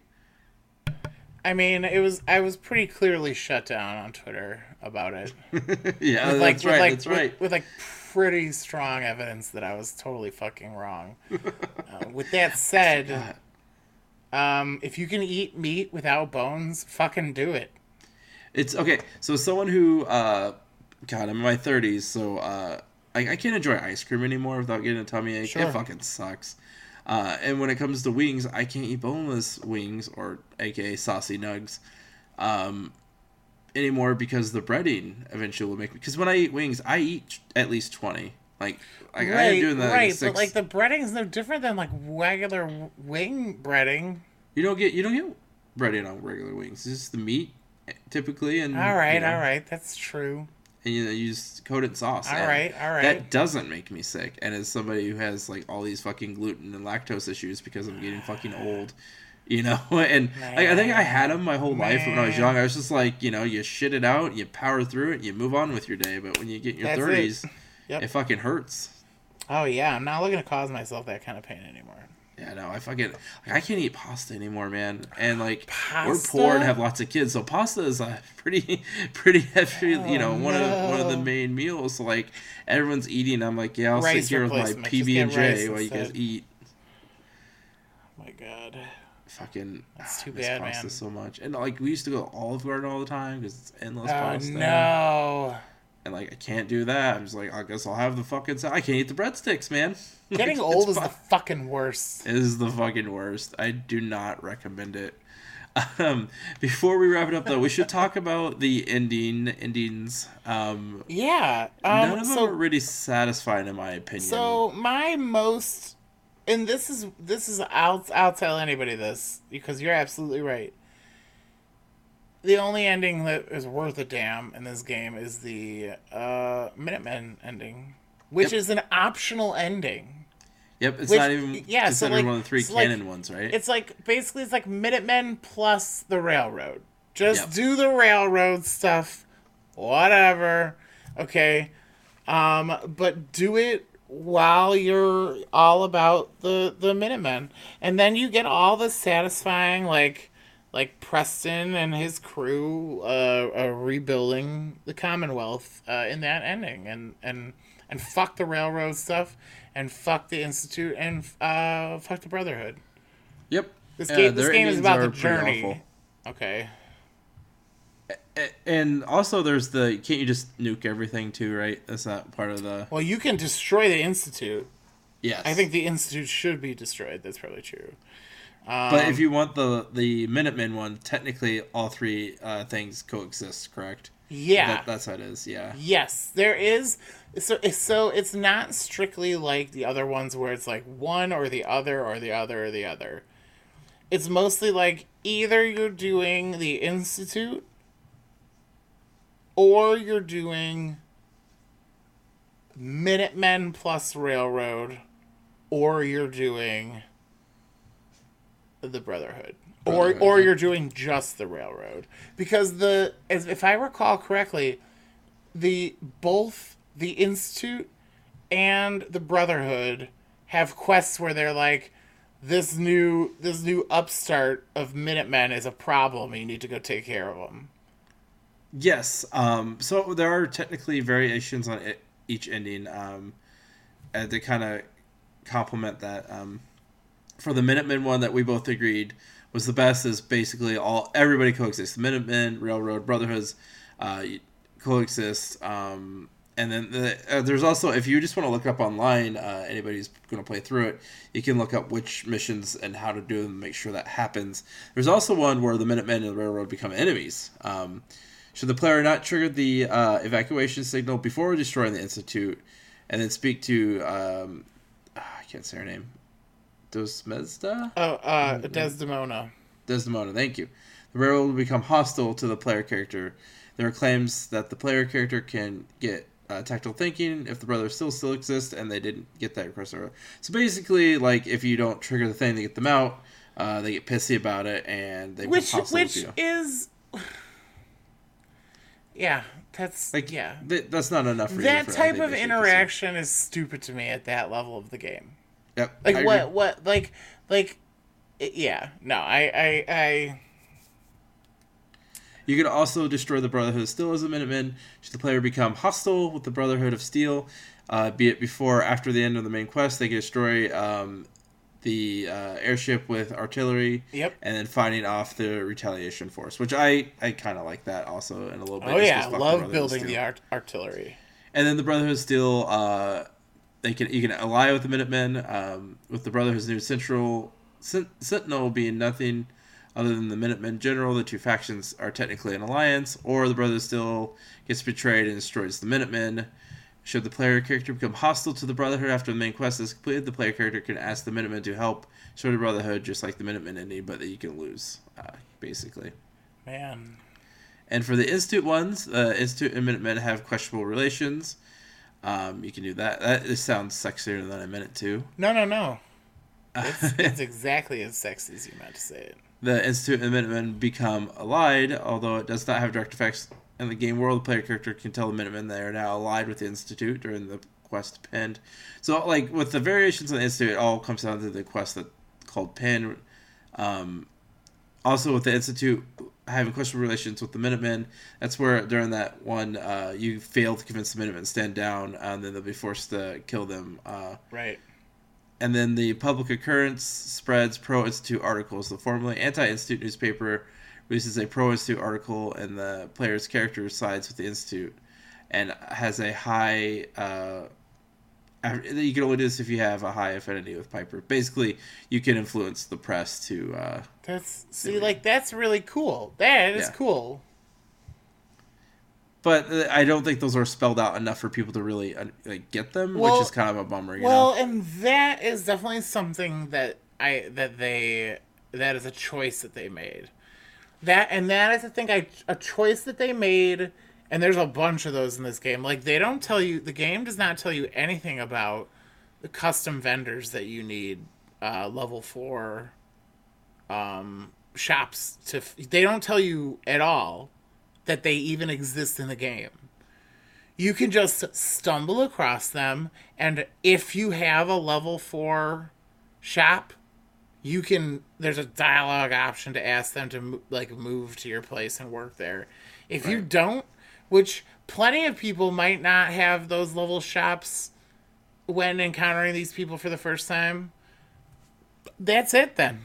I mean, it was I was pretty clearly shut down on Twitter about it. yeah, With, that's with, right. like, that's with- right. With, like pretty strong evidence that I was totally fucking wrong. uh, with that said, um, if you can eat meat without bones, fucking do it. It's okay. So someone who, uh, God, I'm in my 30s, so uh, I, I can't enjoy ice cream anymore without getting a tummy ache. Sure. It fucking sucks. Uh, and when it comes to wings, I can't eat boneless wings or AKA saucy nugs um, anymore because the breading eventually will make me. Because when I eat wings, I eat at least 20. Like, like I am doing that. right, like, six, but like the breading's no different than like regular wing breading. you don't get you don't get breading on regular wings. It's just the meat typically, and All right, you know, all right, that's true. and you know, you just coat it in sauce. All right, all right. That doesn't make me sick. And as somebody who has like all these fucking gluten and lactose issues because I'm getting fucking old, you know, and I think I had them my whole life when I was young. I was just like, you know, you shit it out, you power through it, you move on with your day. But when you get in your That's it. Yep. it fucking hurts. Oh yeah, I'm not looking to cause myself that kind of pain anymore. Yeah, no, I fucking like I can't eat pasta anymore, man. And like we're poor and have lots of kids, so pasta is a pretty pretty heavy, you know, Oh, one of one of the main meals. So like everyone's eating, I'm like, yeah, I'll Rice sit here with my PB and J while you guys eat. Oh my god. Fucking, That's ah, too bad, pasta man. so much. And like we used to go to Olive Garden all the time because it's endless Oh pasta. no. And like I can't do that. I'm just like, I guess I'll have the fucking. I can't eat the breadsticks, man. Getting Like, old is the fucking worst. It is the fucking worst. I do not recommend it. Um, before we wrap it up, though, we should talk about the ending endings. Um, Yeah. none Um of them are really satisfying, in my opinion. So my most, and this is this is I'll I'll tell anybody this because you're absolutely right. The only ending that is worth a damn in this game is the uh, Minutemen ending, which Yep. is an optional ending. yep, it's which- not even yeah, so, like- one of the three so, like, canon ones, right? It's like basically it's like Minutemen plus the railroad. Just Yep. do the railroad stuff, whatever. Okay, um, but do it while you're all about the the Minutemen, and then you get all the satisfying like like Preston and his crew uh, uh rebuilding the Commonwealth uh, in that ending, and and and fuck the railroad stuff, and fuck the Institute, and uh fuck the Brotherhood. yep. This game, this game is about the journey. Okay. And also, there's the can't you just nuke everything too, right? That's not part of the. Well, you can destroy the institute. Yes, I think the institute should be destroyed. That's probably true. Um, But if you want the the Minutemen one, technically all three uh, things coexist, correct? yeah, That, that's how it is. Yeah. yes, there is. So, so it's not strictly like the other ones where it's like one or the other or the other or the other. It's mostly like either you're doing the institute or you're doing Minutemen plus Railroad, or you're doing the Brotherhood, or Brotherhood, or you're doing just the Railroad, because the as if I recall correctly, the both the Institute and the Brotherhood have quests where they're like. This new this new upstart of Minutemen is a problem. And You need to go take care of them. Yes. Um, so there are technically variations on it, each ending um, and to kind of complement that. Um, for the Minutemen one that we both agreed was the best is basically all everybody coexists. The Minutemen, Railroad, Brotherhoods uh, coexist. Um, and then the, uh, there's also if you just want to look up online, uh, anybody's going to play through it, you can look up which missions and how to do them, make sure that happens. There's also one where the Minutemen and the Railroad become enemies. Um, should the player not trigger the uh, evacuation signal before destroying the Institute, and then speak to um, ah, I can't say her name, Dosmezda? Oh, uh, Desdemona. Desdemona, thank you. The railroad will become hostile to the player character. There are claims that the player character can get uh, tactical thinking if the brothers still still exist and they didn't get that the. So basically, like if you don't trigger the thing to get them out, uh, they get pissy about it and they which which to you. is yeah that's Like yeah th- that's not enough. that type of interaction is stupid to me at that level of the game. Yep. like I what agree. what like like yeah no i i i You can also destroy the Brotherhood of Steel as a Minuteman should the player become hostile with the Brotherhood of Steel, uh, be it before or after the end of the main quest. They can destroy um, the uh, airship with artillery Yep. and then fighting off the retaliation force, which I, I kind of like that also in a little bit. oh yeah love building the art- artillery And then the Brotherhood of Steel, uh, they can you can ally with the Minutemen. Um, with the Brotherhood's new central Sent- Sentinel being nothing other than the Minutemen general, the two factions are technically an alliance. Or the Brotherhood still gets betrayed and destroys the Minutemen. Should the player character become hostile to the Brotherhood after the main quest is completed, the player character can ask the Minutemen to help show the Brotherhood, just like the Minutemen ending, but that you can lose, uh, basically. man And for the Institute ones, uh, Institute and Minutemen have questionable relations. Um, you can do that. That this sounds sexier than I meant it to. no no no it's, it's exactly as sexy as you meant to say it the Institute and the Minutemen become allied, although it does not have direct effects in the game world. The player character can tell the Minutemen they are now allied with the Institute during the quest pinned. So, like with the variations on the Institute, it all comes down to the quest that called Pin. Um, also, with the Institute having questionable relations with the Minutemen, that's where during that one uh, you fail to convince the Minutemen to stand down, and then they'll be forced to kill them. Uh, Right. and then the Publick Occurrence spreads pro institute articles. The formerly anti institute newspaper releases a pro institute article, and the player's character sides with the institute, and has a high. Uh, you can only do this if you have a high affinity with Piper. Basically, you can influence the press to. Uh, That's see, like that's really cool. That is Yeah. cool. but uh, I don't think those are spelled out enough for people to really uh, like get them, Well- which is kind of a bummer. You Well, know? and that is definitely something that I that they that is a choice that they made. That and that is I think I a choice that they made and there's a bunch of those in this game. Like they don't tell you the game does not tell you anything about the custom vendors that you need uh level 4 um shops to f- they don't tell you at all that they even exist in the game. You can just stumble across them and if you have a level 4 shop you can there's a dialogue option to ask them to like move to your place and work there. If you don't which plenty of people might not have those level shops when encountering these people for the first time. That's it then.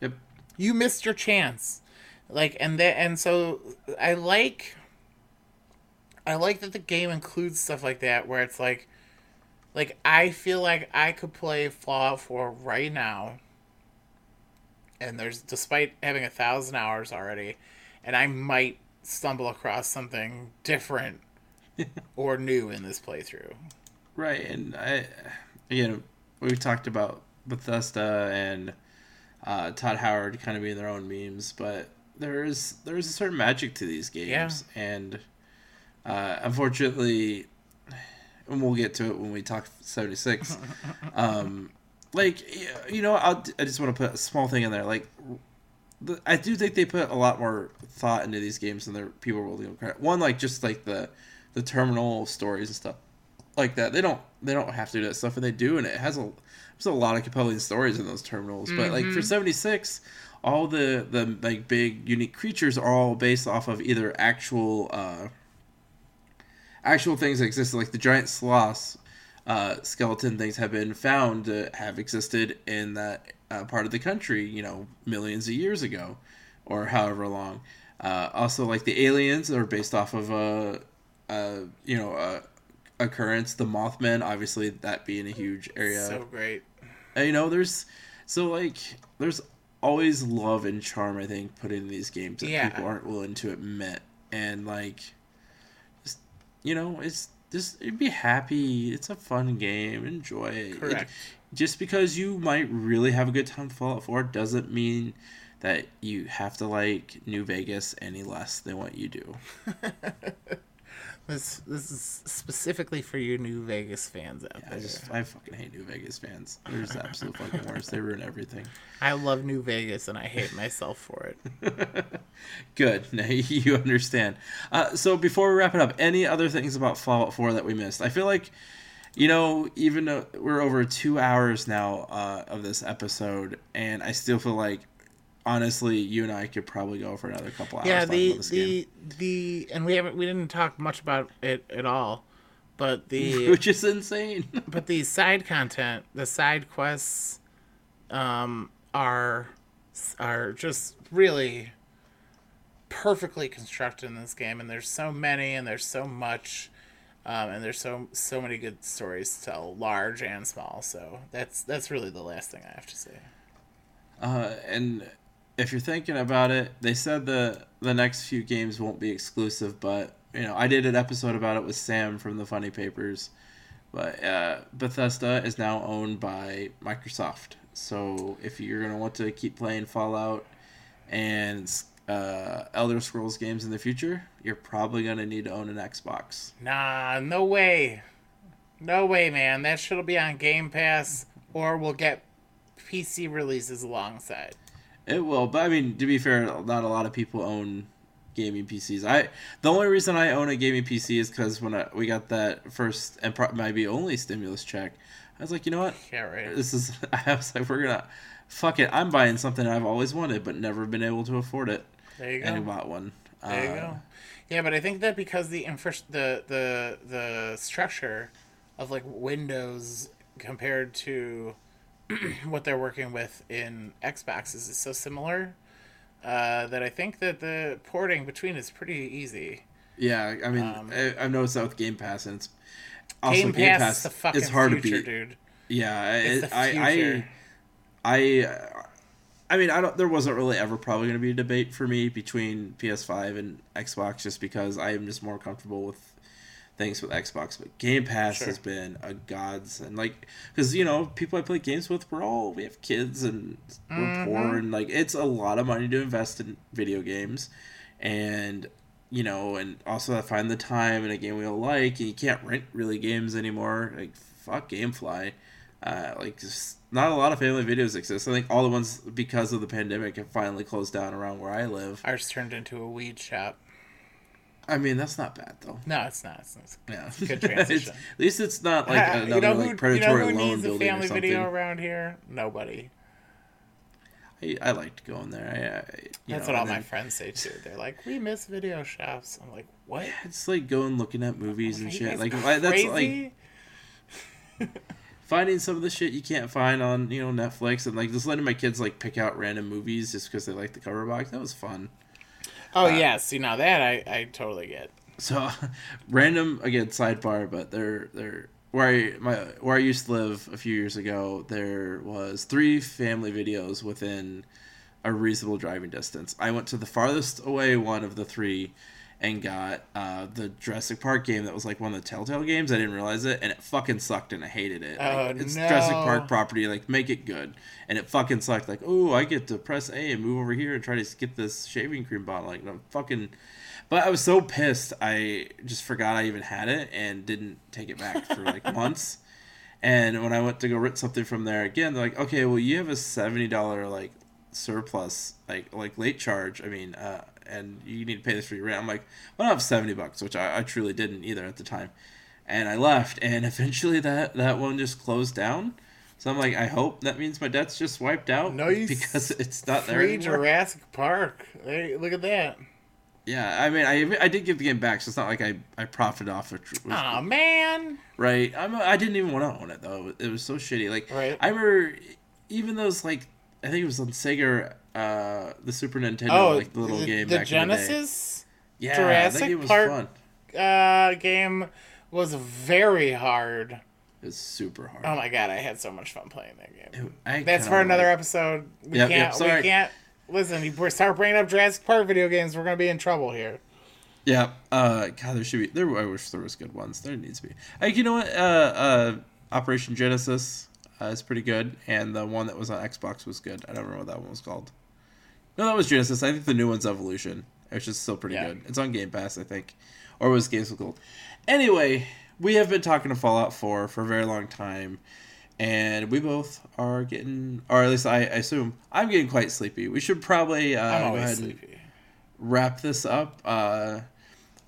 Yep. you missed your chance. Like and that and so i like i like that the game includes stuff like that where it's like like i feel like i could play fallout 4 right now and there's despite having a thousand hours already and i might stumble across something different or new in this playthrough Right, and I, again, we talked about Bethesda and uh, Todd Howard kind of being their own memes, but there is there is a certain magic to these games, and uh, unfortunately, and we'll get to it when we talk seventy six. um, like you know, I'll, I just want to put a small thing in there, like. The- I do think they put a lot more thought into these games than their people to give credit. One, like just like the the terminal stories and stuff like that. They don't they don't have to do that stuff, and they do, and it has a there's a lot of compelling stories in those terminals. But like for seventy six, all the the like big unique creatures are all based off of either actual uh, actual things that exist, like the giant sloths. Uh, skeleton things have been found to have existed in that uh, part of the country, you know, millions of years ago, or however long. Uh, also, like the aliens are based off of a, a you know, a occurrence. The Mothman, obviously, that being a huge area. so great And, you know, there's so like there's always love and charm. I think put in these games that Yeah. people aren't willing to admit, and like, just you know, it's just it'd be happy. It's a fun game. Enjoy it. It- Correct. Just because you might really have a good time with Fallout 4 doesn't mean that you have to like New Vegas any less than what you do. this this is specifically for you new vegas fans out I there just I fucking hate New Vegas fans. They're just absolute fucking worst. They ruin everything. I love New Vegas and I hate myself for it. Good. Now you understand. Uh, so before we wrap it up, any other things about Fallout 4 that we missed? I feel like, you know, even though we're over two hours now uh, of this episode, and I still feel like, honestly, you and I could probably go for another couple hours. yeah, the about this game. the the and we haven't we didn't talk much about it at all, but the which is insane. but the side content, the side quests, um, are are just really perfectly constructed in this game, and there's so many, and there's so much, um, and there's so so many good stories to tell, large and small. So that's that's really the last thing I have to say. Uh, and if you're thinking about it, they said the the next few games won't be exclusive, but you know, I did an episode about it with Sam from the Funny Papers. But uh, Bethesda is now owned by Microsoft, so if you're gonna want to keep playing Fallout and uh, Elder Scrolls games in the future, you're probably gonna need to own an Xbox. Nah, no way. No way, man. That should be on Game Pass or we'll get PC releases alongside. It will, but I mean, to be fair, not a lot of people own gaming PCs. I the only reason I own a gaming PC is because when I, we got that first and pro- maybe only stimulus check, I was like, you know what, Yeah, right. this is. I was like, we're gonna fuck it. I'm buying something I've always wanted but never been able to afford it, There you and I bought one. There you Uh, go. Yeah, but I think that because the infra- the the the structure of like Windows compared to what they're working with in Xboxes is so similar uh, that I think that the porting between is pretty easy. Yeah, I mean, Um, I, I've noticed that with Game Pass, and it's also Game, Pass, is the fucking it's hard future, to beat. dude. Yeah, It's it, I, I. I, I mean, I don't. There wasn't really ever probably going to be a debate for me between PS5 and Xbox, just because I am just more comfortable with things with Xbox. But Game Pass Sure. has been a godsend, like because you know people I play games with, we're all we have kids and we're Mm-hmm. poor, and like it's a lot of money to invest in video games, and you know, and also I find the time in a game we all like, and you can't rent really games anymore. Like fuck GameFly, uh, like just not a lot of family videos exist. I think all the ones because of the pandemic have finally closed down around where I live. Ours turned into a weed shop. I mean, that's not bad though. No, it's not. It's, it's Yeah, good transition. at least it's not like another you know like predatory you know who loan needs a building or family something. video around here? Nobody. I, I liked going there. I, I, you That's know, what all and my friends say too. They're like, "We miss video shops." I'm like, "What?" It's like going looking at movies and shit. Like I, that's like crazy? finding some of the shit you can't find on you know Netflix and like just letting my kids like pick out random movies just because they like the cover box. That was fun. Oh Uh, yeah, see now that I, I totally get. So, random again sidebar, but they're they're where I my where I used to live a few years ago. There was three family videos within a reasonable driving distance. I went to the farthest away one of the three, and got uh, the Jurassic Park game that was like one of the Telltale games. I didn't realize it, and it fucking sucked, and I hated it. Like, Oh, it's no. Jurassic Park property, like make it good, and it fucking sucked. Like, oh, I get to press A and move over here and try to get this shaving cream bottle. Like, no, fucking. But I was so pissed, I just forgot I even had it and didn't take it back for like months. And when I went to go rent something from there again, they're like, "Okay, well, you have a seventy dollar like surplus, like like late charge. I mean, uh, and you need to pay this for your rent." I'm like, "Well, I don't have seventy bucks," which I, I truly didn't either at the time. And I left, and eventually that that one just closed down. So I'm like, I hope that means my debt's just wiped out Nice. because it's not there Free anymore. Jurassic Park. Hey, look at that. Yeah, I mean, I I did give the game back, so it's not like I I profited off it. Oh man. Right. I'm, I didn't even want to own it though. It was so shitty. Like Right. I remember even those like I think it was on Sega, uh, the Super Nintendo, Oh, like the little the, game the back in the day. Genesis Yeah, Jurassic that game was Park- fun. uh, game was very hard. It's super hard. Oh my god, I had so much fun playing that game. I That's for another like- episode. We Yep, yep, can't. sorry. we can't. Listen, if we start bringing up Jurassic Park video games, we're gonna be in trouble here. Yeah. Uh, God, there should be. There. I wish there was good ones. There needs to be. Like you know what? Uh, uh, Operation Genesis uh, is pretty good, and the one that was on Xbox was good. I don't remember what that one was called. No, that was Genesis. I think the new one's Evolution, which is still pretty Yeah. good. It's on Game Pass, I think, or it was Games with Gold. Anyway, we have been talking to Fallout 4 for a very long time, and we both are getting, or at least I, I assume, I'm getting quite sleepy. We should probably uh, go ahead and wrap this up. Uh,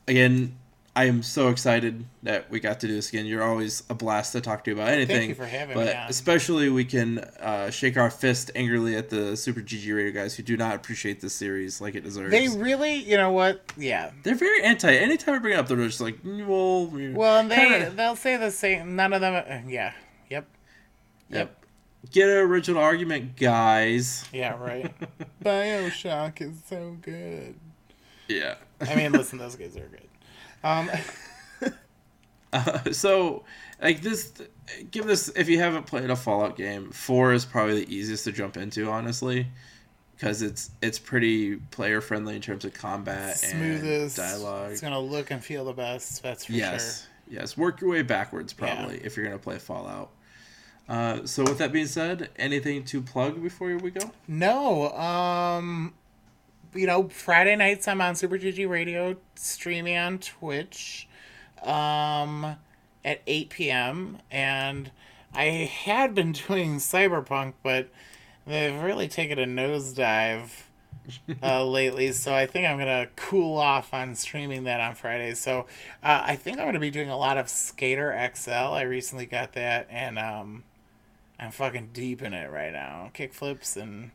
again, I am so excited that we got to do this again. You're always a blast to talk to about anything. you for having but me on. especially we can uh, shake our fist angrily at the Super GG Radio guys who do not appreciate this series like it deserves. They really, you know what? Yeah. They're very anti. Anytime I bring it up, they're just like, "Mm, well, Well, and they kinda- they'll say the same. None of them. uh, Yeah. Yep. yep. Get an original argument, guys. Yeah. Right. Bioshock is so good. Yeah. I mean, listen, those guys are good. Um, Uh, so, like this, give this if you haven't played a Fallout game, four is probably the easiest to jump into, honestly, because it's it's pretty player friendly in terms of combat smoothest. and dialogue. It's gonna look and feel the best. That's for sure. Yes, yes. Work your way backwards, probably, if you're gonna play Fallout. Uh, so, with that being said, anything to plug before we go? No. Um. You know, Friday nights I'm on Super GG Radio, streaming on Twitch, um, at 8 p.m. And I had been doing Cyberpunk, but they've really taken a nosedive uh, lately, so I think I'm gonna cool off on streaming that on Fridays. So uh, I think I'm gonna be doing a lot of Skater XL. I recently got that, and um, I'm fucking deep in it right now. Kick flips and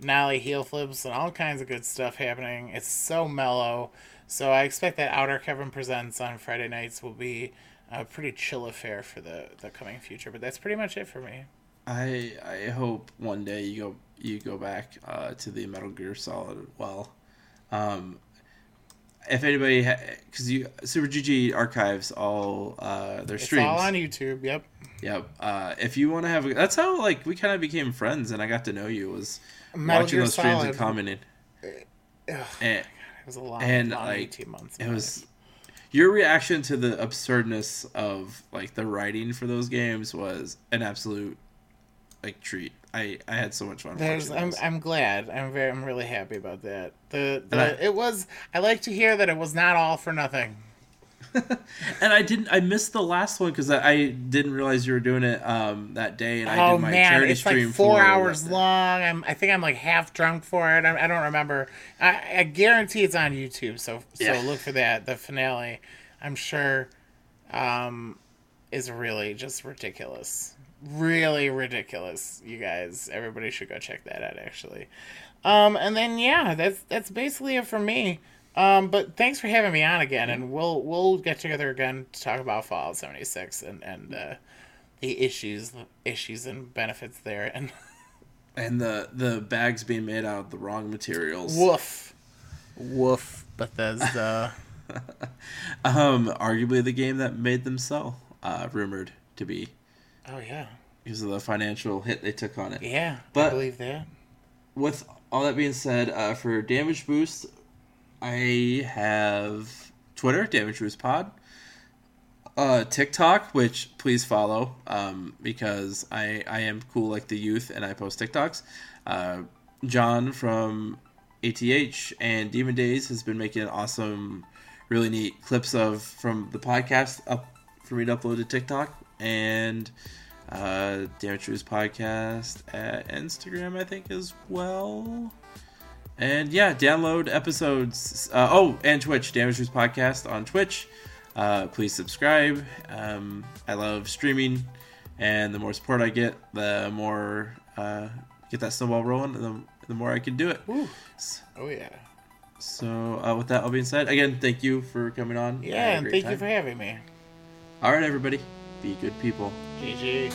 nollie heel flips and all kinds of good stuff happening. It's so mellow. So I expect that Outer Kevin Presents on Friday nights will be a pretty chill affair for the, the coming future. But that's pretty much it for me. I I hope one day you go you go back uh, to the Metal Gear Solid well. Um, if anybody, because you Super GG archives all uh, their It's streams. all on YouTube. Yep. Yep. Uh, if you want to have, a, that's how like we kind of became friends, and I got to know you was Metal watching Gear those streams and commenting. Eh, ugh, And it was a lot. and, long like, 18 months. it was your reaction to the absurdness of like the writing for those games was an absolute like treat. I I had so much fun. There's, I'm. I'm glad. I'm very, I'm really happy about that. The, the I- it was. I like to hear that it was not all for nothing. and I didn't. I missed the last one because I, I didn't realize you were doing it um that day, and I oh did my man, charity it's stream like four hours long. I'm, I think I'm like half drunk for it. I, I don't remember. I, I guarantee it's on YouTube. So, Yeah. so look for that. The finale, I'm sure, um, is really just ridiculous. Really ridiculous. You guys, everybody should go check that out. Actually, um, and then yeah, that's that's basically it for me. Um, but thanks for having me on again, and we'll we'll get together again to talk about Fallout 76 and and uh, the issues issues and benefits there. And and the the bags being made out of the wrong materials. woof, woof, Bethesda. Um, arguably the game that made them sell, uh, rumored to be oh yeah, because of the financial hit they took on it. yeah, I But- believe that. With all that being said, uh, for Damage Boost, I have Twitter, Damage Boost Pod, uh, TikTok, which please follow um, because I, I am cool like the youth and I post TikToks. Uh, John from ATH and Demon Days has been making awesome, really neat clips of from the podcast up for me to upload to TikTok and uh, Damage Boost podcast at Instagram, I think as well. And yeah, download episodes. Uh, oh, and Twitch, Damage podcast on Twitch. Uh, please subscribe. Um, I love streaming, and the more support I get, the more uh, get that snowball rolling, the, the more I can do it. Oh yeah, So, uh, with that all being said, again, thank you for coming on. Yeah, and thank you for having me. All right, everybody, be good people. GG.